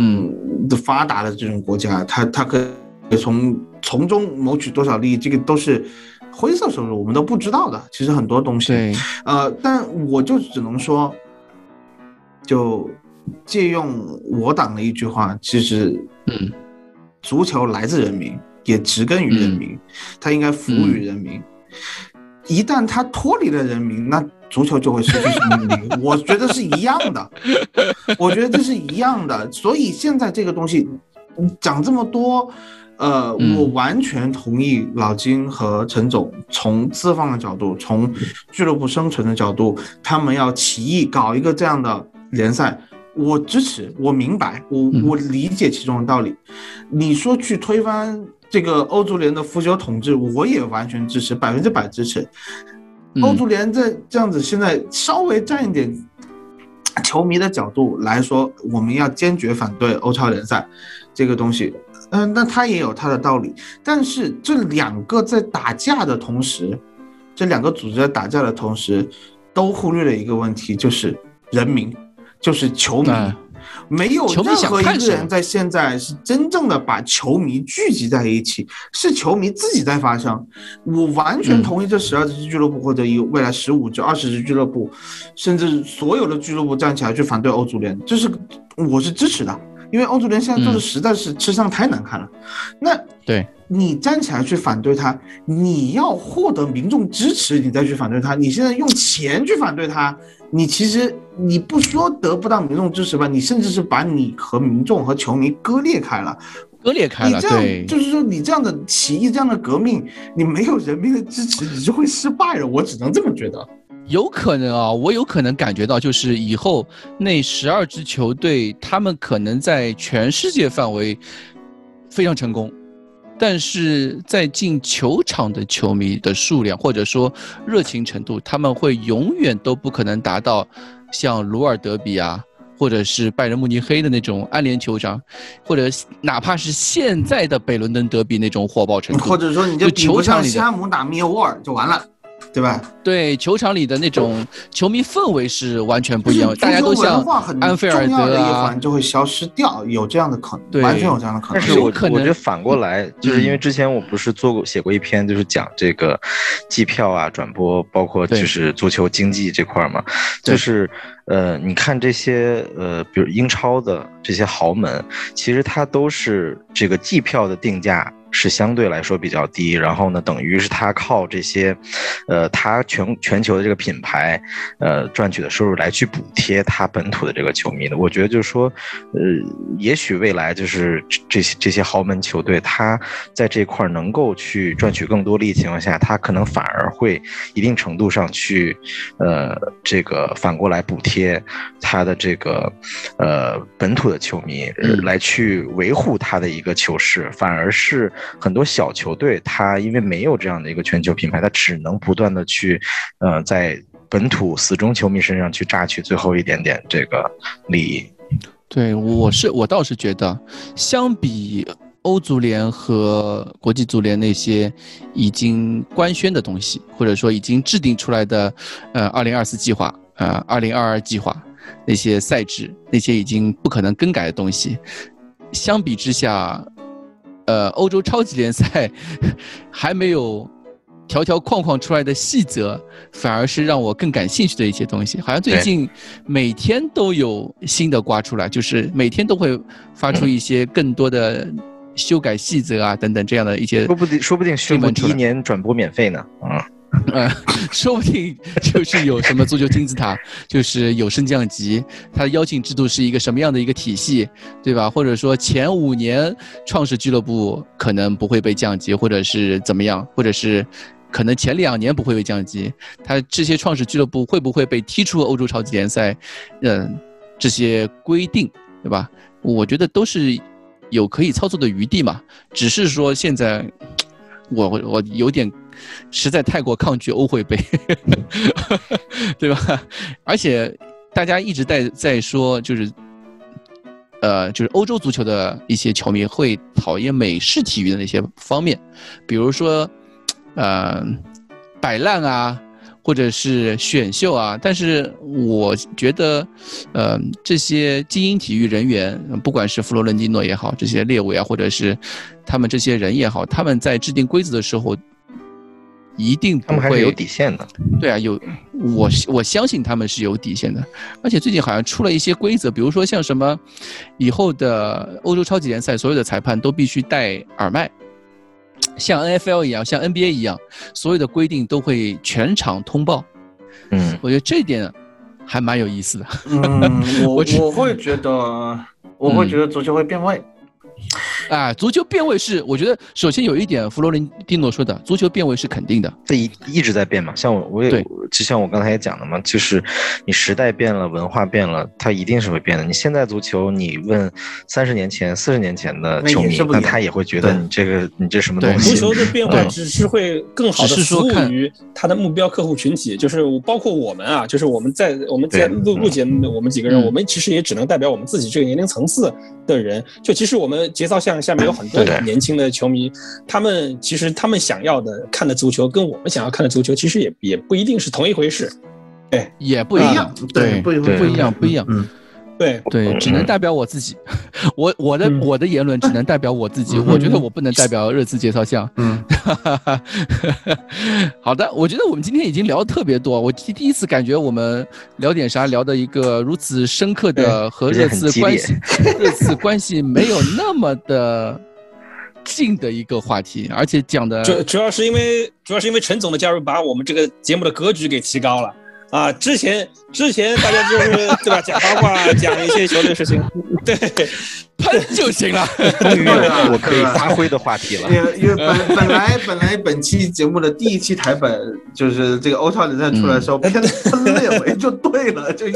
Speaker 3: 的发达的这种国家，他他可以从从中谋取多少利益，这个都是灰色收入，我们都不知道的。其实很多东西，呃，但我就只能说，就借用我党的一句话，其实，
Speaker 7: 嗯。
Speaker 3: 足球来自人民，也植根于人民，它应该服务于人民。一旦它脱离了人民，那足球就会失去生命力。我觉得是一样的，我觉得这是一样的。所以现在这个东西讲这么多，呃，我完全同意老金和陈总从资方的角度，从俱乐部生存的角度，他们要起义搞一个这样的联赛。我支持，我明白，我我理解其中的道理。你说去推翻这个欧足联的腐朽统治，我也完全支持，百分之百支持。欧足联在这样子，现在稍微站一点球迷的角度来说，我们要坚决反对欧超联赛这个东西。嗯，那他也有他的道理。但是这两个在打架的同时，这两个组织在打架的同时，都忽略了一个问题，就是人民。就是球迷，没有任何一个人在现在是真正的把球迷聚集在一起，是球迷自己在发声。我完全同意这十二支俱乐部或者有未来十五至二十支俱乐部，甚至所有的俱乐部站起来去反对欧足联，这是我是支持的，因为欧足联现在做的实在是吃相太难看了。那
Speaker 7: 对
Speaker 3: 你站起来去反对他，你要获得民众支持，你再去反对他。你现在用钱去反对他。你其实你不说得不到民众支持吧，你甚至是把你和民众和球迷割裂开了，
Speaker 7: 割裂开了。
Speaker 3: 你这样就是说，你这样的起义，这样的革命，你没有人民的支持，你就会失败了。我只能这么觉得。
Speaker 7: 有可能啊，我有可能感觉到，就是以后那十二支球队，他们可能在全世界范围非常成功，但是在进球场的球迷的数量或者说热情程度，他们会永远都不可能达到像鲁尔德比啊，或者是拜仁慕尼黑的那种安联球场，或者哪怕是现在的北伦敦德比那种火爆程度，
Speaker 3: 或者说你就比不上西汉姆打密尔沃尔就完了。对吧？
Speaker 7: 对，球场里的那种球迷氛围是完全不一样，大家都像安菲尔德
Speaker 3: 啊，就会消失掉，有这样的可能，完全有这样的可能。
Speaker 8: 但是我我觉得反过来，就是因为之前我不是做过写过一篇，就是讲这个机票啊、转播，包括就是足球经济这块嘛，就是呃，你看这些呃，比如英超的这些豪门，其实它都是这个季票的定价。是相对来说比较低，然后呢，等于是他靠这些，呃，他全全球的这个品牌，呃，赚取的收入来去补贴他本土的这个球迷的。我觉得就是说，呃，也许未来就是这些这些豪门球队，他在这块能够去赚取更多利益情况下，他可能反而会一定程度上去，呃，这个反过来补贴他的这个，呃，本土的球迷，来去维护他的一个球市，反而是。很多小球队，他因为没有这样的一个全球品牌，他只能不断的去，呃，在本土死忠球迷身上去榨取最后一点点这个利益。
Speaker 7: 对，我是我倒是觉得，相比欧足联和国际足联那些已经官宣的东西，或者说已经制定出来的，呃，二零二四计划，呃，二零二二计划那些赛制，那些已经不可能更改的东西，相比之下。呃，欧洲超级联赛还没有条条框框出来的细则，反而是让我更感兴趣的一些东西。好像最近每天都有新的瓜出来，就是每天都会发出一些更多的修改细则啊等等这样的一些。
Speaker 8: 说不定，说不定宣布第一年转播免费呢。啊。
Speaker 7: 呃，说不定就是有什么足球金字塔，就是有升降级，它的邀请制度是一个什么样的一个体系，对吧？或者说前五年创始俱乐部可能不会被降级，或者是怎么样，或者是可能前两年不会被降级，它这些创始俱乐部会不会被踢出欧洲超级联赛？嗯，这些规定，对吧？我觉得都是有可以操作的余地嘛，只是说现在我我有点。实在太过抗拒欧会杯，对吧？而且大家一直在在说，就是，呃，就是欧洲足球的一些球迷会讨厌美式体育的那些方面，比如说，呃，摆烂啊，或者是选秀啊。但是我觉得，呃，这些精英体育人员，不管是弗洛伦蒂诺也好，这些列维啊，或者是他们这些人也好，他们在制定规则的时候。一定
Speaker 8: 他们还是有底线的，
Speaker 7: 对啊，有我我相信他们是有底线的，而且最近好像出了一些规则，比如说像什么，以后的欧洲超级联赛所有的裁判都必须戴耳麦，像 N F L 一样，像 N B A 一样，所有的规定都会全场通报。
Speaker 8: 嗯，
Speaker 7: 我觉得这点还蛮有意思的。
Speaker 3: 嗯，我我会觉得，我会觉得足球会变味。
Speaker 7: 啊，足球变位是，我觉得首先有一点，弗洛伦蒂诺说的，足球变位是肯定的，
Speaker 8: 这一一直在变嘛。像我，我也就像我刚才也讲的嘛，就是你时代变了，文化变了，它一定是会变的。你现在足球，你问三十年前、四十年前的球迷，那他也会觉得你这个你这什么东
Speaker 2: 西？足球的变化只是会更好的服务于他的目标客户群体，就是包括我们啊，就是我们在我们在录录节目，我们几个人，我们其实也只能代表我们自己这个年龄层次的人。就其实我们节操像。下面有很多年轻的球迷，他们其实他们想要的看的足球，跟我们想要看的足球，其实也也不一定是同一回事，对，
Speaker 7: 也不一样，
Speaker 3: 对，
Speaker 7: 不不一样，不一样，
Speaker 3: 嗯。
Speaker 2: 对
Speaker 7: 对，只能代表我自己，我我的我的言论只能代表我自己，我觉得我不能代表热刺介绍项。
Speaker 3: 嗯，
Speaker 7: 好的，我觉得我们今天已经聊的特别多，我第第一次感觉我们聊点啥聊的一个如此深刻的和热刺关系，热刺关系没有那么的近的一个话题，而且讲的
Speaker 2: 主主要是因为主要是因为陈总的加入，把我们这个节目的格局给提高了。啊，之前之前大家就是 对吧，讲八卦，讲一些球队事情，对，
Speaker 7: 喷就行了。
Speaker 8: 终于有我可以发挥的话题了。
Speaker 3: 因为本本来本来本期节目的第一期台本就是这个欧超联赛出来的时候，偏喷列维就对了，就一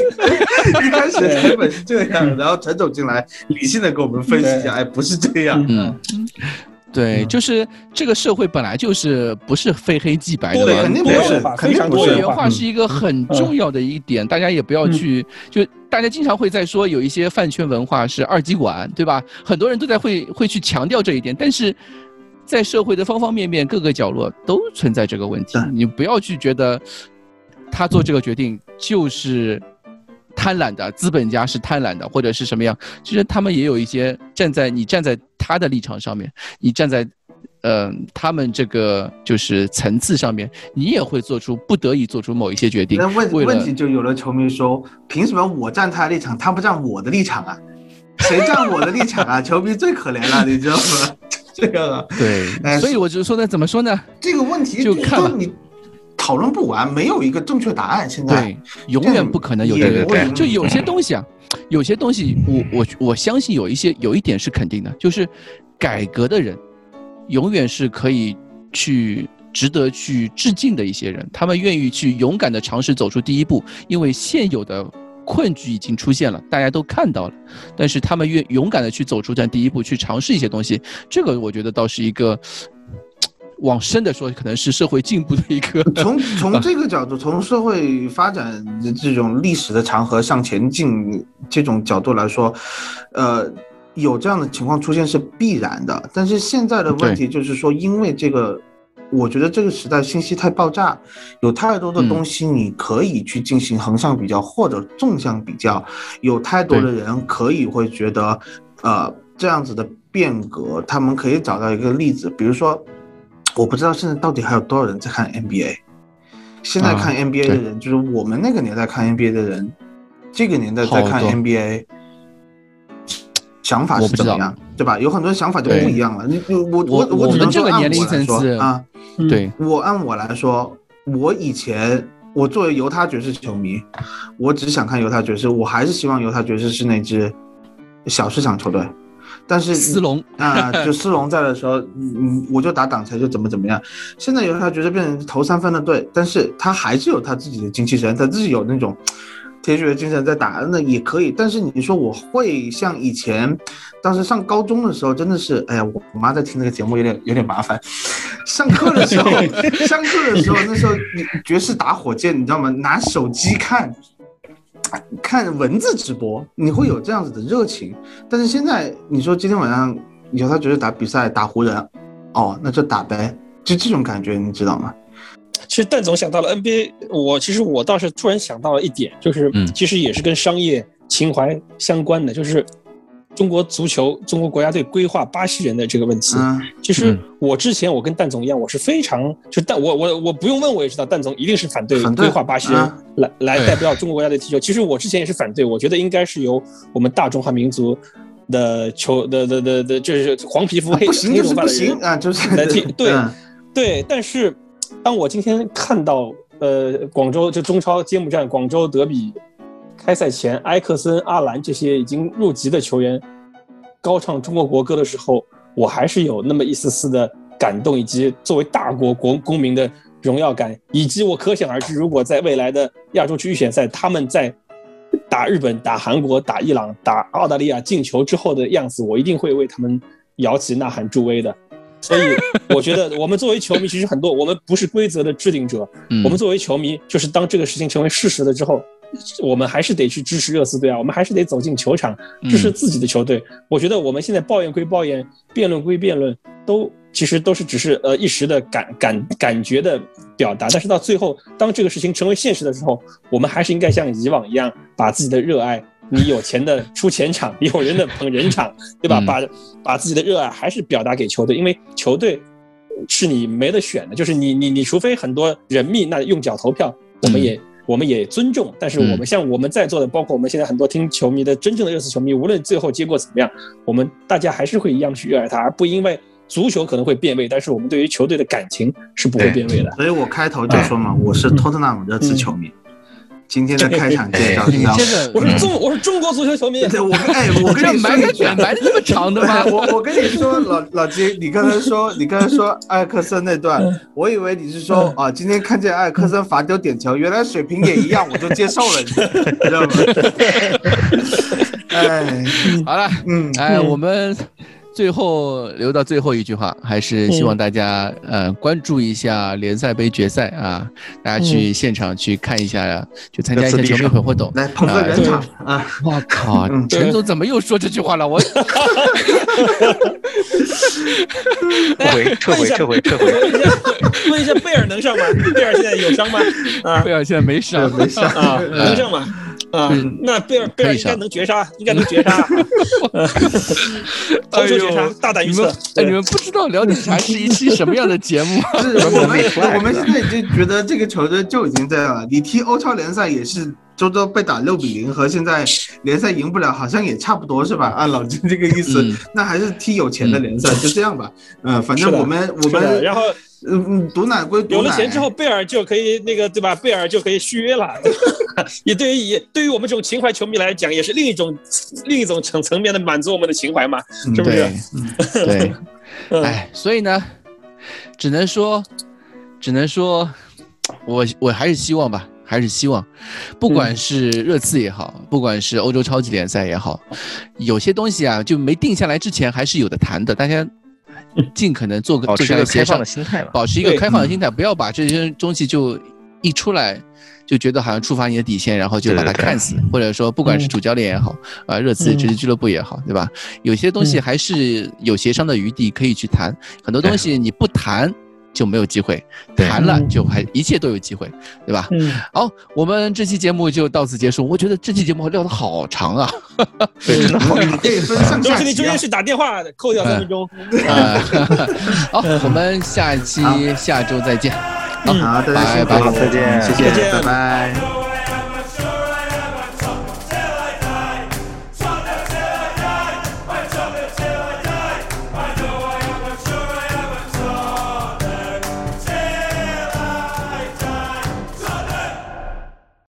Speaker 3: 开始台本是这样，然后陈总进来理性的给我们分析一下，哎，不是这样。
Speaker 7: 嗯。对，就是这个社会本来就是不是非黑即白的，
Speaker 3: 对，肯定不是，肯定
Speaker 7: 多元化。是一个很重要的一点，大家也不要去，就大家经常会在说有一些饭圈文化是二极管，对吧？很多人都在会会去强调这一点，但是在社会的方方面面各个角落都存在这个问题，你不要去觉得他做这个决定就是贪婪的，资本家是贪婪的，或者是什么样？其实他们也有一些站在你站在。他的立场上面，你站在，呃，他们这个就是层次上面，你也会做出不得已做出某一些决定。
Speaker 3: 那问问题就有了，球迷说，凭什么我站他的立场，他不站我的立场啊？谁站我的立场啊？球迷最可怜了，你知道吗？这个啊，
Speaker 7: 对，所以我就说呢，怎么说呢？
Speaker 3: 这个问题
Speaker 7: 就看
Speaker 3: 你讨论不完，没有一个正确答案。现在
Speaker 7: 对，永远不可能有这个，就有些东西啊。有些东西，我我我相信有一些有一点是肯定的，就是改革的人，永远是可以去值得去致敬的一些人。他们愿意去勇敢的尝试走出第一步，因为现有的困局已经出现了，大家都看到了。但是他们愿勇敢的去走出这第一步，去尝试一些东西，这个我觉得倒是一个。往深的说，可能是社会进步的一个。
Speaker 3: 从从这个角度，从社会发展的这种历史的长河向前进这种角度来说，呃，有这样的情况出现是必然的。但是现在的问题就是说，因为这个，我觉得这个时代信息太爆炸，有太多的东西你可以去进行横向比较或者纵向比较，有太多的人可以会觉得，呃，这样子的变革，他们可以找到一个例子，比如说。我不知道现在到底还有多少人在看 NBA。现在看 NBA 的人，就是我们那个年代看 NBA 的人，这个年代在看 NBA，想法是怎么样，对吧？有很多想法就不一样了。你我我我只能说按我来说啊，
Speaker 7: 对
Speaker 3: 我按我来说，我以前我作为犹他爵士球迷，我只想看犹他爵士，我还是希望犹他爵士是那支小市场球队。但是
Speaker 7: 斯隆
Speaker 3: 啊，就斯隆在的时候，嗯，我就打挡拆就怎么怎么样。现在有他觉得变成投三分的队，但是他还是有他自己的精气神，他自己有那种铁血的精神在打，那也可以。但是你说我会像以前，当时上高中的时候，真的是，哎呀，我我妈在听那个节目有点有点麻烦。上课的时候，上课的时候，那时候爵士打火箭，你知道吗？拿手机看。看文字直播，你会有这样子的热情，但是现在你说今天晚上有他觉得打比赛打湖人，哦，那就打呗，就这种感觉，你知道吗？
Speaker 2: 其实邓总想到了 NBA，我其实我倒是突然想到了一点，就是其实也是跟商业情怀相关的，就是。中国足球，中国国家队规划巴西人的这个问题，其实我之前我跟蛋总一样，我是非常就蛋我我我不用问我也知道，蛋总一定是反对规划巴西人来来代表中国国家队踢球。其实我之前也是反对，我觉得应该是由我们大中华民族的球的的的的，就是黄皮肤黑黑头发的人
Speaker 3: 啊，就是
Speaker 2: 来踢。对对，但是当我今天看到呃广州就中超揭幕战广州德比。开赛前，埃克森、阿兰这些已经入籍的球员高唱中国国歌的时候，我还是有那么一丝丝的感动，以及作为大国国公民的荣耀感，以及我可想而知，如果在未来的亚洲区预选赛，他们在打日本、打韩国、打伊朗、打澳大利亚进球之后的样子，我一定会为他们摇旗呐喊助威的。所以，我觉得我们作为球迷，其实很多我们不是规则的制定者，我们作为球迷，就是当这个事情成为事实了之后。我们还是得去支持热刺队啊！我们还是得走进球场支持自己的球队。我觉得我们现在抱怨归抱怨，辩论归辩论，都其实都是只是呃一时的感感感觉的表达。但是到最后，当这个事情成为现实的时候，我们还是应该像以往一样，把自己的热爱，你有钱的出钱场，有人的捧人场，对吧？把把自己的热爱还是表达给球队，因为球队是你没得选的，就是你你你除非很多人命，那用脚投票，我们也。我们也尊重，但是我们像我们在座的，包括我们现在很多听球迷的真正的热刺球迷，无论最后结果怎么样，我们大家还是会一样去热爱他，而不因为足球可能会变味，但是我们对于球队的感情是不会变味的。
Speaker 3: 所以我开头就说嘛，我是托特纳姆热刺球迷，今天的开场介绍，
Speaker 7: 你
Speaker 3: 这
Speaker 7: 个
Speaker 2: 我是中我是中国足球球迷，对
Speaker 3: 我哎，我跟你
Speaker 7: 埋个卷埋的这么长的吗？
Speaker 3: 我我跟你说，老老金，你刚才说你刚才说艾克森那段，我以为你是说啊，今天看见艾克森罚丢点球，原来水平也一样，我就接受了，你知道吗？哎，
Speaker 7: 好了，嗯，哎，我们。最后留到最后一句话，还是希望大家呃关注一下联赛杯决赛啊，大家去现场去看一下，去参加一下球迷会活动，
Speaker 3: 来捧个人场啊！
Speaker 7: 我靠，陈总怎么又说这句话了？我 撤
Speaker 8: 回撤回撤回撤回。
Speaker 2: 问一下贝尔能上吗？贝尔现在有伤吗？啊，
Speaker 7: 贝尔现在没伤，
Speaker 3: 没伤
Speaker 2: 啊，能上吗？啊，那贝尔贝尔应该能绝杀，应该能绝杀。投球绝杀，大胆预测。
Speaker 7: 哎，你们不知道聊点啥是一期什么样的节目？
Speaker 3: 是 我们我们现在已经觉得这个球队就已经这样了。你踢欧超联赛也是周周被打六比零，和现在联赛赢不了好像也差不多是吧？按老金这个意思，那还是踢有钱的联赛，就这样吧。嗯，反正我们我们
Speaker 2: 然后。
Speaker 3: 嗯嗯，毒奶归毒
Speaker 2: 奶。有了钱之后，贝尔就可以那个对吧？贝尔就可以续约了。也对于也对于我们这种情怀球迷来讲，也是另一种另一种层层面的满足我们的情怀嘛，是不是？
Speaker 7: 对。哎，所以呢，只能说，只能说，我我还是希望吧，还是希望，不管是热刺也好，不管是欧洲超级联赛也好，有些东西啊，就没定下来之前，还是有的谈的，大家。尽可能做个
Speaker 8: 保持一个开放的心态吧，
Speaker 7: 保持一个开放的心态，不要把这些东西就一出来就觉得好像触发你的底线，然后就把它看死，或者说不管是主教练也好，啊，热刺这些俱乐部也好，对吧？有些东西还是有协商的余地可以去谈，很多东西你不谈。就没有机会谈了，就还一切都有机会，对吧？嗯，好，我们这期节目就到此结束。我觉得这期节目聊的好长啊，
Speaker 8: 对，真的好长。
Speaker 2: 主要是你中间是打电话扣掉三分钟。
Speaker 7: 好，我们下期下周再见。
Speaker 3: 好，大家
Speaker 8: 拜拜，再见，
Speaker 3: 谢谢，拜拜。